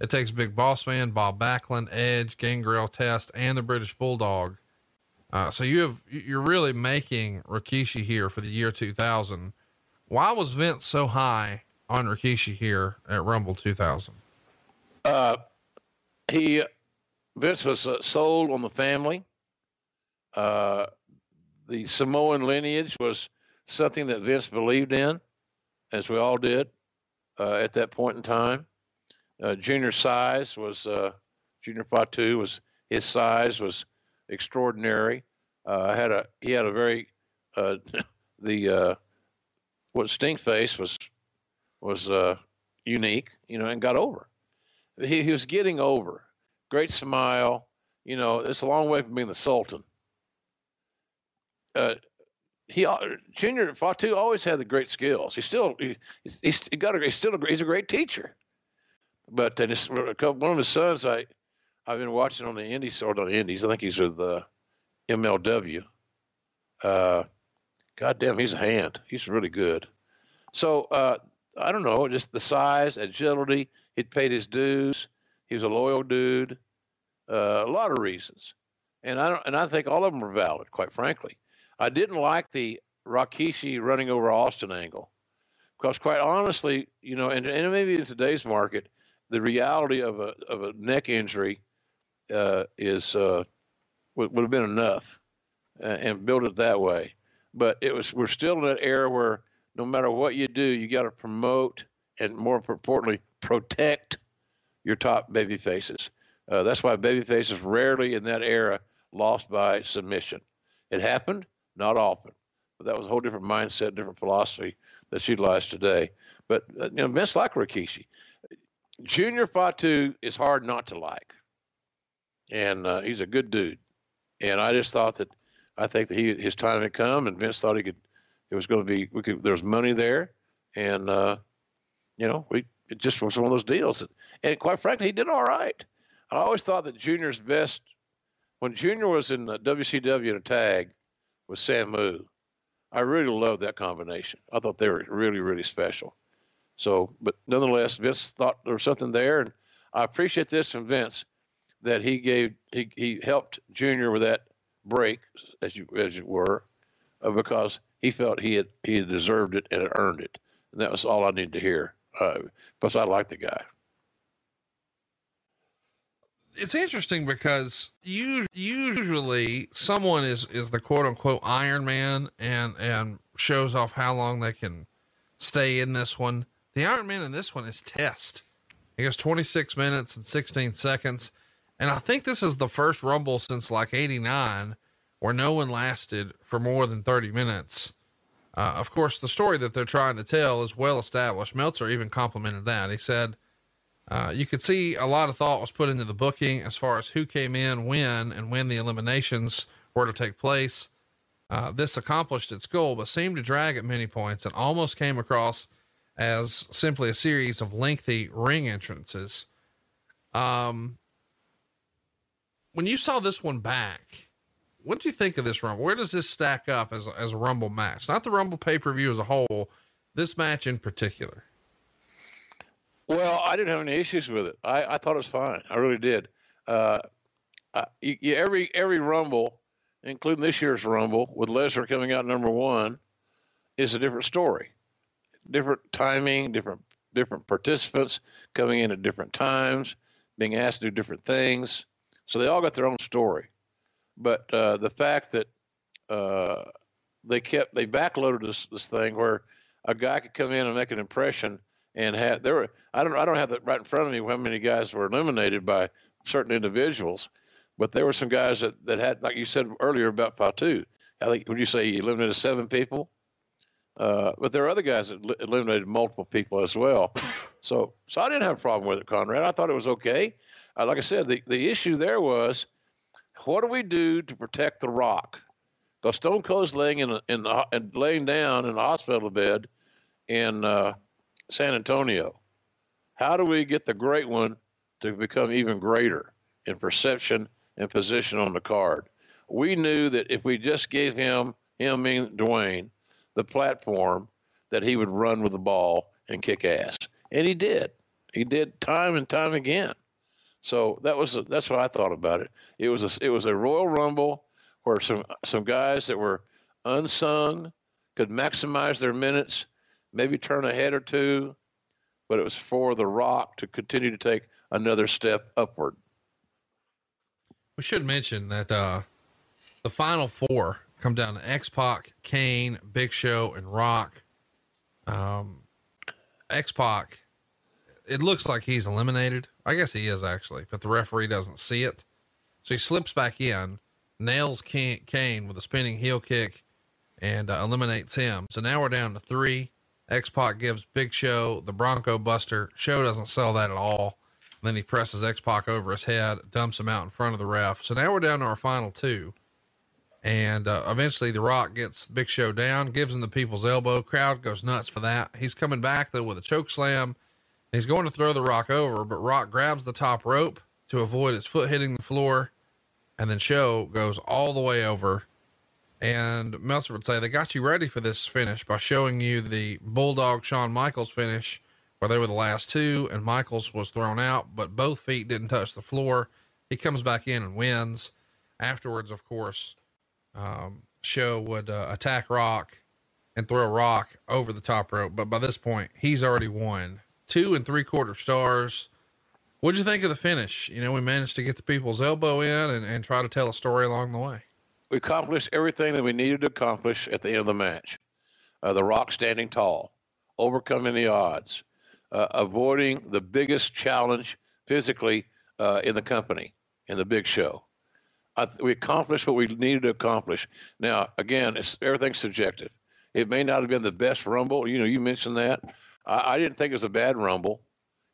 Speaker 1: it takes Big Boss Man, Bob Backlund, Edge, Gangrel Test, and the British Bulldog. Uh, so you have, you're really making Rikishi here for the year 2000. Why was Vince so high on Rikishi here at Rumble 2000?
Speaker 2: Uh, he, Vince was uh, sold on the family. Uh, the Samoan lineage was something that Vince believed in, as we all did uh, at that point in time. Uh, junior size was uh, Junior Fatu was his size was extraordinary. Uh, had a he had a very uh, <laughs> the uh, what stink face was was unique, you know, and got over. He, he was getting over. Great smile. You know, it's a long way from being the Sultan uh, he uh, Junior Fatu always had the great skills. He still he, he's, he got a he's still a, he's a great teacher. But then his, one of his sons, I I've been watching on the Indies or the Indies. I think he's with MLW. Uh, God damn, he's a hand. He's really good. So uh, I don't know, just the size, agility. He'd paid his dues. He was a loyal dude. Uh, a lot of reasons, and I don't, and I think all of them are valid, quite frankly. I didn't like the Rikishi running over Austin angle because, quite honestly, you know, and, and maybe in today's market, the reality of a of a neck injury uh, is uh, would, would have been enough, and build it that way. But it was we're still in that era where no matter what you do, you got to promote and more importantly protect your top baby faces. Uh, that's why baby faces rarely in that era lost by submission. It happened, not often. But that was a whole different mindset, different philosophy that's utilized today. But uh, you know, Vince like Rikishi. Junior Fatu is hard not to like, and uh, he's a good dude. And I just thought that I think that he his time had come, and Vince thought he could. It was going to be we could. There was money there, and uh, you know we it just was one of those deals. And, and quite frankly, he did all right. I always thought that Junior's best when Junior was in the WCW in a tag with Samu. I really loved that combination. I thought they were really, really special. So, but nonetheless, Vince thought there was something there, and I appreciate this from Vince that he gave he, he helped Junior with that break, as you as you were, uh, because he felt he had he had deserved it and had earned it, and that was all I needed to hear. Uh, because I like the guy.
Speaker 1: It's interesting because usually someone is is the quote unquote Iron Man and and shows off how long they can stay in this one. The Iron Man in this one is test. He goes 26 minutes and 16 seconds. And I think this is the first Rumble since like 89 where no one lasted for more than 30 minutes. Uh, of course, the story that they're trying to tell is well established. Meltzer even complimented that. He said, uh, you could see a lot of thought was put into the booking as far as who came in, when, and when the eliminations were to take place. Uh, this accomplished its goal, but seemed to drag at many points and almost came across as simply a series of lengthy ring entrances. Um, when you saw this one back, what did you think of this Rumble? Where does this stack up as, as a Rumble match? Not the Rumble pay per view as a whole, this match in particular.
Speaker 2: Well, I didn't have any issues with it. I, I thought it was fine. I really did. Uh, I, you, every every Rumble, including this year's Rumble, with Lesnar coming out number one, is a different story, different timing, different different participants coming in at different times, being asked to do different things. So they all got their own story. But uh, the fact that uh, they kept they backloaded this this thing where a guy could come in and make an impression and had there were I don't I don't have that right in front of me how many guys were eliminated by certain individuals, but there were some guys that, that had like you said earlier about Fatu. I think would you say eliminated seven people? Uh, but there are other guys that li- eliminated multiple people as well. <sighs> So so I didn't have a problem with it, Conrad. I thought it was okay. Uh, like I said, the, the issue there was what do we do to protect the rock? Because Stone Cold's laying in, in the, and laying down in a hospital bed in uh, San Antonio. How do we get the great one to become even greater in perception and position on the card? We knew that if we just gave him, him mean Dwayne, the platform, that he would run with the ball and kick ass. And he did. He did time and time again. So that was that's what I thought about it. It was a it was a Royal Rumble where some some guys that were unsung could maximize their minutes, maybe turn a head or two, but it was for The Rock to continue to take another step upward.
Speaker 1: We should mention that uh, the final four come down to X Pac, Kane, Big Show, and Rock. Um, X Pac, it looks like he's eliminated. I guess he is actually, but the referee doesn't see it. So he slips back in, nails Kane with a spinning heel kick, and uh, eliminates him. So now we're down to three. X Pac gives Big Show the Bronco Buster. Show doesn't sell that at all. then he presses X Pac over his head, dumps him out in front of the ref. So now we're down to our final two. And uh, eventually, The Rock gets Big Show down, gives him the people's elbow. Crowd goes nuts for that. He's coming back though with a choke slam He's going to throw the rock over, but Rock grabs the top rope to avoid his foot hitting the floor. And then Show goes all the way over. And Meltzer would say they got you ready for this finish by showing you the Bulldog Shawn Michaels finish, where they were the last two, and Michaels was thrown out, but both feet didn't touch the floor. He comes back in and wins. Afterwards, of course, um, Show would uh, attack Rock and throw Rock over the top rope, but by this point, he's already won two and three quarter stars. What'd you think of the finish? You know, we managed to get the people's elbow in and, and try to tell a story along the way.
Speaker 2: We accomplished everything that we needed to accomplish at the end of the match. Uh, the Rock standing tall, overcoming the odds, uh, avoiding the biggest challenge physically uh, in the company, in the big show. We accomplished what we needed to accomplish. Now, again, it's, everything's subjective. It may not have been the best Rumble. You know, you mentioned that. I, I didn't think it was a bad rumble.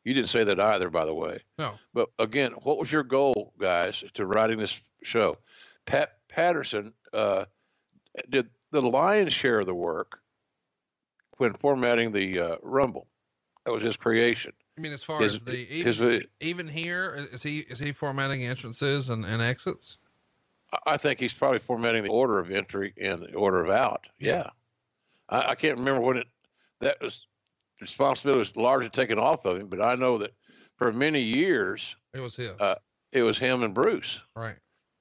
Speaker 2: You didn't say that either, by the way.
Speaker 1: No.
Speaker 2: But again, what was your goal, guys, to writing this show? Pat Patterson uh, did the lion's share of the work when formatting the uh, Rumble. That was his creation.
Speaker 1: I mean, as far
Speaker 2: His-
Speaker 1: as the
Speaker 2: his-
Speaker 1: even, even here, is he is he formatting entrances and, and exits?
Speaker 2: I- think he's probably formatting the order of entry and the order of out. Yeah. I, I can't remember when it that was responsibility was largely taken off of him, but I know that for many years
Speaker 1: It was him.
Speaker 2: Uh, it was him and Bruce.
Speaker 1: right?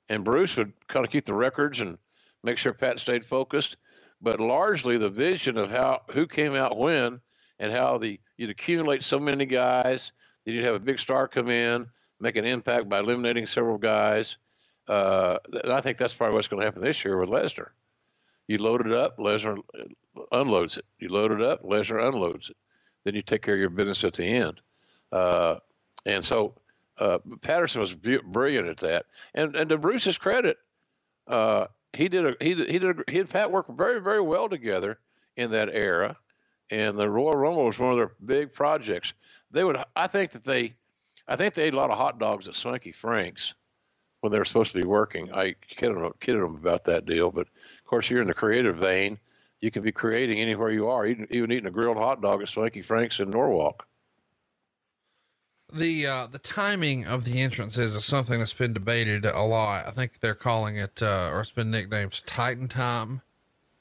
Speaker 2: and Bruce would kind of keep the records and make sure Pat stayed focused. But largely, the vision of how who came out when and how the you'd accumulate so many guys, then you'd have a big star come in, make an impact by eliminating several guys. Uh, I think that's probably what's going to happen this year with Lesnar. You load it up, Lesnar unloads it. You load it up, Lesnar unloads it. Then you take care of your business at the end. Uh, and so uh, Patterson was brilliant at that. And and to Bruce's credit, uh, he did a he did, he did a, he and Pat worked very very well together in that era. And the Royal Rumble was one of their big projects. They would I think that they I think they ate a lot of hot dogs at Swanky Frank's when they were supposed to be working. I kidded them, kidded them about that deal, but of course you're in the creative vein. You can be creating anywhere you are, even, even eating a grilled hot dog at Swanky Frank's in Norwalk.
Speaker 1: The uh, the timing of the entrances is something that's been debated a lot. I think they're calling it, uh, or it's been nicknamed Titan Time.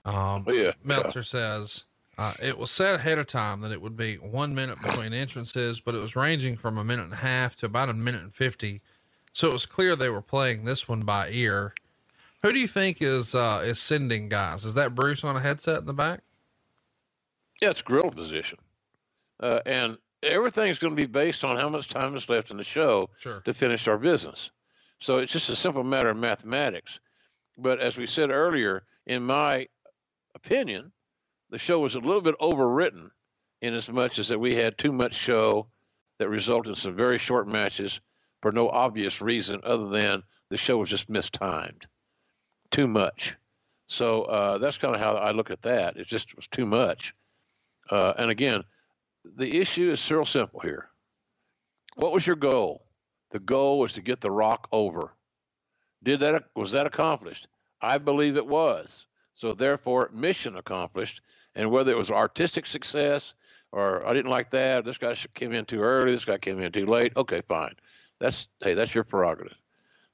Speaker 1: Um,
Speaker 2: Oh, yeah,
Speaker 1: Meltzer says uh, it was said ahead of time that it would be one minute between entrances, but it was ranging from a minute and a half to about a minute and 50. So it was clear they were playing this one by ear. Who do you think is, uh, is sending guys? Is that Bruce on a headset in the back?
Speaker 2: Yeah, it's Gorilla position. Uh, and everything's going to be based on how much time is left in the show
Speaker 1: Sure.
Speaker 2: to finish our business. So it's just a simple matter of mathematics. But as we said earlier, in my opinion, the show was a little bit overwritten in as much as that we had too much show that resulted in some very short matches for no obvious reason other than the show was just mistimed. Too much. So uh, that's kind of how I look at that. It just was too much. Uh, and again, the issue is real simple here. What was your goal? The goal was to get the Rock over. Did that? Was that accomplished? I believe it was. So therefore, mission accomplished. And whether it was artistic success or I didn't like that, this guy came in too early, this guy came in too late. Okay, fine. That's hey, that's your prerogative.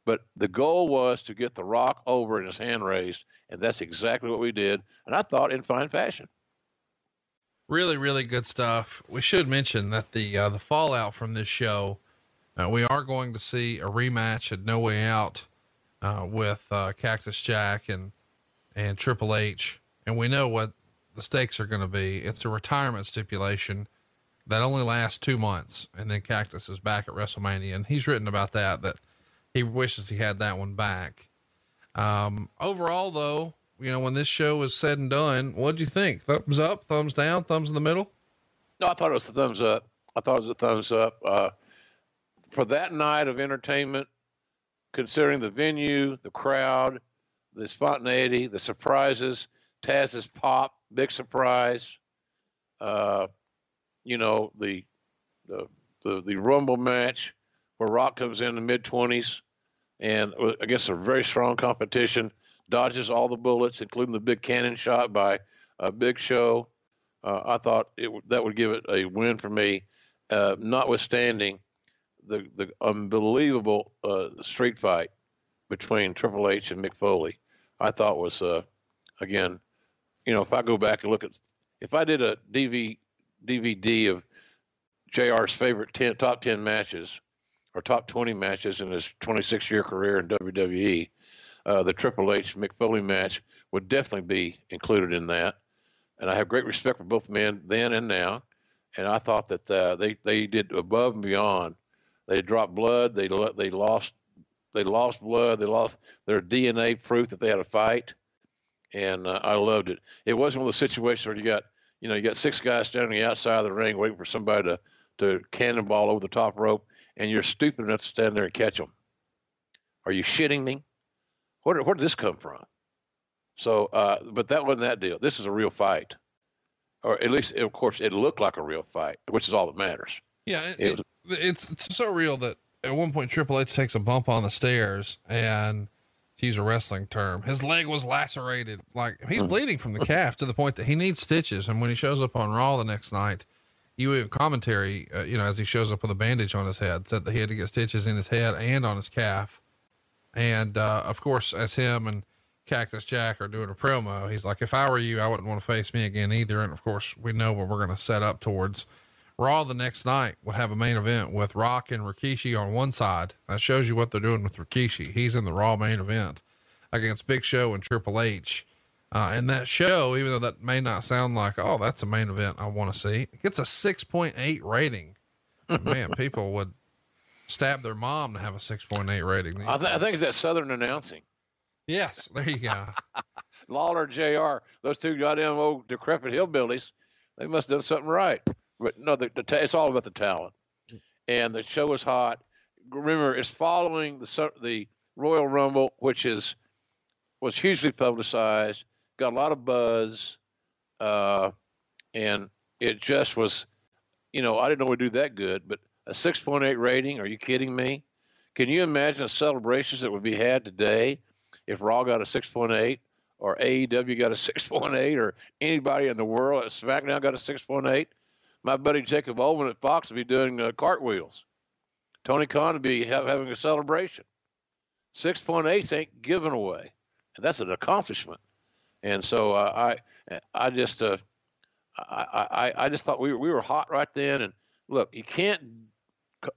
Speaker 2: But the goal was to get the Rock over and his hand raised, and that's exactly what we did. And I thought in fine fashion.
Speaker 1: Really, really good stuff. We should mention that the uh, the fallout from this show, uh, we are going to see a rematch at No Way Out uh, with uh, Cactus Jack and and Triple H, and we know what the stakes are going to be. It's a retirement stipulation that only lasts two months, and then Cactus is back at WrestleMania, and he's written about that that he wishes he had that one back. Um, overall, though, you know, when this show is said and done, what'd you think? Thumbs up, thumbs down, thumbs in the middle?
Speaker 2: No, I thought it was a thumbs up. I thought it was a thumbs up. Uh, for that night of entertainment, considering the venue, the crowd, the spontaneity, the surprises, Tazz's pop, big surprise. Uh, you know the, the the the Rumble match where Rock comes in the mid twenties, and uh, against a very strong competition, dodges all the bullets, including the big cannon shot by a Big Show. Uh, I thought it that would give it a win for me, uh, notwithstanding the the unbelievable uh, street fight between Triple H and Mick Foley. I thought was uh, again, you know, if I go back and look at, if I did a DV, DVD of JR's favorite 10, top 10 matches or top 20 matches in his 26 year career in WWE, uh, the Triple H Mick Foley match would definitely be included in that. And I have great respect for both men then and now. And I thought that uh, they, they did above and beyond. They dropped blood. They, they lost they lost blood. They lost their DNA proof that they had a fight, and uh, I loved it. It wasn't one of the situations where you got you know you got six guys standing on the outside of the ring waiting for somebody to to cannonball over the top rope, and you're stupid enough to stand there and catch them. Are you shitting me? Where did, where did this come from? So, uh, but that wasn't that deal. This is a real fight, or at least, of course, it looked like a real fight, which is all that matters.
Speaker 1: Yeah, it,
Speaker 2: It
Speaker 1: it- it's, it's so real that at one point Triple H takes a bump on the stairs and to use a wrestling term, his leg was lacerated. Like he's bleeding from the <laughs> calf to the point that he needs stitches. And when he shows up on Raw the next night, you in commentary, uh, you know, as he shows up with a bandage on his head, said that he had to get stitches in his head and on his calf. And, uh, of course, as him and Cactus Jack are doing a promo, he's like, if I were you, I wouldn't want to face me again either. And of course, we know what we're going to set up towards. Raw the next night would have a main event with Rock and Rikishi on one side. That shows you what they're doing with Rikishi. He's in the Raw main event against Big Show and Triple H. Uh, and that show, even though that may not sound like, oh, that's a main event I want to see, it gets a 6.8 rating. Man, <laughs> people would stab their mom to have a 6.8 rating.
Speaker 2: I, th- I, think it's that Southern announcing.
Speaker 1: Yes, there you go. <laughs>
Speaker 2: Lawler, JR, those two goddamn old decrepit hillbillies, they must have done something right. But no, the, the it's all about the talent. And the show is hot. Remember, it's following the the Royal Rumble, which is was hugely publicized, got a lot of buzz, uh, and it just was, you know, I didn't know we'd do that good, but a 6.8 rating. Are you kidding me? Can you imagine the celebrations that would be had today if Raw got a 6.8 or AEW got a <laughs> 6.8 or anybody in the world at SmackDown got a 6.8? My buddy Jacob Ullman at Fox would be doing uh, cartwheels. Tony Khan would be ha- having a celebration. 6.8 ain't given away. And that's an accomplishment. And so uh, I, I just, uh, I, I, I just thought we were, we were hot right then. And look, you can't,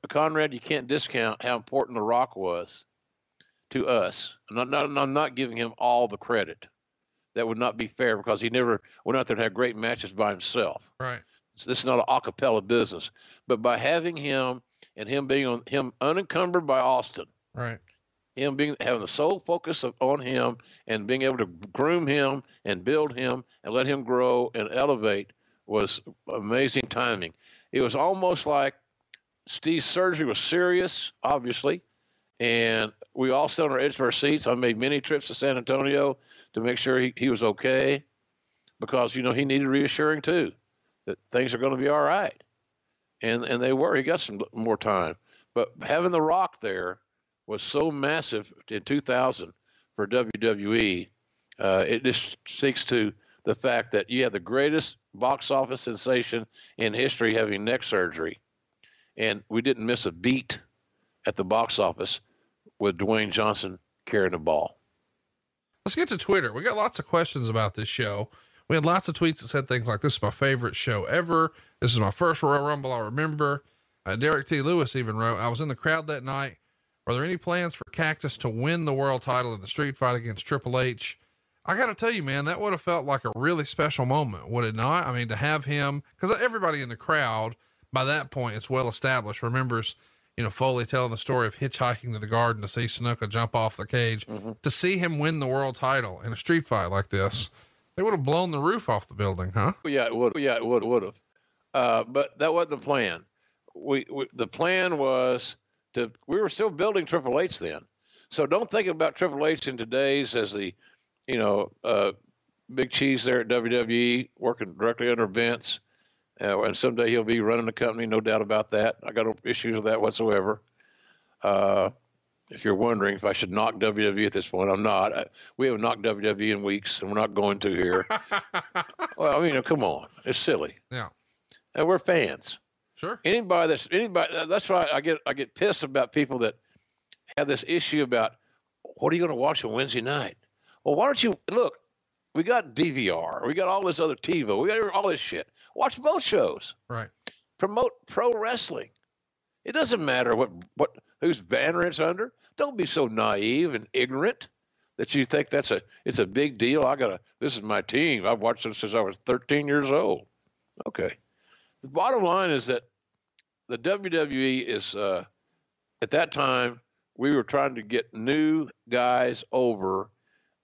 Speaker 2: Conrad, you can't discount how important The Rock was to us. I'm not, not, I'm not giving him all the credit. That would not be fair because he never went out there and had great matches by himself.
Speaker 1: Right.
Speaker 2: This is not an acapella business. But by having him and him being on him unencumbered by Austin,
Speaker 1: right,
Speaker 2: him being having the sole focus of, on him and being able to groom him and build him and let him grow and elevate was amazing timing. It was almost like Steve's surgery was serious, obviously, and we all sat on our edge of our seats. I made many trips to San Antonio to make sure he, he was okay because you know he needed reassuring too that things are going to be all right, and and they were. He got some more time, but having the Rock there was so massive in 2000 for WWE. Uh, it just speaks to the fact that you had the greatest box office sensation in history having neck surgery, and we didn't miss a beat at the box office with Dwayne Johnson carrying the ball.
Speaker 1: Let's get to Twitter. We got lots of questions about this show. We had lots of tweets that said things like, "This is my favorite show ever. This is my first Royal Rumble I remember." Uh, Derek T. Lewis even wrote, "I was in the crowd that night. Are there any plans for Cactus to win the world title in the street fight against Triple H? I got to tell you, man, that would have felt like a really special moment, would it not? I mean, to have him, because everybody in the crowd by that point, it's well established, remembers, you know, Foley telling the story of hitchhiking to the garden to see Snuka jump off the cage. Mm-hmm. To see him win the world title in a street fight like this, they would have blown the roof off the building, huh?
Speaker 2: Yeah, it would. Yeah, it would. Would have. Uh, but that wasn't the plan. We, we, the plan was to. We were still building Triple H then, so don't think about Triple H in today's as the, you know, uh, big cheese there at WWE working directly under Vince, uh, and someday he'll be running the company, no doubt about that. I got no issues with that whatsoever. If you're wondering if I should knock WWE at this point, I'm not. I, we haven't knocked WWE in weeks, and we're not going to here. <laughs> well, I mean, come on, it's silly.
Speaker 1: Yeah,
Speaker 2: and we're fans.
Speaker 1: Sure.
Speaker 2: Anybody that's anybody that's why I get I get pissed about people that have this issue about what are you going to watch on Wednesday night? Well, why don't you look? We got DVR, we got all this other TiVo, we got all this shit. Watch both shows.
Speaker 1: Right.
Speaker 2: Promote pro wrestling. It doesn't matter what what whose banner it's under. Don't be so naive and ignorant that you think that's a it's a big deal. I gotta this is my team. I've watched them since I was 13 years old. Okay. The bottom line is that the WWE is uh, at that time we were trying to get new guys over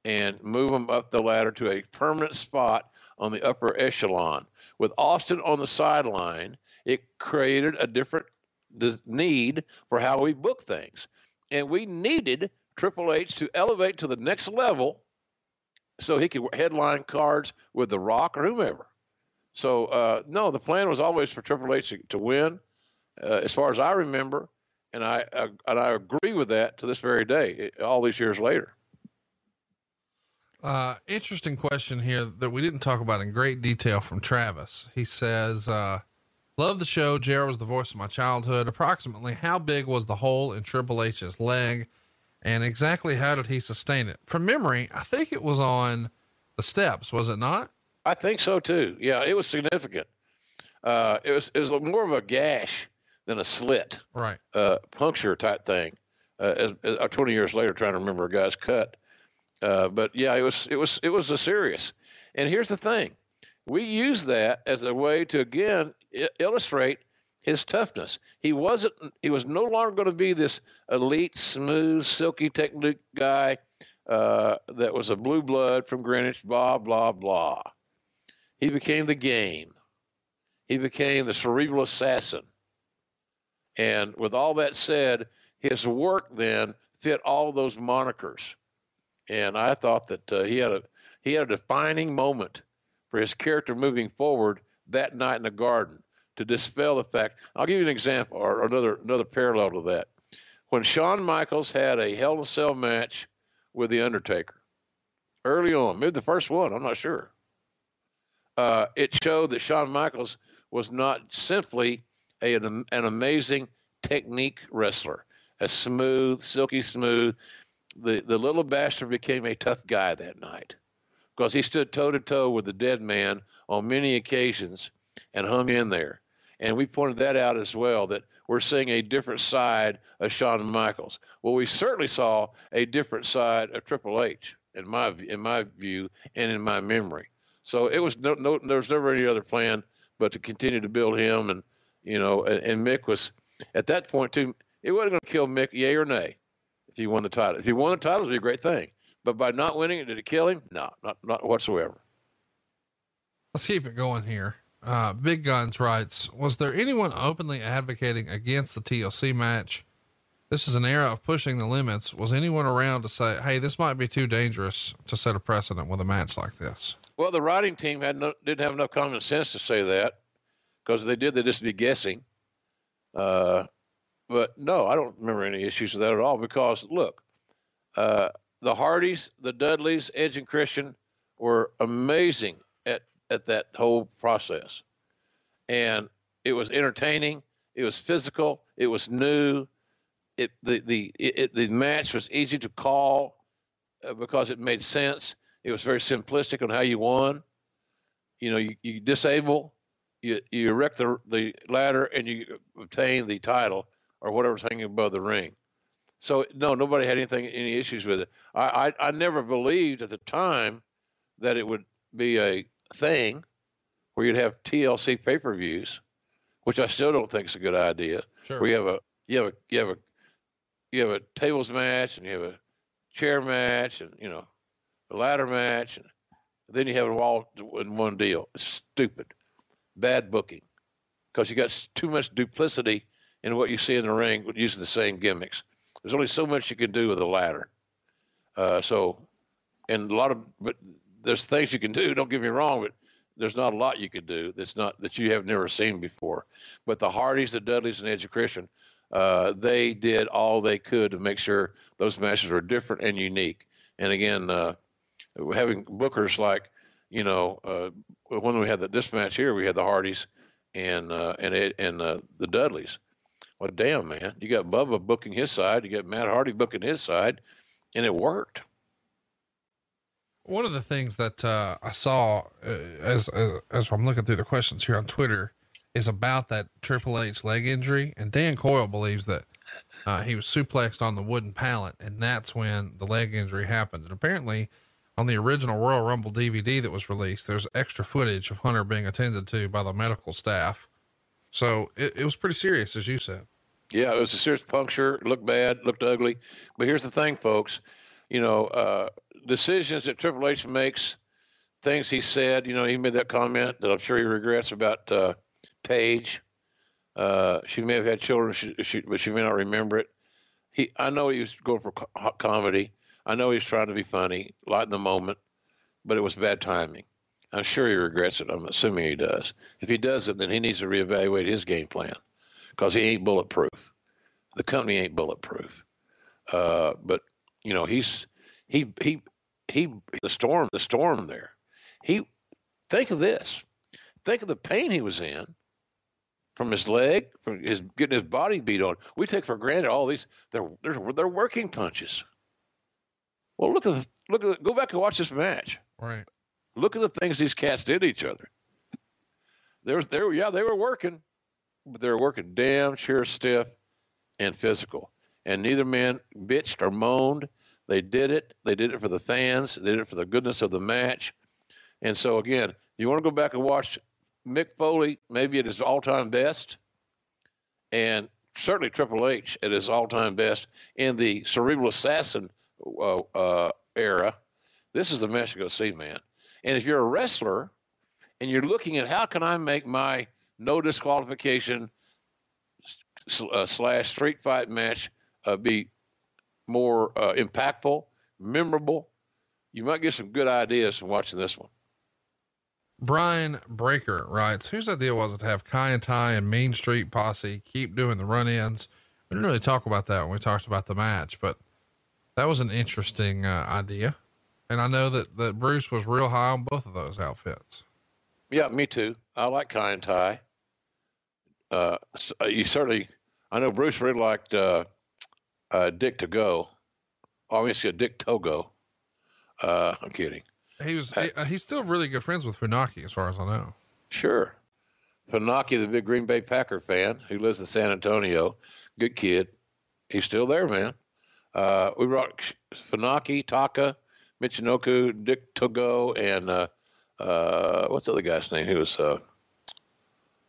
Speaker 2: and move them up the ladder to a permanent spot on the upper echelon. With Austin on the sideline, it created a different need for how we book things. And we needed Triple H to elevate to the next level so he could headline cards with The Rock or whomever. So, uh, no, the plan was always for Triple H to, to win, uh, as far as I remember. And I, uh, and I agree with that to this very day, all these years later.
Speaker 1: Uh, interesting question here that we didn't talk about in great detail from Travis. He says, uh, Love the show. JR was the voice of my childhood. Approximately how big was the hole in Triple H's leg and exactly how did he sustain it? From memory, I think it was on the steps, was it not?
Speaker 2: I think so too. Yeah, it was significant. Uh, it was it was more of a gash than a slit,
Speaker 1: right?
Speaker 2: Uh, puncture type thing. Uh, as, as, uh, 20 years later, trying to remember a guy's cut. Uh, but yeah, it was it was it was a serious. And here's the thing: we use that as a way to again illustrate his toughness. He wasn't. He was no longer going to be this elite, smooth, silky technique guy uh, that was a blue blood from Greenwich. Blah blah blah. He became the game. He became the cerebral assassin. And with all that said, his work then fit all those monikers. And I thought that uh, he had a he had a defining moment for his character moving forward that night in the garden to dispel the fact. I'll give you an example or another another parallel to that. When Shawn Michaels had a Hell in a Cell match with the Undertaker early on, maybe the first one, I'm not sure. Uh, it showed that Shawn Michaels was not simply a, an, an amazing technique wrestler, a smooth, silky smooth. The the little bastard became a tough guy that night because he stood toe to toe with the dead man on many occasions and hung in there. And we pointed that out as well that we're seeing a different side of Shawn Michaels. Well, we certainly saw a different side of Triple H in my in my view and in my memory. So it was no, no there was never any other plan but to continue to build him and you know and, and Mick was at that point too. It wasn't going to kill Mick, yay or nay, if he won the title. If he won the title, it would be a great thing. But by not winning it, did it kill him? No, not not whatsoever.
Speaker 1: Let's keep it going here. Uh, Big Guns writes, was there anyone openly advocating against the TLC match? This is an era of pushing the limits. Was anyone around to say, Hey, this might be too dangerous to set a precedent with a match like this?
Speaker 2: Well, the writing team had no, didn't have enough common sense to say that because they did, they'd just be guessing. Uh, but no, I don't remember any issues with that at all because look, uh, the Hardys, the Dudleys, Edge and Christian were amazing at, at that whole process. And it was entertaining. It was physical. It was new. It, the, the, it, the match was easy to call uh, because it made sense. It was very simplistic on how you won. You know, you, you disable, you, you erect the, the ladder, and you obtain the title or whatever's hanging above the ring. So no, nobody had anything, any issues with it. I, I, I never believed at the time that it would be a thing where you'd have TLC pay-per-views, which I still don't think is a good idea.
Speaker 1: Sure.
Speaker 2: Where you have a you have a you have a you have a tables match and you have a chair match and you know a ladder match and then you have it all in one deal. It's stupid, bad booking, because you got too much duplicity in what you see in the ring using the same gimmicks. There's only so much you can do with a ladder. Uh, so, and a lot of, but there's things you can do. Don't get me wrong, but there's not a lot you could do that's not that you have never seen before. But the Hardys, the Dudleys, and Christian, uh, they did all they could to make sure those matches were different and unique. And again, uh, having bookers like, you know, uh, when we had the, this match here, we had the Hardys and uh, and and uh, the Dudleys. Well, damn, man, you got Bubba booking his side, you got Matt Hardy booking his side, and it worked.
Speaker 1: One of the things that uh, I saw uh, as, as as I'm looking through the questions here on Twitter is about that Triple H leg injury, and Dan Coyle believes that uh, he was suplexed on the wooden pallet, and that's when the leg injury happened. And apparently, on the original Royal Rumble DVD that was released, there's extra footage of Hunter being attended to by the medical staff. So it, it was pretty serious, as you said.
Speaker 2: Yeah, it was a serious puncture. It looked bad, looked ugly. But here's the thing, folks. You know, uh, decisions that Triple H makes, things he said. You know, he made that comment that I'm sure he regrets about uh, Paige. Uh, she may have had children, she, she, but she may not remember it. He, I know he was going for co- comedy. I know he's trying to be funny, lighten the moment, but it was bad timing. I'm sure he regrets it. I'm assuming he does. If he doesn't, then he needs to reevaluate his game plan because he ain't bulletproof. The company ain't bulletproof. Uh, but you know, he's he he he the storm the storm there. He think of this. Think of the pain he was in. from his leg, from his getting his body beat on. We take for granted all these they're they're, they're working punches. Well, look at the, look at the, go back and watch this match.
Speaker 1: Right.
Speaker 2: Look at the things these cats did to each other. There's there yeah they were working, but they were working damn sure stiff and physical. And neither man bitched or moaned. They did it. They did it for the fans. They did it for the goodness of the match. And so again, you want to go back and watch Mick Foley maybe at his all-time best, and certainly Triple H at his all-time best in the Cerebral Assassin uh, uh, era. This is the match to go see, man. And if you're a wrestler and you're looking at how can I make my no disqualification uh, slash street fight match uh, be more uh, impactful, memorable, you might get some good ideas from watching this one.
Speaker 1: Brian Breaker writes, whose idea was it to have Kaientai and Mean Street Posse keep doing the run ins? We didn't really talk about that when we talked about the match, but that was an interesting uh, idea. And I know that, that Bruce was real high on both of those outfits.
Speaker 2: Yeah, me too. I like Kaientai. Uh, uh, you certainly, I know Bruce really liked uh, uh, Dick Togo. Obviously, a Dick Togo. Uh, I'm kidding.
Speaker 1: He was, he, uh, he's still really good friends with Funaki, as far as I know.
Speaker 2: Sure. Funaki, the big Green Bay Packer fan who lives in San Antonio, good kid. He's still there, man. Uh, we brought Funaki, Taka, Michinoku, Dick Togo, and uh, uh, what's the other guy's name? He was, uh,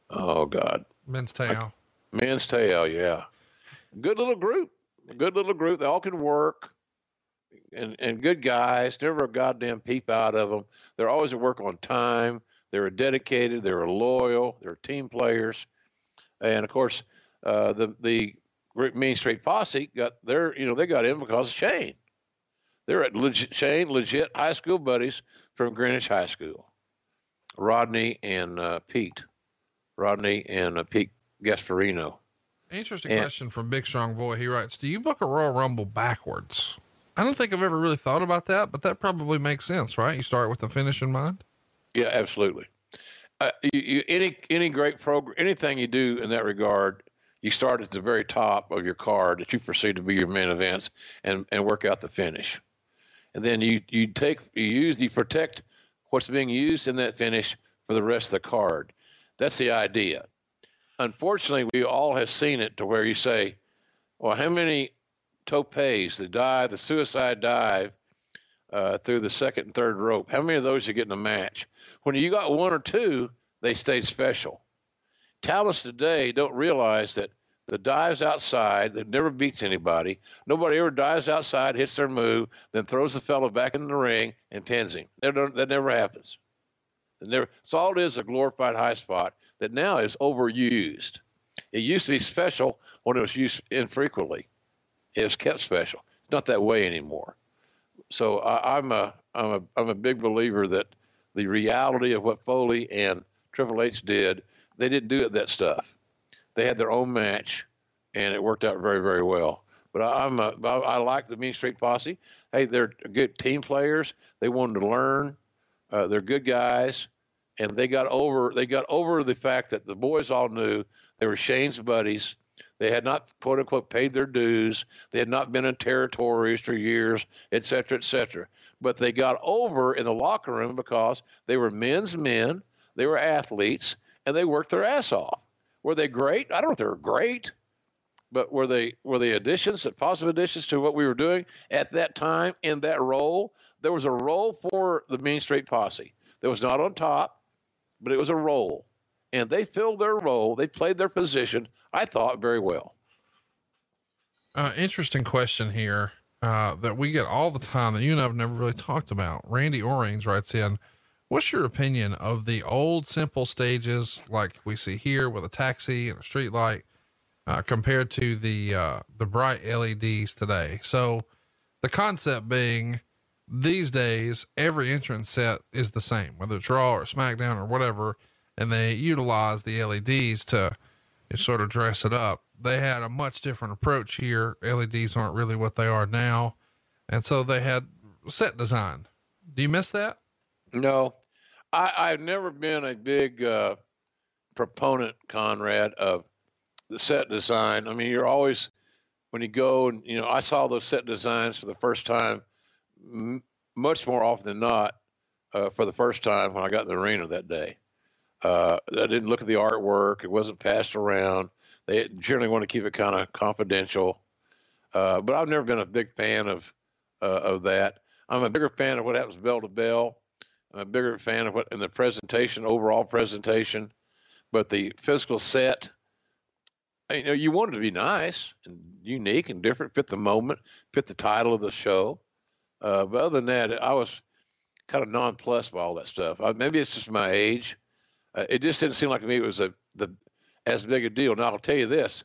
Speaker 2: oh God,
Speaker 1: Men's Teioh.
Speaker 2: Men's Teioh, yeah. Good little group. Good little group. They all can work and, and good guys, never a goddamn peep out of them. They're always at work on time. They were dedicated. They're loyal. They're team players. And of course, uh, the the Mean Street Posse got their, you know, they got in because of Shane. They're at legit, Shane, legit high school buddies from Greenwich High School. Rodney and uh, Pete. Rodney and uh, Pete Gasparino.
Speaker 1: Interesting and, question from Big Strong Boy. He writes, Do you book a Royal Rumble backwards? I don't think I've ever really thought about that, but that probably makes sense, right? You start with the finish in mind.
Speaker 2: Yeah, absolutely. Uh, you, you, any any great program, anything you do in that regard, you start at the very top of your card that you perceive to be your main events, and and work out the finish, and then you you take you use you protect what's being used in that finish for the rest of the card. That's the idea. Unfortunately, we all have seen it to where you say, "Well, how many topes, the dive, the suicide dive uh, through the second and third rope. How many of those you get in a match? When you got one or two, they stayed special. Talents today don't realize that the dives outside that never beats anybody. Nobody ever dives outside, hits their move, then throws the fellow back in the ring and pins him. That, never happens. That never, so all it is a glorified high spot that now is overused. It used to be special when it was used infrequently it was kept special. It's not that way anymore. So I, I'm a I'm a I'm a big believer that the reality of what Foley and Triple H did, they didn't do it that stuff. They had their own match, and it worked out very very well. But I, I'm a, I, I like the Mean Street Posse. Hey, they're good team players. They wanted to learn. Uh, they're good guys, and they got over they got over the fact that the boys all knew they were Shane's buddies they had not, quote unquote, paid their dues. They had not been in territories for years, et cetera, et cetera. But they got over in the locker room because they were men's men, they were athletes, and they worked their ass off. Were they great? I don't know if they were great, but were they were they additions, positive additions to what we were doing at that time in that role? There was a role for the Mean Street Posse. That was not on top, but it was a role and they filled their role. They played their position, I thought, very well.
Speaker 1: Uh, interesting question here uh, that we get all the time that you and I've never really talked about. Randy Orings writes in, What's your opinion of the old simple stages like we see here with a taxi and a street light uh, compared to the uh, the bright LEDs today? So the concept being these days every entrance set is the same, whether it's Raw or SmackDown or whatever and they utilize the LEDs to sort of dress it up. They had a much different approach here. LEDs aren't really what they are now. And so they had set design. Do you miss that?
Speaker 2: No, I, I've never been a big uh, proponent, Conrad, of the set design. I mean, you're always when you go and you know, I saw those set designs for the first time, m- much more often than not, uh, for the first time when I got in the arena that day. Uh, I didn't look at the artwork; it wasn't passed around. They generally want to keep it kind of confidential. Uh, but I've never been a big fan of uh, of that. I'm a bigger fan of what happens bell to bell. I'm a bigger fan of what in the presentation, overall presentation. But the physical set, you know, you want it to be nice and unique and different, fit the moment, fit the title of the show. Uh, but other than that, I was kind of nonplussed by all that stuff. Uh, maybe it's just my age. Uh, it just didn't seem like to me it was a the as big a deal. Now I'll tell you this: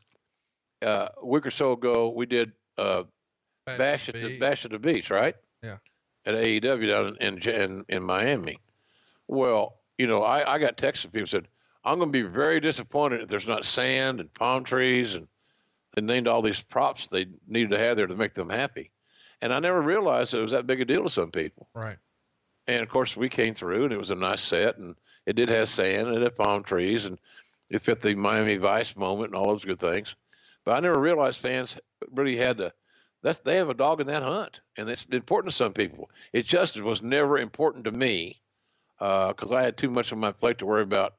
Speaker 2: uh, a week or so ago, we did uh,
Speaker 1: Bash
Speaker 2: bash
Speaker 1: at the
Speaker 2: bash at the beach, right?
Speaker 1: Yeah.
Speaker 2: At AEW down in in, in, in Miami. Well, you know, I, I got texts from people said, I'm going to be very disappointed if there's not sand and palm trees and they named all these props they needed to have there to make them happy. And I never realized it was that big a deal to some people.
Speaker 1: Right.
Speaker 2: And of course, we came through, and it was a nice set, and it did have sand and it had palm trees, and it fit the Miami Vice moment and all those good things. But I never realized fans really had to. That's they have a dog in that hunt, and it's important to some people. It just was never important to me uh, because I had too much on my plate to worry about,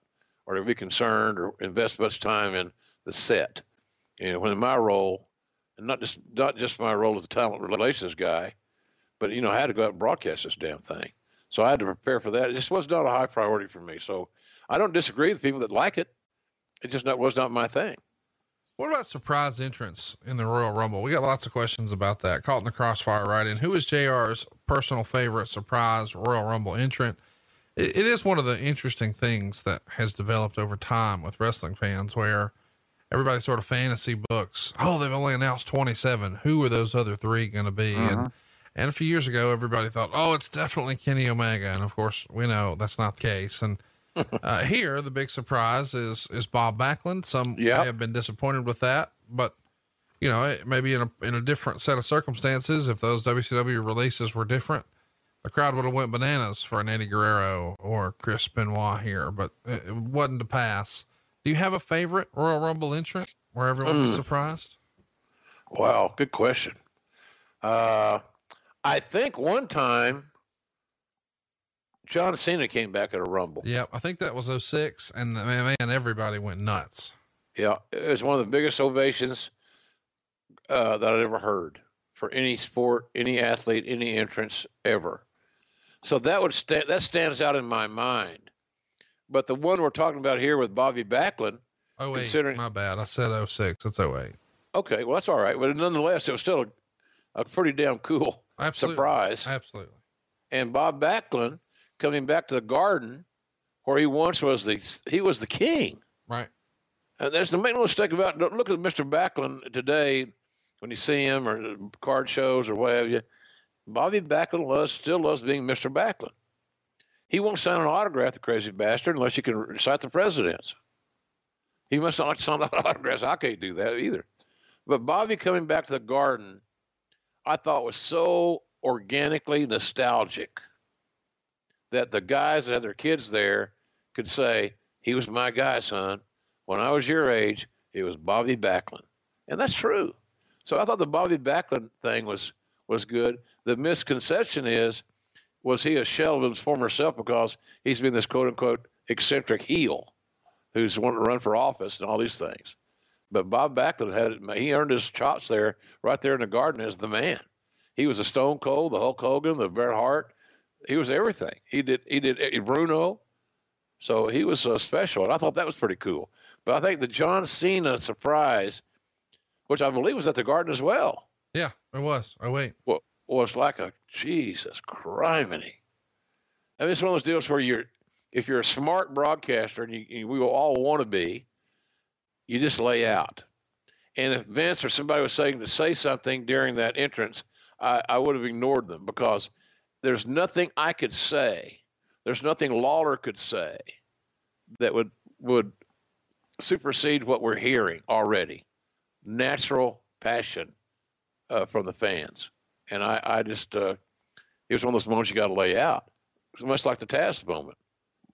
Speaker 2: or to be concerned, or invest much time in the set. And when in my role, not just not just my role as a talent relations guy, but you know, I had to go out and broadcast this damn thing. So I had to prepare for that. It just was not a high priority for me. So I don't disagree with people that like it. It just not, was not my thing.
Speaker 1: What about surprise entrance in the Royal Rumble? We got lots of questions about that. Caught in the crossfire, right? And who is JR's personal favorite surprise Royal Rumble entrant? It, it is one of the interesting things that has developed over time with wrestling fans where everybody sort of fantasy books. Oh, they've only announced 27. Who are those other three going to be? And, and a few years ago, everybody thought, oh, it's definitely Kenny Omega. And of course, we know that's not the case. And <laughs> uh, here, the big surprise is is Bob Backlund. Some
Speaker 2: Yeah.
Speaker 1: may have been disappointed with that, but you know, it, maybe in a in a different set of circumstances, if those WCW releases were different, the crowd would have went bananas for an Eddie Guerrero or Chris Benoit here. But it, it wasn't to pass. Do you have a favorite Royal Rumble entrant where everyone was surprised?
Speaker 2: Wow, good question. Uh, I think one time John Cena came back at a Rumble.
Speaker 1: Yep, I think that was 06, and man, man, everybody went nuts.
Speaker 2: Yeah, it was one of the biggest ovations uh, that I'd ever heard for any sport, any athlete, any entrance ever. So that would sta- that stands out in my mind. But the one we're talking about here with Bobby Backlund,
Speaker 1: Oh wait,
Speaker 2: Considering-
Speaker 1: my bad. I said 06. It's 08.
Speaker 2: okay, well that's all right, but nonetheless, it was still a, a pretty damn cool
Speaker 1: Absolutely.
Speaker 2: surprise.
Speaker 1: Absolutely.
Speaker 2: and Bob Backlund coming back to the Garden, where he once was the he was the king.
Speaker 1: Right.
Speaker 2: And there's make no mistake about. Don't look at Mr. Backlund today when you see him or card shows or what have you. Bobby Backlund loves still loves being Mr. Backlund. He won't sign an autograph, the crazy bastard, unless you can recite the presidents. He must not <laughs> sign that autographs. I can't do that either. But Bobby coming back to the Garden, I thought was so organically nostalgic that the guys that had their kids there could say, he was my guy, son. When I was your age, it was Bobby Backlund. And that's true. So I thought the Bobby Backlund thing was was good. The misconception is, was he a shell of his former self because he's been this quote unquote eccentric heel who's wanted to run for office and all these things. But Bob Backlund had he earned his chops there right there in the garden as the man. He was a Stone Cold, the Hulk Hogan, the Bret Hart. He was everything. He did he did Bruno. So he was uh, special, and I thought that was pretty cool. But I think the John Cena surprise, which I believe was at the Garden as well,
Speaker 1: Yeah, it was. Oh wait.
Speaker 2: Wa- was like a Jesus criminy. I mean, it's one of those deals where you're, if you're a smart broadcaster, and you, you, we will all want to be, you just lay out. And if Vince or somebody was saying to say something during that entrance, I, I would have ignored them because there's nothing I could say, there's nothing Lawler could say that would would supersede what we're hearing already. Natural passion uh, from the fans, and I, I just uh, it was one of those moments you got to lay out. It's much like the Tazz moment,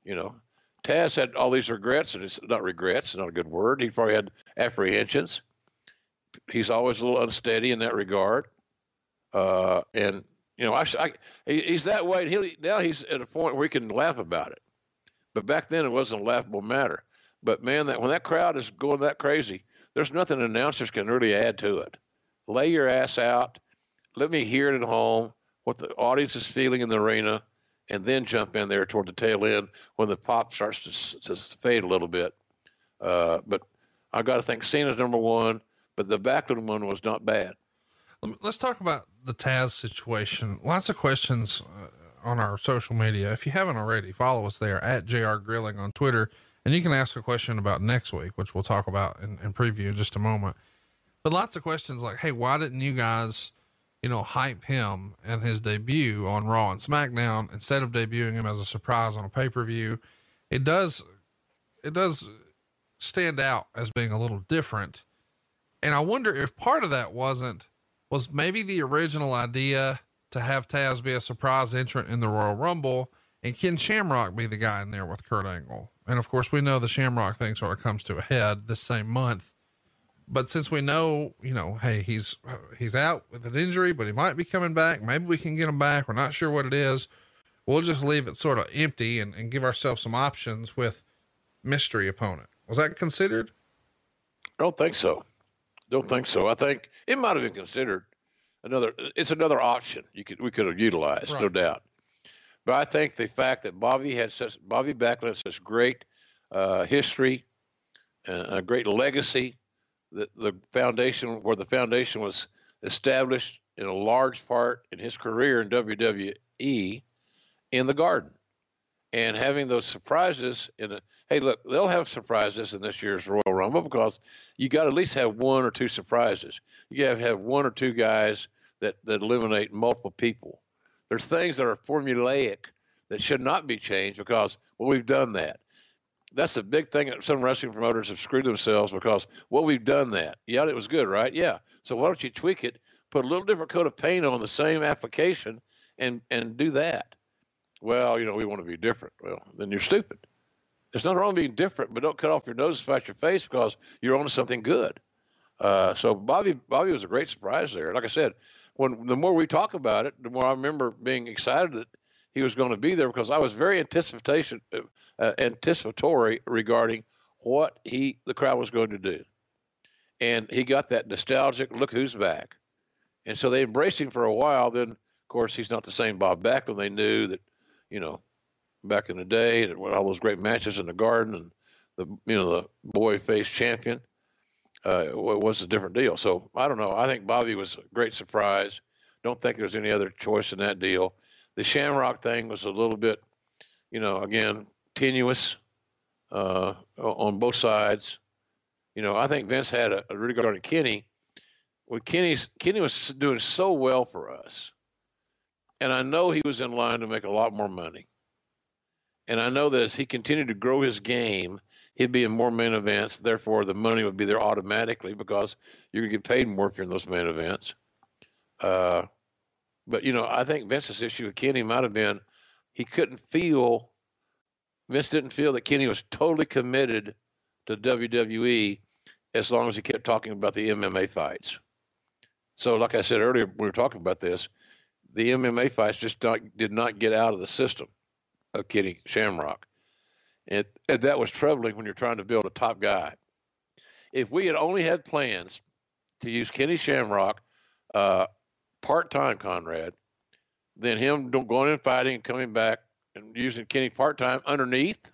Speaker 2: you know. Tazz had all these regrets, and it's not regrets, not a good word. He probably had apprehensions. He's always a little unsteady in that regard. Uh, and you know, I, I, he's that way. He now he's at a point where he can laugh about it. But back then, it wasn't a laughable matter. But man, that when that crowd is going that crazy, there's nothing announcers can really add to it. Lay your ass out. Let me hear it at home. What the audience is feeling in the arena and then jump in there toward the tail end when the pop starts to, to fade a little bit. Uh, but I got to think Cena's number one, but the Backlund one was not bad.
Speaker 1: Let's talk about the Tazz situation. Lots of questions uh, on our social media. If you haven't already, follow us there at JR Grilling on Twitter, and you can ask a question about next week, which we'll talk about and, and preview in just a moment. But lots of questions like, Hey, why didn't you guys you know, hype him and his debut on Raw and SmackDown instead of debuting him as a surprise on a pay per view. It does, it does stand out as being a little different. And I wonder if part of that wasn't, was maybe the original idea to have Tazz be a surprise entrant in the Royal Rumble and Ken Shamrock be the guy in there with Kurt Angle. And of course, we know the Shamrock thing sort of comes to a head this same month but since we know, you know, hey, he's he's out with an injury, but he might be coming back. Maybe we can get him back. We're not sure what it is. We'll just leave it sort of empty and, and give ourselves some options with mystery opponent. Was that considered?
Speaker 2: I don't think so. Don't think so. I think it might have been considered another. It's another option you could we could have utilized, right. no doubt. But I think the fact that Bobby had such Bobby Backlund such great uh, history, uh, a great legacy the, the foundation where the foundation was established in a large part in his career in WWE in the garden. And having those surprises in a hey, look, they'll have surprises in this year's Royal Rumble because you got to at least have one or two surprises. You have to have one or two guys that, that eliminate multiple people. There's things that are formulaic that should not be changed because, well, we've done that that's a big thing that some wrestling promoters have screwed themselves because well we've done that. Yeah it was good right? Yeah. So why don't you tweak it put a little different coat of paint on the same application and and do that? Well you know we want to be different. Well then you're stupid. There's nothing wrong with being different but don't cut off your nose and fight your face because you're on something good. Uh, so bobby bobby was a great surprise there. Like i said when the more we talk about it the more i remember being excited that he was going to be there because i was very anticipation uh, anticipatory regarding what he the crowd was going to do, and he got that nostalgic look who's back, and so they embraced him for a while. Then, of course, he's not the same Bob Backlund they knew that, you know, back in the day, and all those great matches in the Garden, and the you know the boy face champion. Uh, was a different deal. So I don't know. I think Bobby was a great surprise. Don't think there's any other choice in that deal. The Shamrock thing was a little bit, you know, again, tenuous uh, on both sides. You know, I think Vince had a, a really good on Kenny. Well, Kenny's Kenny was doing so well for us, and I know he was in line to make a lot more money. And I know that as he continued to grow his game, he'd be in more main events. Therefore, the money would be there automatically because you could get paid more if you're in those main events. Uh, but you know, I think Vince's issue with Kenny might have been he couldn't feel Vince didn't feel that Kenny was totally committed to WWE as long as he kept talking about the MMA fights. So, like I said earlier, we were talking about this. The MMA fights just not, did not get out of the system of Kenny Shamrock. And, and that was troubling when you're trying to build a top guy. If we had only had plans to use Kenny Shamrock uh, part time, Conrad, then him going and fighting and coming back and using Kenny part time underneath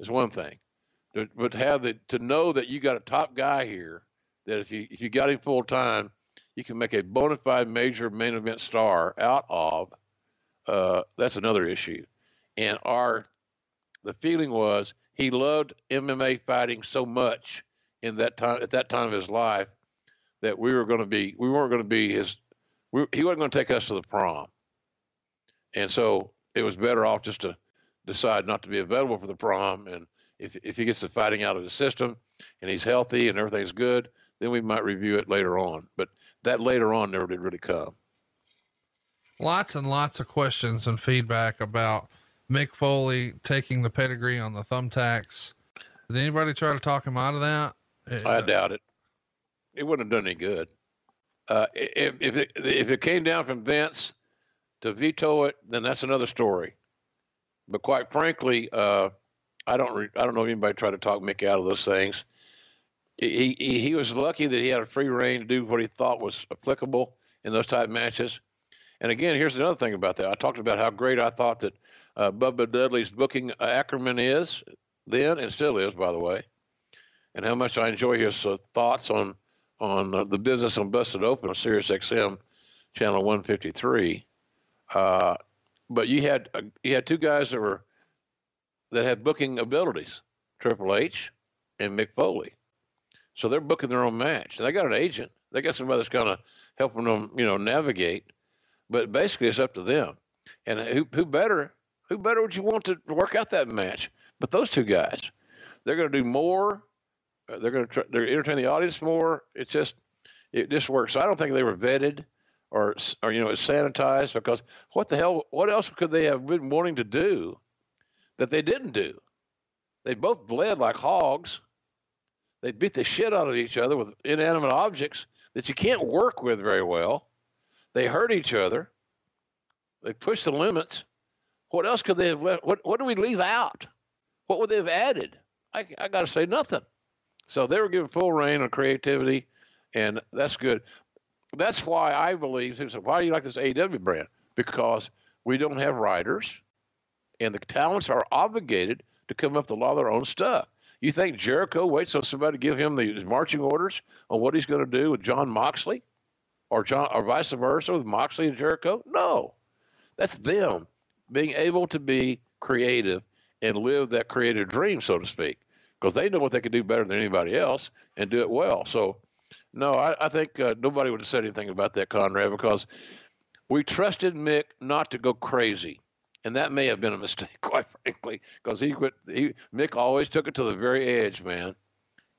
Speaker 2: is one thing, but have the to know that you got a top guy here that if you if you got him full time, you can make a bona fide major main event star out of. Uh, that's another issue, and our the feeling was he loved MMA fighting so much in that time at that time of his life that we were going to be we weren't going to be his we, he wasn't going to take us to the prom, and so it was better off just to decide not to be available for the prom. And if, if he gets the fighting out of the system and he's healthy and everything's good, then we might review it later on. But that later on never did really come.
Speaker 1: Lots and lots of questions and feedback about Mick Foley taking the pedigree on the thumbtacks. Did anybody try to talk him out of that?
Speaker 2: I uh, doubt it. It wouldn't have done any good. Uh, if if it, if it came down from Vince to veto it, then that's another story. But quite frankly, uh, I don't re- I don't know if anybody tried to talk Mick out of those things. He, he he was lucky that he had a free reign to do what he thought was applicable in those type matches. And again, here's another thing about that. I talked about how great I thought that uh, Bubba Dudley's booking Ackerman is then and still is, by the way, and how much I enjoy his uh, thoughts on on uh, the business on Busted Open on Sirius XM channel 153. Uh, but you had uh, you had two guys that were that had booking abilities, Triple H and Mick Foley. So they're booking their own match. They got an agent. They got somebody that's kind of helping them, you know, navigate. But basically, it's up to them. And who who better who better would you want to work out that match? But those two guys, they're going to do more. Uh, they're going to try, they're entertain the audience more. It's just it just works. So I don't think they were vetted or or you know sanitized because what the hell? What else could they have been wanting to do that they didn't do? They both bled like hogs. They beat the shit out of each other with inanimate objects that you can't work with very well. They hurt each other. They pushed the limits. What else could they have left? What, what do we leave out? What would they have added? I, I got to say nothing. So they were given full reign on creativity, and that's good. That's why I believe, said, why do you like this AEW brand? Because we don't have writers, and the talents are obligated to come up with a lot of their own stuff. You think Jericho waits on somebody to give him the marching orders on what he's going to do with Jon Moxley, or Jon, or vice versa with Moxley and Jericho? No, that's them being able to be creative and live that creative dream, so to speak, because they know what they can do better than anybody else and do it well. So, no, I, I think uh, nobody would have said anything about that, Conrad, because we trusted Mick not to go crazy and that may have been a mistake, <laughs> quite frankly, because he quit. He Mick always took it to the very edge, man,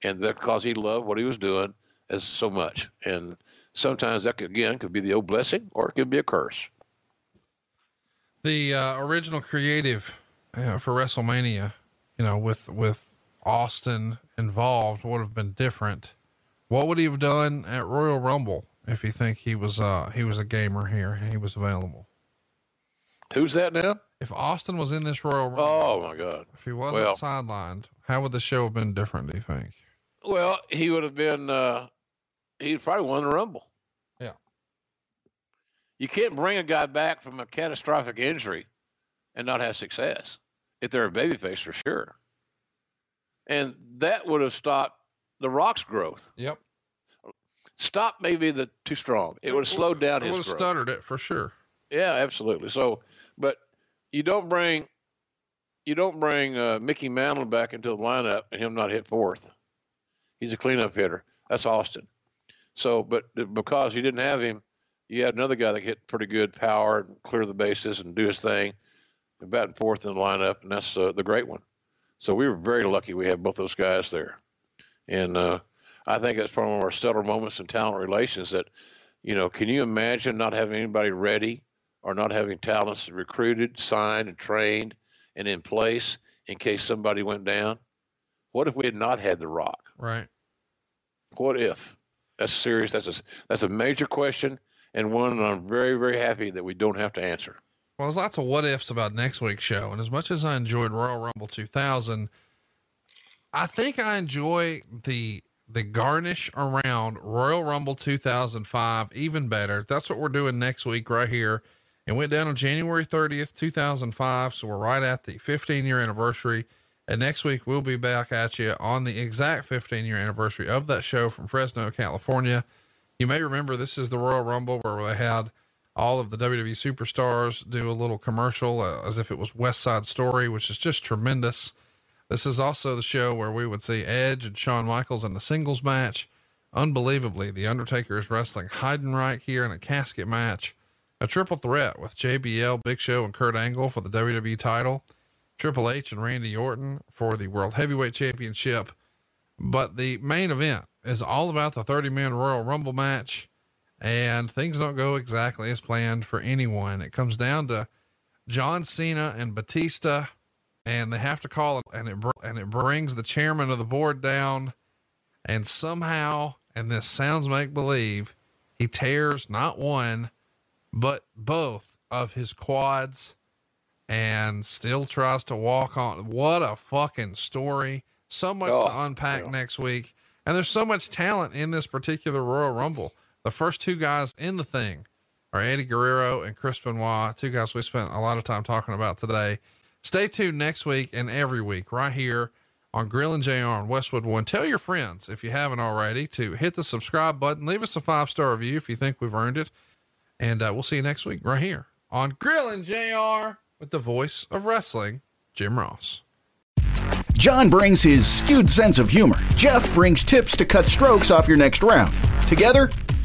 Speaker 2: and because he loved what he was doing as so much. And sometimes that could, again could be the old blessing, or it could be a curse.
Speaker 1: The uh, original creative uh, for WrestleMania, you know, with with Austin involved, would have been different. What would he have done at Royal Rumble if you think he was uh he was a gamer here and he was available?
Speaker 2: Who's that now?
Speaker 1: If Austin was in this Royal Rumble,
Speaker 2: oh my God!
Speaker 1: If he wasn't
Speaker 2: well,
Speaker 1: sidelined, how would the show have been different? Do you think?
Speaker 2: Well, he would have been. Uh, he'd probably won the Rumble.
Speaker 1: Yeah.
Speaker 2: You can't bring a guy back from a catastrophic injury and not have success if they're a babyface for sure. And that would have stopped the Rock's growth.
Speaker 1: Yep.
Speaker 2: Stop maybe the too strong. It would have slowed down
Speaker 1: it
Speaker 2: his.
Speaker 1: Would have stuttered it for sure.
Speaker 2: Yeah, absolutely. So but you don't bring you don't bring uh, Mickey Mantle back into the lineup and him not hit fourth. He's a cleanup hitter. That's Austin. So, but because you didn't have him, you had another guy that hit pretty good power and clear the bases and do his thing, and batting fourth in the lineup, and that's uh, the great one. So we were very lucky we had both those guys there, and uh, I think that's one of our stellar moments in talent relations. That, you know, can you imagine not having anybody ready or not having talents recruited, signed, and trained and in place in case somebody went down? What if we had not had The Rock?
Speaker 1: Right.
Speaker 2: What if? That's serious. That's a, that's a major question and one I'm very, very happy that we don't have to answer.
Speaker 1: Well, there's lots of what ifs about next week's show. And as much as I enjoyed Royal Rumble 2000, I think I enjoy the the garnish around Royal Rumble 2005 even better. That's what we're doing next week right here It went down on January 30th, 2005. So we're right at the 15 year anniversary. And next week we'll be back at you on the exact 15 year anniversary of that show from Fresno, California. You may remember this is the Royal Rumble where they had all of the WWE superstars do a little commercial uh, as if it was West Side Story, which is just tremendous. This is also the show where we would see Edge and Shawn Michaels in the singles match. Unbelievably, The Undertaker is wrestling Heidenreich here in a casket match a triple threat with JBL, Big Show, and Kurt Angle for the WWE title, Triple H and Randy Orton for the World Heavyweight Championship. But the main event is all about the 30 man Royal Rumble match, and things don't go exactly as planned for anyone. It comes down to John Cena and Batista, and they have to call it, and it and it brings the chairman of the board down, and somehow, and this sounds make believe, he tears not one, but both of his quads, and still tries to walk on. What a fucking story! So much oh, to unpack yeah. next week, and there's so much talent in this particular Royal Rumble. The first two guys in the thing are Eddie Guerrero and Chris Benoit, two guys we spent a lot of time talking about today. Stay tuned next week and every week right here on Grilling JR on Westwood One. Tell your friends, if you haven't already, to hit the subscribe button. Leave us a five star review if you think we've earned it. And uh, we'll see you next week right here on Grilling JR with the voice of wrestling, Jim Ross.
Speaker 4: John brings his skewed sense of humor. Jeff brings tips to cut strokes off your next round. Together,